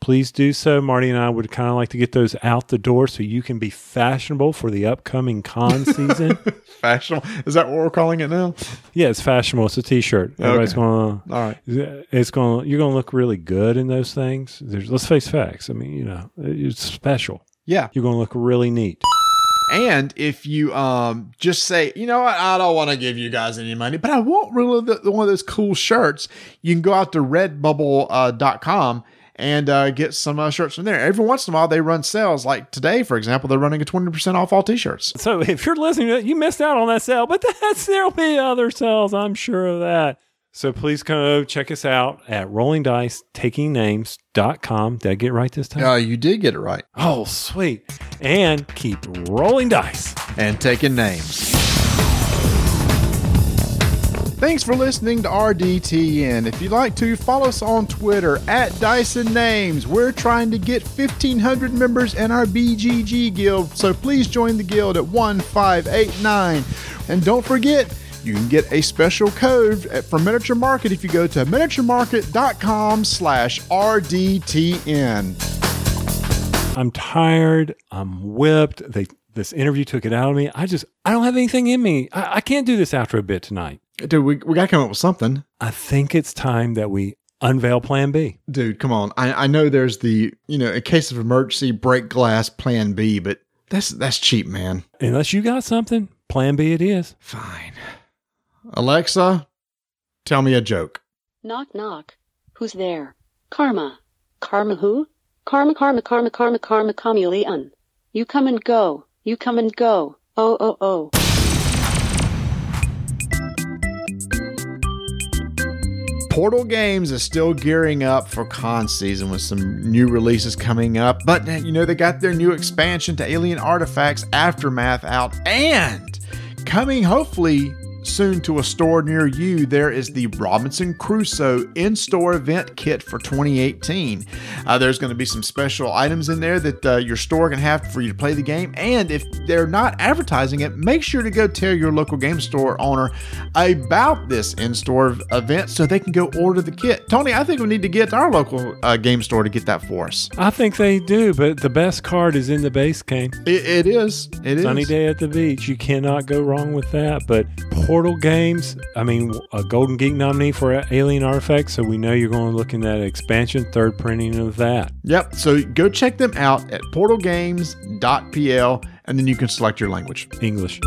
please do so. Marty and I would kind of like to get those out the door so you can be fashionable for the upcoming con season. Fashionable is that what we're calling it now? yeah, it's fashionable. It's a t-shirt. Everybody's Okay. going All right. It's going you're going to look really good in those things. There's let's face facts. I mean, you know, it's special. Yeah. You're going to look really neat. And if you um just say, you know what, I don't want to give you guys any money, but I want really the, one of those cool shirts, you can go out to redbubble.com uh, dot com and uh, get some uh, shirts from there. Every once in a while, they run sales. Like today, for example, they're running a 20% off all t shirts. So if you're listening to it, you missed out on that sale, but that's there'll be other sales, I'm sure of that. So please come check us out at rollingdicetakingnames.com. Did I get it right this time? Uh, you did get it right. Oh, sweet. And keep rolling dice. And taking names. Thanks for listening to RDTN. If you'd like to, follow us on Twitter at Dyson Names. We're trying to get 1,500 members in our BGG guild, so please join the guild at 1589. And don't forget, you can get a special code at, Miniature Market if you go to miniaturemarket.com slash RDTN. I'm tired. I'm whipped. They this interview took it out of me. I just I don't have anything in me. I, I can't do this after a bit tonight. Dude, we, we got to come up with something. I think it's time that we unveil plan B. Dude, come on. I, I know there's the, you know, in case of emergency, break glass plan B, but that's that's cheap, man. Unless you got something, plan B it is. Fine. Alexa, tell me a joke. Knock, knock. Who's there? Karma. Karma who? Karma, karma, karma, karma, karma, chameleon. You come and go. You come and go. Oh, oh, oh. Portal Games is still gearing up for con season with some new releases coming up. But eh, you know, they got their new expansion to Alien Artifacts Aftermath out and coming hopefully soon to a store near you, there is the Robinson Crusoe in store event kit for 2018. Uh, there's going to be some special items in there that uh, your store can have for you to play the game. And if they're not advertising it, make sure to go tell your local game store owner about this in store event so they can go order the kit. Tony, I think we need to get to our local uh, game store to get that for us. I think they do, but the best card is in the base game. It, it is. It is. Sunny day at the beach. You cannot go wrong with that. But Portal Games, I mean, a Golden Geek nominee for Alien Artifacts, so we know you're going to look in that expansion, third printing of that. Yep. So go check them out at portalgames.pl and then you can select your language. English.